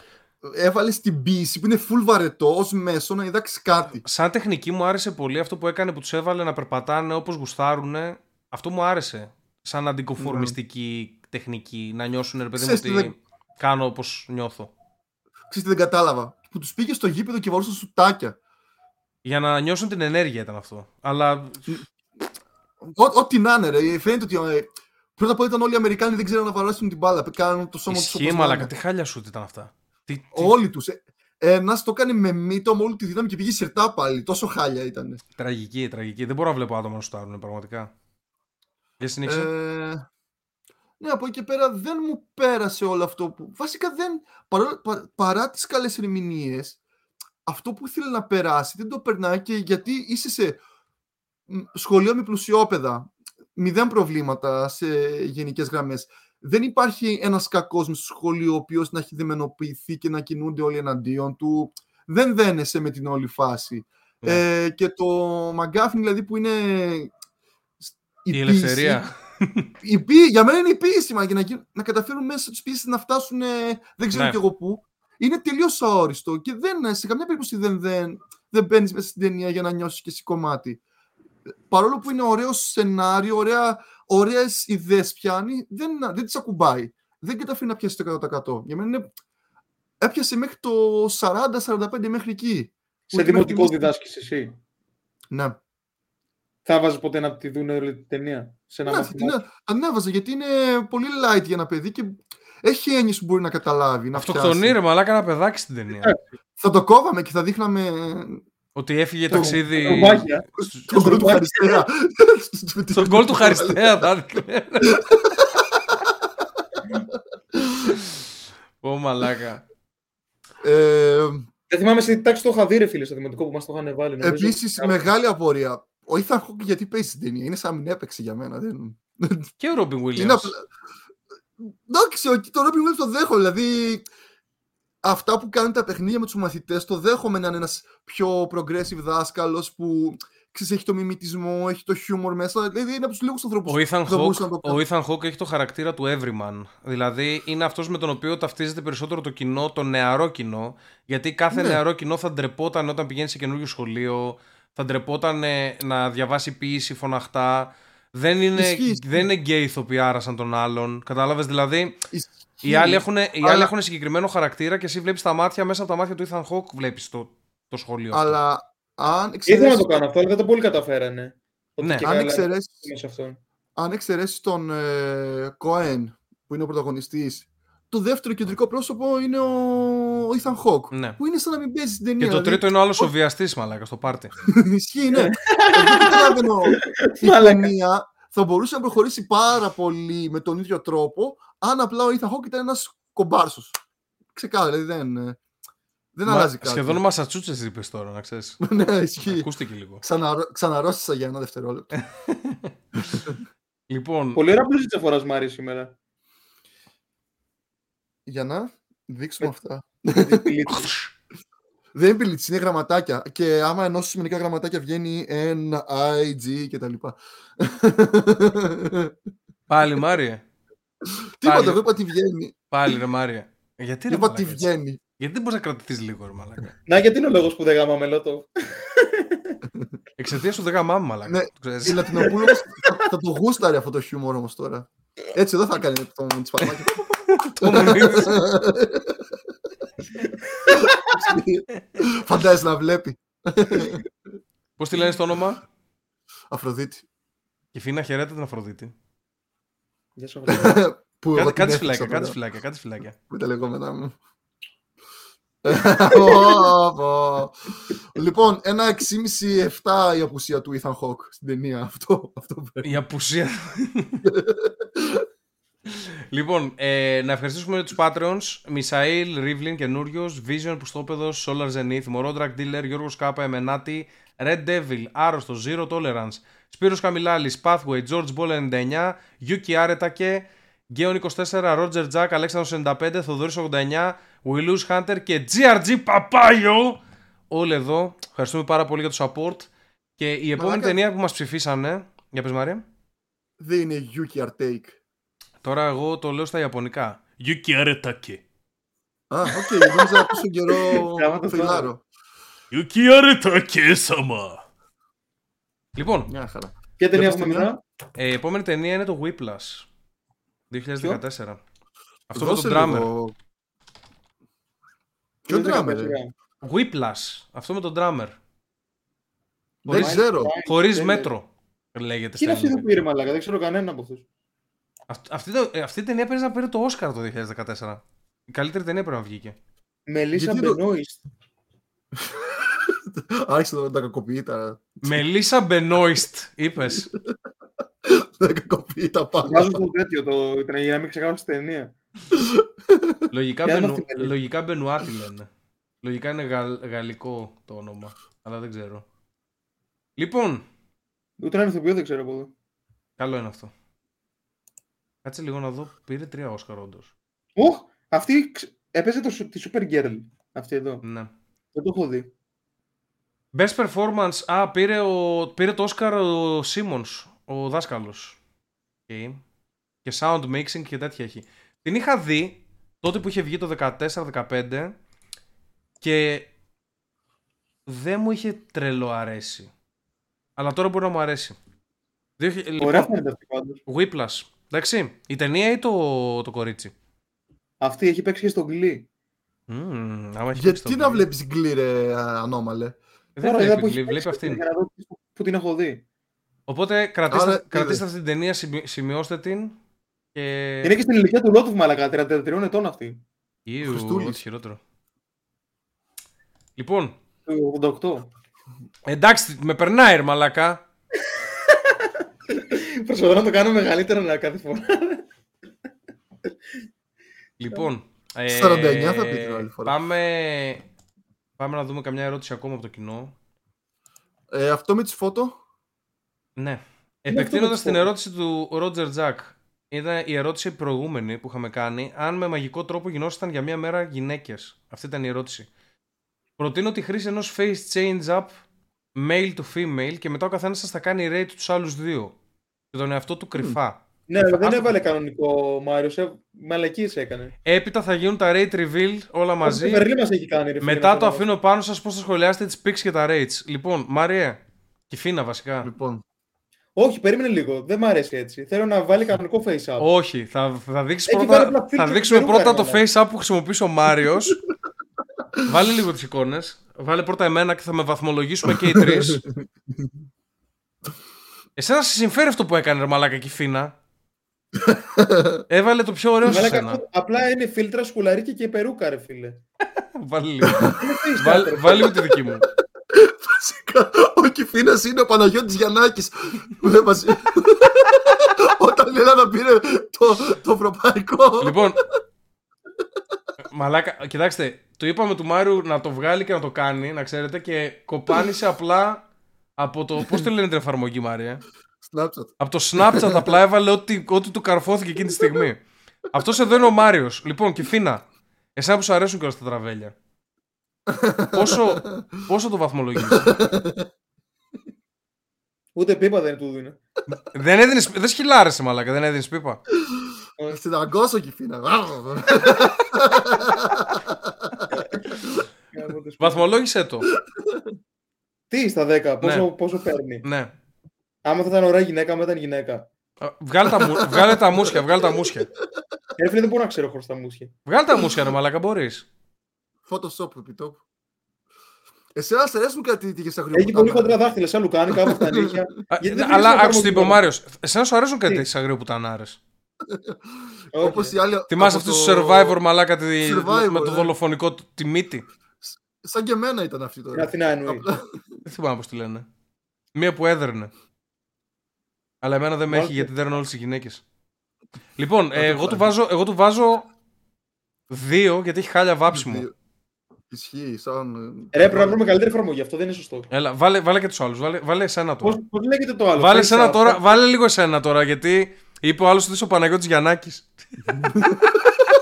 Έβαλες την πίεση που είναι full βαρετό ως μέσο να διδάξεις κάτι. Σαν τεχνική μου άρεσε πολύ αυτό που έκανε που τους έβαλε να περπατάνε όπως γουστάρουν. Αυτό μου άρεσε. Σαν αντικοφορμιστική τεχνική. Να νιώσουν, ρε παιδί μου, Ναι. Ξέρεις τι ότι δεν- κάνω όπως νιώθω. Ξέρετε, δεν κατάλαβα. Που τους πήγες στο γήπεδο και βαρούσαν σουτάκια. Για να νιώσουν την ενέργεια ήταν αυτό. Αλλά Ό- Ό,τι να είναι, ρε. Φαίνεται ότι. ε, Πρώτα απ' όλα ήταν όλοι οι Αμερικάνοι δεν ξέραν να βαράσουν την μπάλα. Κάνουν το σώμα τους ισχύει μαλάκα. Τι χάλια σούτ ήταν αυτά. Τι, τι- Όλοι τους. Ένας το έκανε με μύτο με όλη τη δύναμη και πήγε σιρτά πάλι. Τόσο χάλια ήταν. Τραγική, τραγική. Δεν μπορώ να βλέπω άτομα να σουτάρουν πραγματικά. Για συνέχισε. Ε, ναι, από εκεί και πέρα δεν μου πέρασε όλο αυτό που. Βασικά δεν. Παρά, πα- παρά τις καλές ερμηνείες, αυτό που ήθελε να περάσει δεν το περνάει και γιατί είσαι σε μ, σχολείο με πλουσιόπαιδα. Μηδέν προβλήματα σε γενικές γραμμές. Δεν υπάρχει ένας κακός μες στο σχολείο ο οποίος να έχει δεμενοποιηθεί και να κινούνται όλοι εναντίον του. Δεν δένεσαι με την όλη φάση. Ναι. Ε, και το Μαγκάφιν δηλαδή που είναι Η πίεση, ελευθερία. η πί- για μένα είναι η πίεση, μα, για να, γι- να καταφέρουν μέσα τη πίεση να φτάσουν ε, δεν ξέρω Ναι. κι εγώ πού. Είναι τελείως αόριστο και δεν, σε καμιά περίπτωση δεν, δεν, δεν μπαίνεις μέσα στην ταινία για να νιώσεις και εσύ κομμάτι. Παρόλο που είναι ωραίο σενάριο, ωραία, ωραίες ιδέες πιάνει, δεν, δεν τις ακουμπάει. Δεν καταφέρει να πιάσει το 100%. Για μένα είναι, έπιασε μέχρι το 40-45 μέχρι εκεί. Σε Ούτε δημοτικό μέχρι- διδάσκεις εσύ. Ναι. Θα βάζεις ποτέ να τη δουν όλη την ταινία; Σε ένα Ναι, μαθημά. την ανέβαζα γιατί είναι πολύ light για ένα παιδί και έχει έννοιες που μπορεί να καταλάβει. Να Αυτοκτονεί πιάσει. ρε μαλάκα ένα παιδάκι στην ταινία. Θα το κόβαμε και θα δείχναμε Ότι έφυγε Το- ταξίδι. το μάγια. στου- τον γκολ του Χαριστέα. Στον γκολ του Χαριστέα θα δείχνε. Ω μαλάκα. Ε, Δεν θυμάμαι σε τι τάξη το είχα δει, ρε φίλε, στο δημοτικό που μας το είχαν βάλει. νομίζω. Επίσης, μεγάλη απορία. Ο Ethan Hawke γιατί παίζει στην ταινία. Είναι σαν να μην έπαιξε για μένα. Δεν... Και ο Ρόμπιν Είναι Williams. απλά... Εντάξει, ο- το Robin Williams το δέχομαι. Δηλαδή, αυτά που κάνουν τα παιχνίδια με τους μαθητές το δέχομαι να είναι ένας πιο progressive δάσκαλος που ξέρεις, έχει το μιμητισμό, έχει το χιούμορ μέσα. Δηλαδή, είναι από τους λίγους ανθρώπους Ο Ethan, που θα μπορούσαν Hawke, να το ο κάνουν. Ethan Hawke έχει το χαρακτήρα του everyman. Δηλαδή είναι αυτός με τον οποίο ταυτίζεται περισσότερο το κοινό, το νεαρό κοινό. Γιατί κάθε Ναι. νεαρό κοινό θα ντρεπόταν όταν πηγαίνει σε καινούργιο σχολείο, θα ντρεπόταν ε, να διαβάσει ποίηση φωναχτά. Δεν είναι, Ισχύει, ισχύει. δεν είναι γκέι ηθοποιάρα σαν των άλλων. Κατάλαβες δηλαδή. Ισχύει. Οι άλλοι, έχουν, οι Αλλά- άλλοι έχουν συγκεκριμένο χαρακτήρα και εσύ βλέπεις τα μάτια μέσα από τα μάτια του Ethan Hawke βλέπεις το, το σχολείο. αυτό. Αλλά αν Ήθελα να εξαιρέσεις, το κάνω αυτό, αλλά δεν το πολύ καταφέρανε. Ότι Ναι. και αν καλά εξαιρέσεις, είμαι σε αυτόν. αν εξαιρέσεις τον ε, Cohen που είναι ο πρωταγωνιστής το δεύτερο κεντρικό πρόσωπο είναι ο Ethan Hawke Ναι. που είναι σαν να μην παίζει στην ταινία. Και το δηλαδή, τρίτο είναι ο άλλος ο βιαστής μαλάκα στο πάρτι. Ισχύει, ναι. Εγώ δεν καταλαβαίνω. Η Μαλάκα. ταινία θα μπορούσε να προχωρήσει πάρα πολύ με τον ίδιο τρόπο αν απλά ο Ethan Hawke ήταν ένας κομπάρσος. Ξεκάθαρα, δηλαδή δεν, ε, δεν Μα- αλλάζει κάτι. Σχεδόν Μασατσούτσες είπες τώρα, να ξέρεις. ναι, ισχύει. Ακούστηκε λίγο. Ξαναρώ- Ξαναρρώστησα για ένα δευτερόλεπτο. Λοιπόν, Πολύ ωραία μπλούζιτσα φοράς Μάρη σήμερα. για να δείξουμε αυτά. Δεν είναι πιλίτς, είναι γραμματάκια. Και άμα ενώσεις μερικά γραμματάκια βγαίνει N, I, G και τα λοιπά. πάλι Μάριε. Τίποτα, Πάλι. δεν είπα τι βγαίνει. Πάλι ρε Μάριε. Γιατί ρε Είπα τι μαλάκα, έτσι; βγαίνει. Γιατί δεν μπορείς να κρατηθείς λίγο ρε μαλάκα; Να, γιατί είναι ο λόγος που δεν γάμαμε λότο. Εξαιτίας του δεν γαμάμε μαλάκα. Ναι, το ξέρεις. Η Λατινοπούλου θα, θα το γούσταρε αυτό το χιούμορ όμως τώρα. Έτσι εδώ θα κάνει το τσπαρμάκι. Το Μουνίδης. Φαντάζεσαι να βλέπει. Πώς τη λένε στο όνομα; Αφροδίτη. Η Φίνα χαιρέται την Αφροδίτη. Γεια σου, Αφροδίτη. Που εγώ Κάτι, την κάτι έφτιαξα φυλάκια, τώρα. κάτι φυλάκια, κάτι φυλάκια. Με τα λεγόμενά μου. Πω, πω. λοιπόν, ένα 6,5-7 η απουσία του Ethan Hawke στην ταινία. Αυτό, αυτό παίρνει. Η απουσία. λοιπόν, ε, να ευχαριστήσουμε τους Patreons. Μισαήλ, Ρίβλιν, καινούριο, Vision, Πουστόπεδος, Solar Zenith, Μωρό Drag Dealer, Γιώργος Κάπα, Εμενάτη, Red Devil, Άρρωστος, Zero Tolerance, Σπύρος Καμιλάλης, Pathway, George Ball 99, Yuki Άρετακε, Γκέον 24, Roger Jack, Αλέξανδρος 95, Θοδωρής 89, Willus Hunter και GRG Παπάγιο. Όλοι εδώ. Ευχαριστούμε πάρα πολύ για το support. Και η επόμενη Μαλάκα. ταινία που μας ψηφίσανε. Για πες Μαρία. Δεν είναι Yuki Artake. Τώρα εγώ το λέω στα Ιαπωνικά. Yuki Aretake. Α, οκ, νόμιζα να πίσω καιρό Γράμματα φιλάρω. Yuki Aretake sama. Λοιπόν, Μια χαρά. Ποια ταινία Για πες έχουμε ταινία. μετά. ε, η επόμενη ταινία είναι το Whiplash. 2014. Αυτό με Δώσε τον drummer. λίγο- Ποιο Είναι drummer, 14. ρε; Whiplash. Αυτό με τον drummer. Δεν Mike ξέρω. Tyson, Χωρίς δεν μέτρο. Λέγεται Τι στα είναι αυτή που ελληνικά. πήρε μαλάκα, δεν ξέρω κανένα από αυτούς. Αυτ- Αυτή, το- ε, αυτή η ταινία παίζει να πήρε το Oscar το 2014. Η καλύτερη ταινία πρέπει να βγήκε. Μελίσσα Γιατί το- Μπενόιστ. Άρχισε να τα κακοποιεί τα... Μελίσσα Μπενόιστ, είπες. τα κακοποιεί τα Βάζω πάντα. το τέτοιο, το, το, για να μην ξεχάσω την ταινία. λογικά, Ποια είναι Μπενου, αυτή η Μελίσσα; λογικά Μπενουάτη λένε. Λογικά είναι γαλ- γαλλικό το όνομα. Αλλά δεν ξέρω. Λοιπόν, Ούτε έναν ηθοποιό δεν ξέρω από εδώ. καλό είναι αυτό. Κάτσε λίγο να δω. Πήρε τρία Oscar όντως. Οχ, αυτή ξ- έπαιζε το, σου- τη Supergirl. Αυτή εδώ. Ναι. Δεν το έχω δει. Best performance. Α, πήρε, ο, πήρε το Oscar ο Σίμονς, ο δάσκαλος. Okay. Και sound mixing και τέτοια έχει. Την είχα δει τότε που είχε βγει το 14-15 και δεν μου είχε τρελό αρέσει. Αλλά τώρα μπορεί να μου αρέσει. Δύο, χι- Ωραία λοιπόν, φαίνεται αυτή πάντως. Whiplash. Εντάξει, η ταινία ή το, το κορίτσι; Αυτή έχει παίξει και στον Glee. Mm, άμα έχει παίξει Γιατί το να Glee. βλέπεις γκλήρε ανώμαλε; Δεν Τώρα είδα βλέπει, που έχει Glee, βλέπει παίξει αυτήν. Για να δω τι- που την έχω δει. Οπότε κρατήστε, Άρα, κρατήστε είδες. αυτή την ταινία, σημει- σημειώστε την. Και... Είναι και στην ηλικία του Λότουβ μαλακά, 33 ετών αυτή. Ιου, Χριστούλης. ό,τι χειρότερο. Λοιπόν, Του 88. εντάξει, με περνάει ρε μαλάκα. Προσπαθώ να το κάνω μεγαλύτερο να κάθε φορά. Λοιπόν, ε, 49 θα πει την άλλη φορά. Πάμε, πάμε να δούμε καμιά ερώτηση ακόμα από το κοινό. Ε, αυτό με τις φώτο. Ναι. με Επεκτείνοντας τις την φώτες. ερώτηση του Roger Jack, ήταν η ερώτηση προηγούμενη που είχαμε κάνει, αν με μαγικό τρόπο γινόσασταν για μία μέρα γυναίκες. Αυτή ήταν η ερώτηση. Προτείνω τη χρήση ενός face change up male to female και μετά ο καθένας σας θα κάνει rate τους άλλους δύο. Και τον εαυτό του κρυφά. Ναι, αλλά δεν Αυτό. έβαλε κανονικό ο Μάριος, μαλακίες έκανε. Έπειτα θα γίνουν τα rate reveal όλα Το μαζί. Βερλί μας έχει κάνει, ρε φίλε, Μετά να το μας. αφήνω πάνω σας πώς θα σχολιάσετε τις pics και τα rates. Λοιπόν, Μάριε, και Φίνα βασικά. Λοιπόν, Όχι, περίμενε λίγο. Δεν μ' αρέσει έτσι. Θέλω να βάλει κανονικό face up. Όχι, θα, θα, δείξεις Έχει πρώτα, βάλει απλά θα φίλτρο δείξουμε και περούκα, πρώτα ρε το face up που χρησιμοποιήσει ο Μάριος. Βάλε λίγο τις εικόνες. Βάλε πρώτα εμένα και θα με βαθμολογήσουμε και οι τρεις. Εσένα σε συμφέρει αυτό που έκανε ρε μαλάκα και η Φίνα; Έβαλε το πιο ωραίο σε Μαλάκα, σένα. αυτό απλά είναι φίλτρα, σκουλαρίκι και περούκα, ρε φίλε. Βάλε λίγο. Είναι face up, Βάλε, ρε. βάλε λίγο τη δική μου. βασικά, ο Κιφίνας είναι ο Παναγιώτης Γιαννάκης. Δεν μας- Όταν η Ελλάδα πήρε το, το ευρωπαϊκό. λοιπόν, μαλάκα, κοιτάξτε, το είπαμε του Μάριου να το βγάλει και να το κάνει, να ξέρετε, και κοπάνισε απλά από το. Πώς το λένε την εφαρμογή, Μάρια. Snapchat. Από το Snapchat απλά έβαλε ό,τι, ό,τι του καρφώθηκε εκείνη τη στιγμή. Αυτός εδώ είναι ο Μάριος. Λοιπόν, και Φίνα, εσένα που σου αρέσουν και όλα τα τραβέλια. πόσο, πόσο το βαθμολογείς; Ούτε πίπα δεν του δίνει. δεν έδινες, δεν σχυλάρεσαι μαλάκα, δεν έδινες πίπα. Στην αγκώσω Κιφίνα. Βαθμολόγησέ το. Τι στα 10, πόσο, Ναι. πόσο παίρνει; ναι. Άμα θα ήταν ωραία γυναίκα, άμα ήταν γυναίκα. Α, Βγάλε τα, μου- βγάλε τα μουσια, βγάλε τα μουσια. Ε, φίλε, δεν μπορώ να ξέρω χωρίς τα μουσια. Βγάλε τα μουσια, ρε μαλάκα, μπορείς. Photoshop επί τόπου. Εσένα σε αρέσουν κάτι τέτοιες Έχει αγριοπουτάνα. πολύ χοντρά δάχτυλα, σαν λουκάνικα, από τα νύχια. Α, Γιατί δεν Αλλά βρίσκεις άκουσε τι είπε ο εφαρμογή. Μάριος. Εσένα σου αρέσουν κάτι Τι; τέτοιες αγριοπουτανάρε. Όχι. Όπως οι άλλοι. Θυμάσαι από αυτούς το- τους survivor μαλάκα τη... Survivor, με το ε. δολοφονικό του τη μύτη; Σαν και εμένα ήταν αυτή Στην τώρα. Αθηνά εννοείς. Απλά- Δεν θυμάμαι πώς τη λένε. Μία που έδερνε. Αλλά εμένα δεν με έχει Μάλιστα. γιατί δέρνω όλες τι γυναίκες. Λοιπόν, ε, το εγώ, του φτάνει. βάζω, εγώ του βάζω δύο γιατί έχει χάλια βάψιμο. Δύο. Ισχύει, σαν. Ρε, πρέπει να βρούμε καλύτερη εφαρμογή. Αυτό δεν είναι σωστό. Έλα, βάλε, βάλε και τους άλλους. Βάλε, βάλε εσένα τώρα. Πώς, πώς λέγεται το άλλο. Βάλε, Face εσένα Up. τώρα, βάλε λίγο εσένα τώρα γιατί είπε ο άλλος ότι είσαι ο Παναγιώτης Γιαννάκης.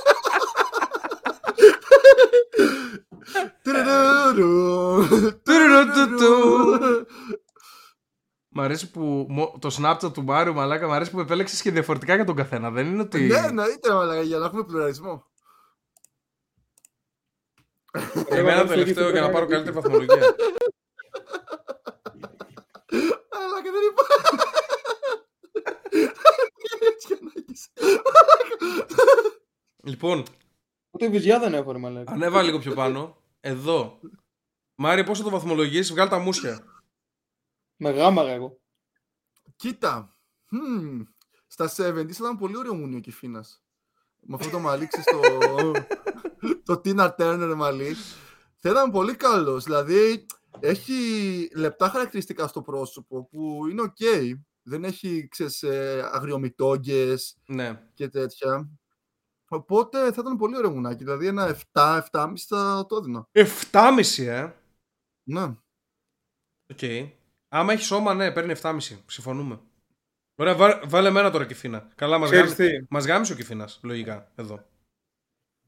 Μ' αρέσει που μο- το Snapchat του Μάριου Μαλάκα μ' αρέσει που επέλεξε και διαφορετικά για τον καθένα. Δεν είναι ότι. Ναι, εννοείται, μαλάκα, για να έχουμε πλουραλισμό. Εμένα το τελευταίο για να πάρω καλύτερη βαθμολογία. Αλλά και δεν υπάρχει. Έτσι για να έχεις. λοιπόν, Ούτε βυζιά δεν έχω, ρε μαλάκα. ανέβα λίγο πιο πάνω. Εδώ. Μάρια, πώς θα το βαθμολογήσεις, βγάλε τα μούσια. Με γάμαγα εγώ. Κοίτα. Μμμ. Στα 70s ήταν πολύ ωραίο μουνί ο Κηφήνας. Με αυτό το μαλλί, ξέρεις, το... το Tina Turner μαλλί. Θα ήταν πολύ καλός. Δηλαδή, έχει λεπτά χαρακτηριστικά στο πρόσωπο που είναι οκ. Δεν έχει, ξέρεις, ε, αγριομητόγγες Ναι. και τέτοια. Οπότε θα ήταν πολύ ωραίο μουνάκι. Δηλαδή, ένα 7, 7,5 θα το έδινα. 7,5 ε. Ναι. Οκ. Άμα έχεις σώμα, ναι, παίρνει 7,5. Συμφωνούμε. Ωραία, βά, βάλε εμένα τώρα κυφίνα. Καλά, μας Ξέρεις γάμι... τι, μας γάμισε ο κυφίνα, λογικά, εδώ.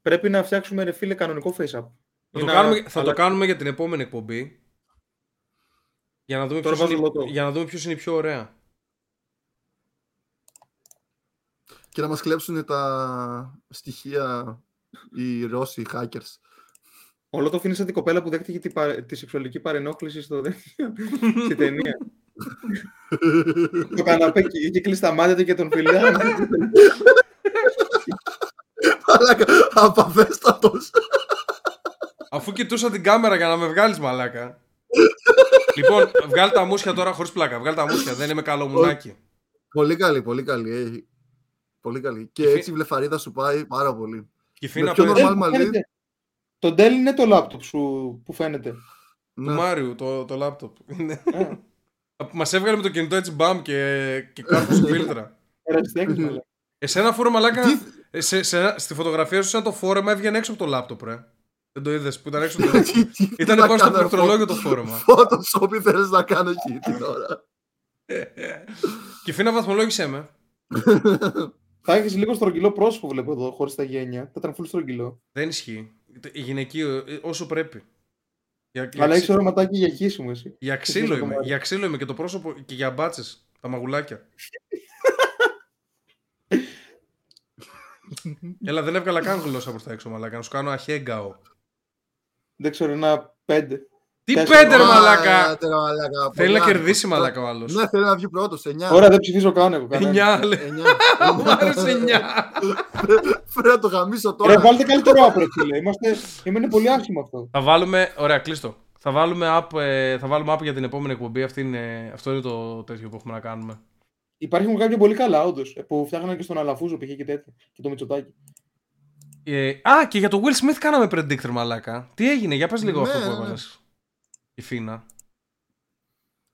πρέπει να φτιάξουμε ρε φίλε κανονικό face up. Θα, Ή το να κάνουμε, θα το αλλάξουμε. κάνουμε για την επόμενη εκπομπή. Για να δούμε Τώρα ποιος βάζω είναι, λότο. για να δούμε ποιος είναι η πιο ωραία. Και να μας κλέψουν τα στοιχεία οι Ρώσοι hackers. Όλο το αφήνεις σαν την κοπέλα που δέχτηκε τη, παρε- τη σεξουαλική παρενόχληση στο δέχτηκε στη ταινία. το καναπέ και είχε κλείσει τα μάτια του και τον φιλιά. Μαλάκα, απαφέστατος. Αφού κοιτούσα την κάμερα για να με βγάλεις μαλάκα. λοιπόν, βγάλει τα μουσια τώρα χωρίς πλάκα. Βγάλει τα μουσια, δεν είμαι καλό μουνάκι. πολύ καλή, πολύ καλή. Ε. Πολύ καλή. Και Και φι- έτσι η βλεφαρίδα σου πάει πάρα πολύ. Κυφίνα Με πιο πες, normal μαλλί. Το Dell είναι το λάπτοπ σου που φαίνεται. του Ναι. Μάριου, το, το λάπτοπ. Είναι- Α, Μας έβγαλε με το κινητό έτσι μπαμ και, και κάρφωσε φίλτρα. ερασιτέχνης, μαλάκα. Εσένα φόρο μαλάκα, Τι- ε, σε, σε, στη φωτογραφία σου σαν το φόρεμα έβγαινε έξω από το λάπτοπ, ρε. Δεν το είδες που ήταν έξω από το Τι- τι- τι Ήταν να πάνω στο κάνω, πληκτρολόγιο φω- το φόρεμα. Photoshop ήθελες να κάνω εκεί την ώρα. και φίνα βαθμολόγησέ με. Θα έχεις λίγο στρογγυλό πρόσωπο, βλέπω εδώ, χωρίς τα γένια. Θα ήταν full στρογγυλό. Δεν ισχύει. Η γυναικείο, ε, όσο πρέπει. Για, για, Αλλά ξύ- έχεις ωραίο ματάκι για χύσιμο εσύ. για ξύλο ξύλο το είμαι. μάτι. Για ξύλο είμαι και το πρόσωπο και για μπάτσες. Τα μαγουλάκια. Έλα, δεν έβγαλα καν γλώσσα προς τα έξω, μαλάκα. Να σου κάνω αχέγκαο. Δεν ξέρω, ένα πέντε. Τι Τέσσερα. πέντε, ρε Α, μαλάκα! τε, ρε μαλάκα, Θέλει να πολλά. κερδίσει, μαλάκα ο άλλος. Ναι, θέλει να βγει πρώτος, 9. Ωραία, δεν ψηφίζω καν εγώ. κανένα. Εννιά, λέει. Μου άρεσε εννιά. Πρέπει να το γαμίσω Ρε, τώρα. βάλτε καλύτερο άπρε, φίλε. Είμαστε... Είναι πολύ άσχημο αυτό. Θα βάλουμε. Ωραία, κλείστο. Θα βάλουμε, app, ε, θα βάλουμε app για την επόμενη εκπομπή. Αυτή είναι, αυτό είναι το τέτοιο που έχουμε να κάνουμε. Υπάρχουν κάποια πολύ καλά, όντως. Που φτιάχναν και στον Αλαφούζο π.χ. και τέτοια. Και το Μητσοτάκι. Ε, α, και για το Will Smith κάναμε predictor, μαλάκα. Τι έγινε, για πες λίγο Ναι, αυτό που ναι, ναι. έβαλες. Η Φίνα.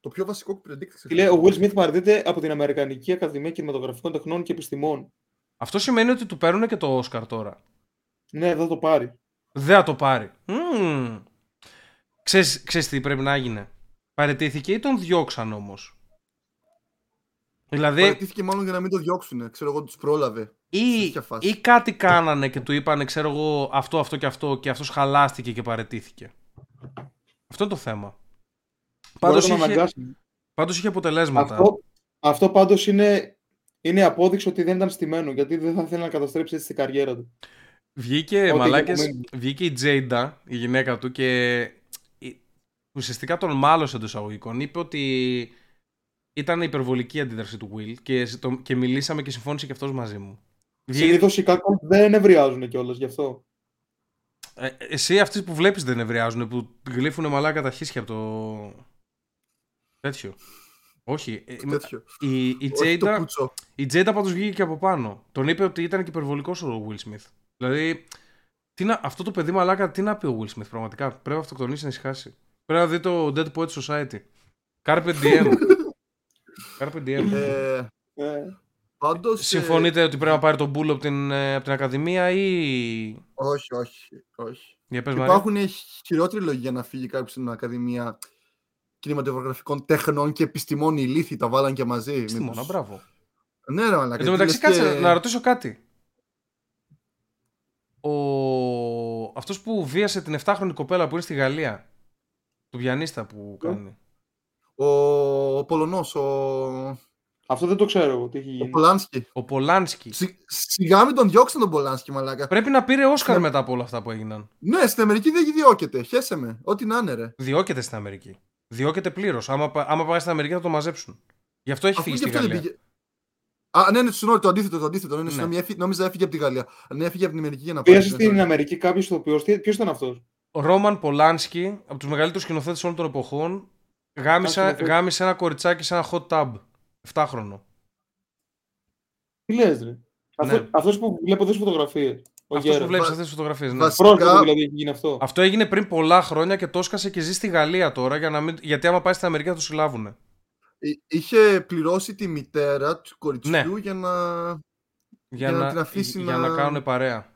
Το πιο βασικό που predicts. Φίλε, ο Will Smith παραδίδεται από την Αμερικανική Ακαδημία Κινηματογραφικών Τεχνών και Επιστημών. Αυτό σημαίνει ότι του παίρνουν και το Oscar τώρα. Ναι, θα το πάρει. Δεν θα το πάρει. Μμμ. Ξέρεις, ξέρεις τι πρέπει να έγινε. Παρετήθηκε ή τον διώξαν όμως; Δηλαδή, Παρατήθηκε μάλλον για να μην το διώξουν. Ξέρω εγώ, τους πρόλαβε. ή, τέτοια φάση; ή κάτι κάνανε και του είπανε, ξέρω εγώ, αυτό, αυτό και αυτό και αυτός χαλάστηκε και παρετήθηκε. Αυτό είναι το θέμα. Πάντως Μπορεί να τον είχε, αναγκάσει. πάντως είχε αποτελέσματα. Αυτό, αυτό πάντως είναι, είναι απόδειξη ότι δεν ήταν στημένο. Γιατί δεν θα θέλει να καταστρέψει έτσι την καριέρα του. Βγήκε, Ό,τι μαλάκες, είχε απομείνει. βγήκε η Τζέιντα, η γυναίκα του και η- ουσιαστικά τον μάλωσε εντός εισαγωγικών. Είπε ότι ήταν υπερβολική η αντίδραση του Will και, το- και μιλήσαμε και συμφώνησε και αυτός μαζί μου. Βγήκε- Συνήθως οι κάκο δεν ευριάζουν κιόλας γι' αυτό. Ε, εσύ αυτοί που βλέπεις δεν νευριάζουν, που γλύφουν μαλάκα τα χίσια από το... Τέτοιο. Όχι. ε, με- Τέτοιο. Η, η, Όχι το Τζέιντα, πουτσό. η Τζέιντα πάντως βγήκε και από πάνω. Τον είπε ότι ήταν και υπερβολικός ο Will Smith. Δηλαδή, τι να, αυτό το παιδί μαλάκα, τι να πει ο Will Smith πραγματικά. Πρέπει να αυτοκτονήσει να ησυχάσει. Πρέπει να δει το Dead Poets Society. Carpe diem. Carpe diem. Ε, Ε, πάντως, ε, Συμφωνείτε ότι πρέπει να πάρει τον Μπούλο από την, ε, από την Ακαδημία ή... όχι, όχι, όχι. Για πες Μαρία. Υπάρχουν χειρότεροι λόγοι για να φύγει κάποιος στην Ακαδημία Κινηματογραφικών Τέχνων και Επιστημών ηλίθιοι. Τα βάλαν και μαζί. Επιστήμονα, Μήπως- μπράβο. Ναι, ρε, μαλάκα. Εν τω μεταξύ, λες κάτσε και- να ρωτήσω κάτι. Ο... Αυτός που βίασε την 7χρονη κοπέλα που είναι στη Γαλλία. Του πιανίστα που κάνει. Ο, ο Πολωνός, ο, αυτό δεν το ξέρω εγώ τι έχει ο γίνει. Πολάνσκι. Ο Πολάνσκι. Σι- Σιγά μην τον διώξουν τον Πολάνσκι, μαλάκα. Πρέπει να πήρε Όσκαρ Ναι. μετά από όλα αυτά που έγιναν. Ναι, στην Αμερική δεν διώκεται. Χέσε με. Ό,τι να είναι, ρε. Διώκεται στην Αμερική. Διώκεται πλήρως. Άμα, πα- άμα πάει στην Αμερική θα το μαζέψουν. Γι' αυτό έχει Αφού φύγει και στη αυτό δεν Γαλλία. πήγε. Α, ναι, ναι, συγγνώμη, το αντίθετο, το αντίθετο. Ναι, Ναι. συγγνώμη, έφυγε- νόμιζα έφυγε από τη Γαλλία. Ναι, έφυγε από την Αμερική για να πάει. Πίασε στην Αμερική κάποιος ηθοποιός. Ποιος ήταν αυτός; Ο Ρόμαν Πολάνσκι, από τους μεγαλύτερους σκηνοθέτες όλων των εποχών, γάμισε, Α, σκηνοθέτης. γάμισε ένα κοριτσάκι σε ένα hot tub. 7χρονο. Τι λες, ρε. Ναι. Αυτό που βλέπω εδώ στι φωτογραφίες. Ο Αυτός που Γέρας. βλέπεις Βα- αυτέ τι φωτογραφίες. Ναι. βασι- Πρόσφατα Φυσικά- δηλαδή έχει γίνει αυτό. Αυτό έγινε πριν πολλά χρόνια και το έσκασε και ζει στη Γαλλία τώρα. Για να μην... Γιατί άμα πάει στην Αμερική θα το συλλάβουν. Ε, Είχε πληρώσει τη μητέρα του κοριτσιού Ναι. για να. Για, Για να να, την αφήσει για να- να κάνουν παρέα.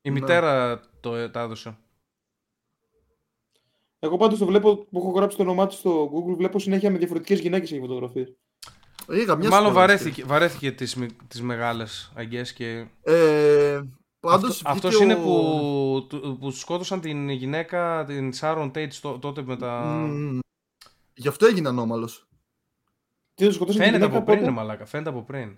Η Ναι. μητέρα το ε, τα έδωσε. Εγώ πάντως το βλέπω που έχω γράψει το όνομά του στο Google. Βλέπω συνέχεια με διαφορετικές γυναίκες έχει φωτογραφίες. Είχα μια Μάλλον σχόλια, βαρέθηκε, βαρέθηκε τις, μι- τις μεγάλες αγκές και... Ε, πάντως Αυτό, αυτός βγήκε είναι ο- που, του- που σκότωσαν την γυναίκα, την Sharon Tate στο- τότε με τα... Μμμ. Γι' αυτό έγινε ανώμαλος. Τι το σκοτώσαν την Φαίνεται γυναίκα από πριν, πότε; ρε μαλάκα, φαίνεται από πριν.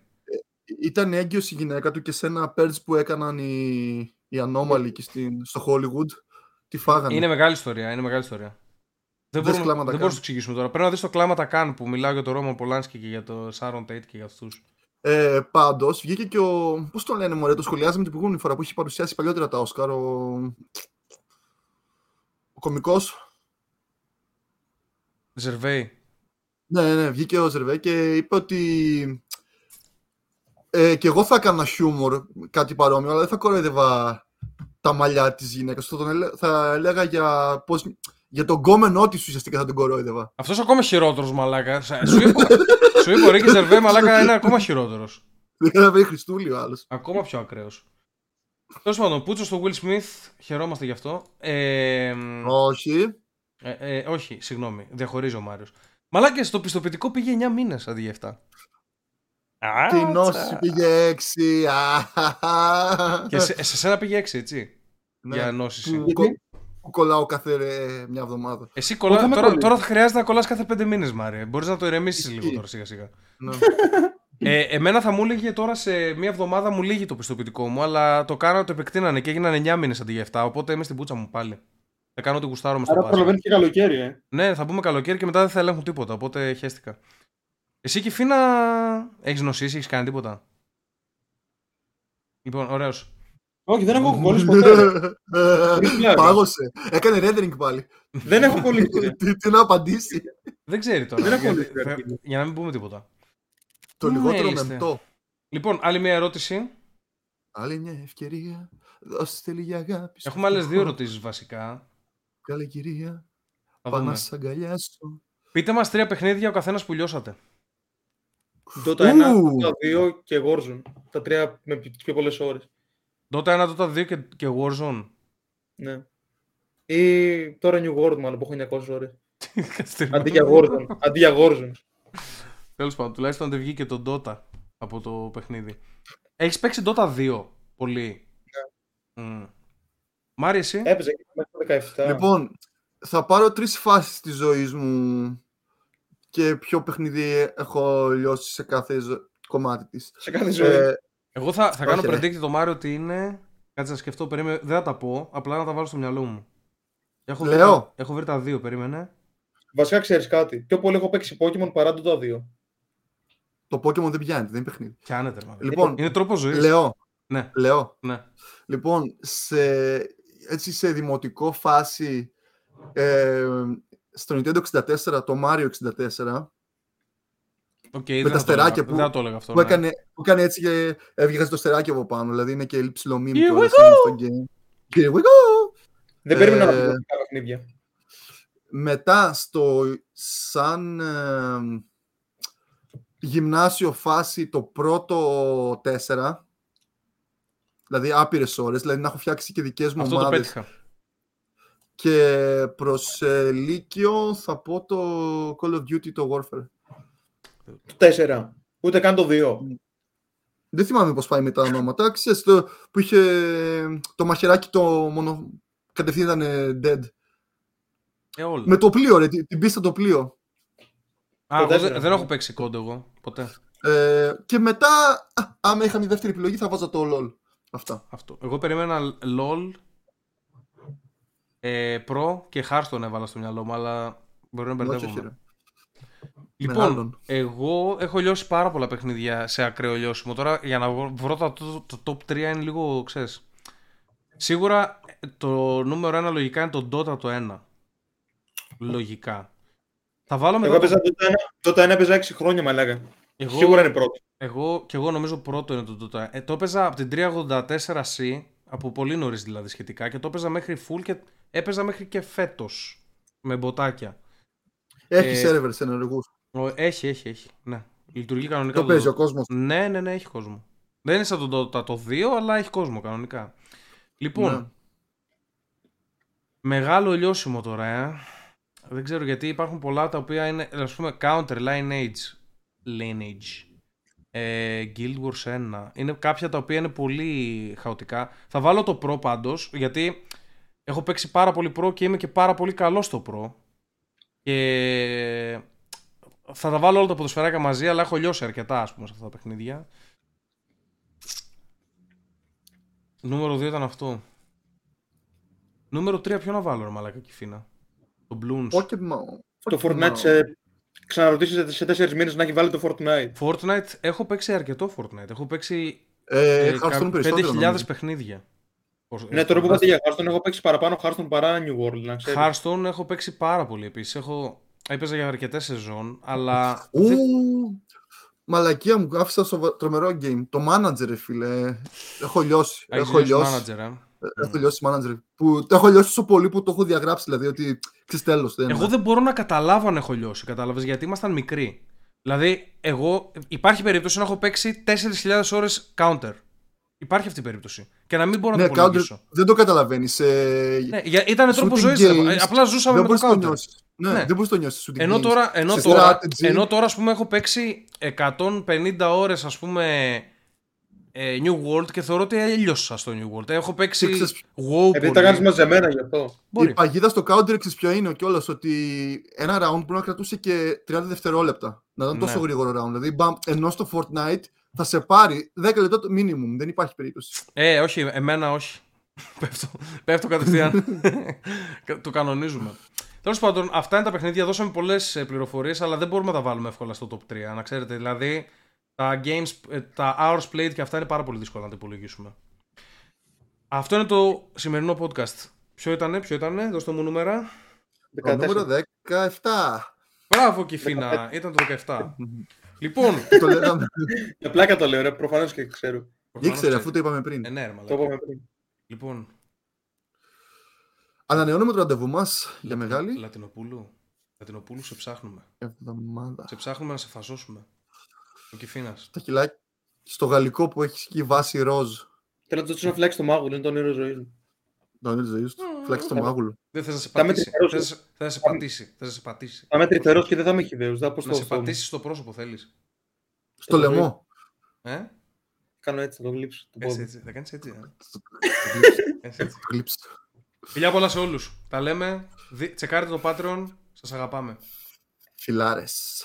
Ήταν έγκυος η γυναίκα του και σε ένα πέρτς που έκαναν οι, οι ανώμαλοι εκεί στην, στο Hollywood. Τη φάγανε. Είναι μεγάλη ιστορία, είναι μεγάλη ιστορία. Δεν Δες μπορούμε, κλάματα δεν Khan. μπορούμε να το εξηγήσουμε τώρα. Πρέπει να δεις το κλάματα Khan που μιλάω για τον Ρόμαν Πολάνσκι και για το Sharon Tate και για αυτούς. Ε, Πάντως, βγήκε και ο. Πώς τον λένε, Μωρέ, το σχολιάζαμε την προηγούμενη φορά που είχε παρουσιάσει παλιότερα τα Όσκαρ. Ο, ο κωμικό. Ζερβέη. Ναι, ναι, ναι, βγήκε ο Ζερβέ και είπε ότι. Ε, και εγώ θα έκανα χιούμορ, κάτι παρόμοιο, αλλά δεν θα κοροϊδεύα τα μαλλιά της γυναίκας. Θα, τον ελέ- θα έλεγα για, πώς, για τον κόμενό της ουσιαστικά θα τον κοροϊδεύα. Αυτός ακόμα χειρότερος μαλάκα. Σα- Σου είπε, σου είπε ο Ρίκης Ζερβέ μαλάκα είναι ακόμα χειρότερος. Δεν θα βρει Χριστούλη ο άλλος. Ακόμα πιο ακραίος. Τέλος πάντων, Πούτσο στο Will Smith, χαιρόμαστε γι' αυτό. Ε, Όχι. ε, ε, όχι, συγγνώμη, διαχωρίζει ο Μάριος. Μαλάκες, το πιστοποιητικό πήγε 9 μήνες αντί για 7. Την νόση πήγε έξι. αχαχα. Και σε, σε σένα πήγε 6, έτσι. Ναι, Για νόσηση. που, κο- που κολλάω κάθε ρε, μια εβδομάδα. Εσύ κολλά, Όταν με τώρα, κολλεί. τώρα θα χρειάζεται να κολλάς κάθε 5 μήνες, Μάρια. Μπορείς να το ηρεμήσεις Ισχύει. λίγο τώρα σιγά σιγά. Ναι. Ε, εμένα θα μου έλεγε τώρα σε μία εβδομάδα μου λύγει το πιστοποιητικό μου, αλλά το κάνανε, το επεκτείνανε και έγιναν 9 μήνες αντί για 7. Οπότε είμαι στην πούτσα μου πάλι. Θα κάνω ό,τι γουστάρω μες στο Άρα Πάσχα. προλαβαίνει και καλοκαίρι, ε. Ναι, θα πούμε καλοκαίρι και μετά δεν θα ελέγχουν τίποτα. Οπότε χαίστηκα. Εσύ και Φίνα έχεις νοσήσει, έχεις κάνει τίποτα; Λοιπόν, ωραίος. Όχι, δεν έχω κολλήσει ποτέ. ρε. Πάγωσε. Έκανε rendering πάλι. δεν έχω κολλήσει. ρε. τι, τι να απαντήσει. Δεν ξέρει τώρα. Δεν έχω γιατί- λύσει, ρε, φε- φίλε. για να μην πούμε τίποτα. Το Πού λιγότερο είστε; μεμπτό. Λοιπόν, άλλη μια ερώτηση. Άλλη μια ευκαιρία. Δώστε λίγη αγάπη. στο Έχουμε άλλες δύο φτωχό. ερωτήσεις βασικά. Καλή κυρία. Θα Πάω δούμε. να σ' αγκαλιάσω. Πείτε μας τρία παιχνίδια ο καθένας που λιώσατε. Dota 1, Ου. Dota 2 και Warzone. Τα τρία με τις πιο πολλές ώρες. Dota 1, Dota 2 και, και Warzone. Ναι. Ή τώρα New World, μάλλον που έχω 900 ώρες. Αντί για Warzone. Αντί για Warzone. Τέλος πάντων, τουλάχιστον δεν βγήκε το Dota από το παιχνίδι. Έχεις παίξει Dota 2 πολύ; Ναι. Μάρι, εσύ; Έπαιζε και μέχρι το 17. Λοιπόν, θα πάρω τρεις φάσεις της ζωής μου και ποιο παιχνίδι έχω λιώσει σε κάθε ζω- κομμάτι της. σε κάθε ζωή. Ε, Εγώ θα, θα κάνω Όχι, ρε. predict το Μάριο ότι είναι. Κάτσε να σκεφτώ, περίμενε. Δεν θα τα πω, απλά να τα βάλω στο μυαλό μου. Έχω βρει, Λέω. τα- έχω βρει τα δύο, περίμενε. Βασικά ξέρεις κάτι. Πιο πολύ έχω παίξει Pokemon παρά Dota 2. το Pokemon δεν πιάνεται, δεν είναι παιχνίδι. Πιάνετε, ρε, μάλλον. Λοιπόν, Είναι τρόπος ζωής. λέω, Ναι, λέω. ναι. Λοιπόν, σε... έτσι σε δημοτικό φάση ε, στο Nintendo 64, το Mario 64, Οκ, με δεν τα θα το στεράκια έλεγα- που- Δεν θα το έλεγα αυτό. που, ναι. έκανε, που έκανε έτσι και έβγαζε το στεράκι από πάνω. Δηλαδή είναι και ψηλό meme Here we κιόλας, είναι στο game. Here we go! Δεν Ε, περίμενα να δω τα παιχνίδια. Μετά στο σαν ε, γυμνάσιο φάση το πρώτο 4 δηλαδή άπειρες ώρες, δηλαδή να έχω φτιάξει και δικές μου Αυτό το ομάδες πέτυχα. και προς ε, Λύκειο θα πω το Call of Duty το Warfare. Το 4. Ούτε καν το 2. Δεν θυμάμαι πώς πάει με τα ονόματα. Ξέρεις το, που είχε το μαχαιράκι το μόνο κατευθείαν ήταν ε, dead. Ε, όλα. Με το πλοίο ρε, την, την πίστα το πλοίο. Α, το εγώ δεν, τέσσερα. δεν έχω παίξει κόντ εγώ. Ποτέ. Ε, και μετά, α, άμα είχα μια δεύτερη επιλογή θα βάζα το LOL. Αυτά. Αυτό. Εγώ περίμενα LOL, ε, Pro και Hearthstone έβαλα στο μυαλό μου, αλλά μπορεί να Όχι, όχι, μπερδεύομαι. Ρε. Λοιπόν, άλλον. εγώ έχω λιώσει πάρα πολλά παιχνίδια σε ακραίο λιώσιμο. Τώρα για να βρω- βρω το, το, το top 3 είναι λίγο, ξέρεις. Σίγουρα ε, το νούμερο 1 λογικά είναι το Dota το 1. Λογικά. Θα βάλω μετά. Εγώ το- έπαιζα τότε ένα, τότε ένα έπαιζα 6 χρόνια μαλάκα. εγώ, Σίγουρα είναι πρώτο. εγώ και εγώ νομίζω πρώτο είναι το Dota. Ε, το έπαιζα από την 384C, από πολύ νωρίς δηλαδή σχετικά, και το έπαιζα μέχρι full και έπαιζα μέχρι και φέτος. Με μποτάκια. Έχει Ε, servers ενεργούς. Ο- έχει, έχει, έχει. Ναι. Λειτουργεί κανονικά Το παίζει ο Dota. κόσμος. Ναι, ναι, ναι, έχει κόσμο. Δεν είναι σαν το Dota το 2, αλλά έχει κόσμο κανονικά. Λοιπόν, Ναι. μεγάλο λιώσιμο τώρα, ε. Δεν ξέρω γιατί υπάρχουν πολλά τα οποία είναι, ας πούμε, counter, lineage, lineage, ε, Guild Wars 1. Είναι κάποια τα οποία είναι πολύ χαοτικά. Θα βάλω το Pro πάντως, γιατί έχω παίξει πάρα πολύ Pro και είμαι και πάρα πολύ καλός στο Pro. Και θα τα βάλω όλα τα ποδοσφαιράκια μαζί, αλλά έχω λιώσει αρκετά, ας πούμε, σε αυτά τα παιχνίδια. Νούμερο 2 ήταν αυτό. Νούμερο 3 ποιο να βάλω, ρε μαλάκα Κιφίνα; Το Bloons. Pokemon. Το Pokemon. Fortnite σε... ξαναρωτήσεις σε 4 μήνες να έχει βάλει το Fortnite. Fortnite, έχω παίξει αρκετό Fortnite. Έχω παίξει Ε, ε, Hearthstone κα- περισσότερο. 5.000 νομίζω. παιχνίδια. Ναι, τώρα που είπατε για Hearthstone, έχω παίξει παραπάνω Hearthstone παρά New World, να ξέρεις. Hearthstone έχω παίξει πάρα πολύ επίσης. Έχω... Έπαιζα για αρκετέ σεζόν, αλλά. Ου, δεν- μαλακία μου, άφησα στο τρομερό game. Το manager, ρε φίλε. Έχω λιώσει. Έχεις Έχω λιώσει λιώσει. manager, ε; Έχω λιώσει manager. Που το έχω λιώσει τόσο πολύ που το έχω διαγράψει. Δηλαδή ότι ξέρεις τέλος. Εγώ δεν μπορώ να καταλάβω αν έχω λιώσει. Κατάλαβες γιατί ήμασταν μικροί. Δηλαδή, εγώ. Υπάρχει περίπτωση να έχω παίξει 4.000 ώρες counter. Υπάρχει αυτή η περίπτωση. Και να μην μπορώ να Ναι, το counter, υπολογίσω. δεν το καταλαβαίνεις. Ε, Ναι, για- ήταν τρόπος shooting ζωής. games, Απλά ζούσαμε δεν με μπορείς το να το counter. νιώσεις. Ναι, Ναι. δεν μπορείς να το νιώσεις. Ενώ τώρα, ενώ, Σε τώρα, strategy. ενώ τώρα, ας πούμε, έχω παίξει 150 ώρες, ας πούμε, ε, New World και θεωρώ ότι έλειωσα στο New World. Έχω παίξει Και ξέρεις- WoW Επειδή πολύ. τα κάνεις μαζεμένα γι' αυτό. Μπορεί. Η παγίδα στο counter ξέρεις ποιο είναι κιόλας ότι ένα round μπορεί να κρατούσε και 30 δευτερόλεπτα. Να ήταν Ναι. τόσο γρήγορο round. Δηλαδή, μπαμ, ενώ στο Fortnite θα σε πάρει 10 λεπτά το minimum. Δεν υπάρχει περίπτωση. Ε, όχι, εμένα όχι. πέφτω, πέφτω κατευθείαν. το κανονίζουμε. Τέλος πάντων, αυτά είναι τα παιχνίδια. Δώσαμε πολλές πληροφορίες, αλλά δεν μπορούμε να τα βάλουμε εύκολα στο top 3. Να ξέρετε, δηλαδή τα games, ε, τα hours played και αυτά είναι πάρα πολύ δύσκολα να τα υπολογίσουμε. Αυτό είναι το σημερινό podcast. Ποιο ήτανε, ποιο ήτανε, δώστε μου νούμερα. Το 14. νούμερο 17. Μπράβο, Κιφίνα, ήταν το 17. λοιπόν, το λέγαμε. Για πλάκα το λέω, ρε, προφανώς και ξέρω. προφανώς Ήξερε, ξέρει. αφού το είπαμε πριν. Ε, ναι, ρε, Το μαλάκα. είπαμε πριν. Λοιπόν, Ανανεώνουμε το ραντεβού μας για μεγάλη Λατινοπούλου. Λατινοπούλου σε ψάχνουμε. εβδομάδα. Σε ψάχνουμε να σε φασώσουμε. Ο Κιφίνας. Τα κιλάκια στο γαλλικό που έχει εκεί βάση ροζ. Θέλω να του δώσω ένα φλάκι στο μάγουλο, είναι το όνειρο ζωής μου. Το όνειρο ζωής τους. Φλάξει το μάγουλο. Δεν θες να σε Θα πατήσει. με Θες, θες να σε πατήσει. Θες να σε πατήσει. Θα είμαι τρυφερός και δεν θα είμαι χιδαίος. Θα πω Να σε στο στόμα. πατήσει στο πρόσωπο θέλεις. Στο το λαιμό. Ε; Κάνω έτσι, θα το γλύψω. Το Έτσι, πόδι. έτσι. Θα κάνεις έτσι. Ε; Στο Έτσι, έτσι. γλύψει. Φιλιά πολλά σε όλους. Τα λέμε. Δι- Τσεκάρετε το Patreon. Σας αγαπάμε. Φιλάρες.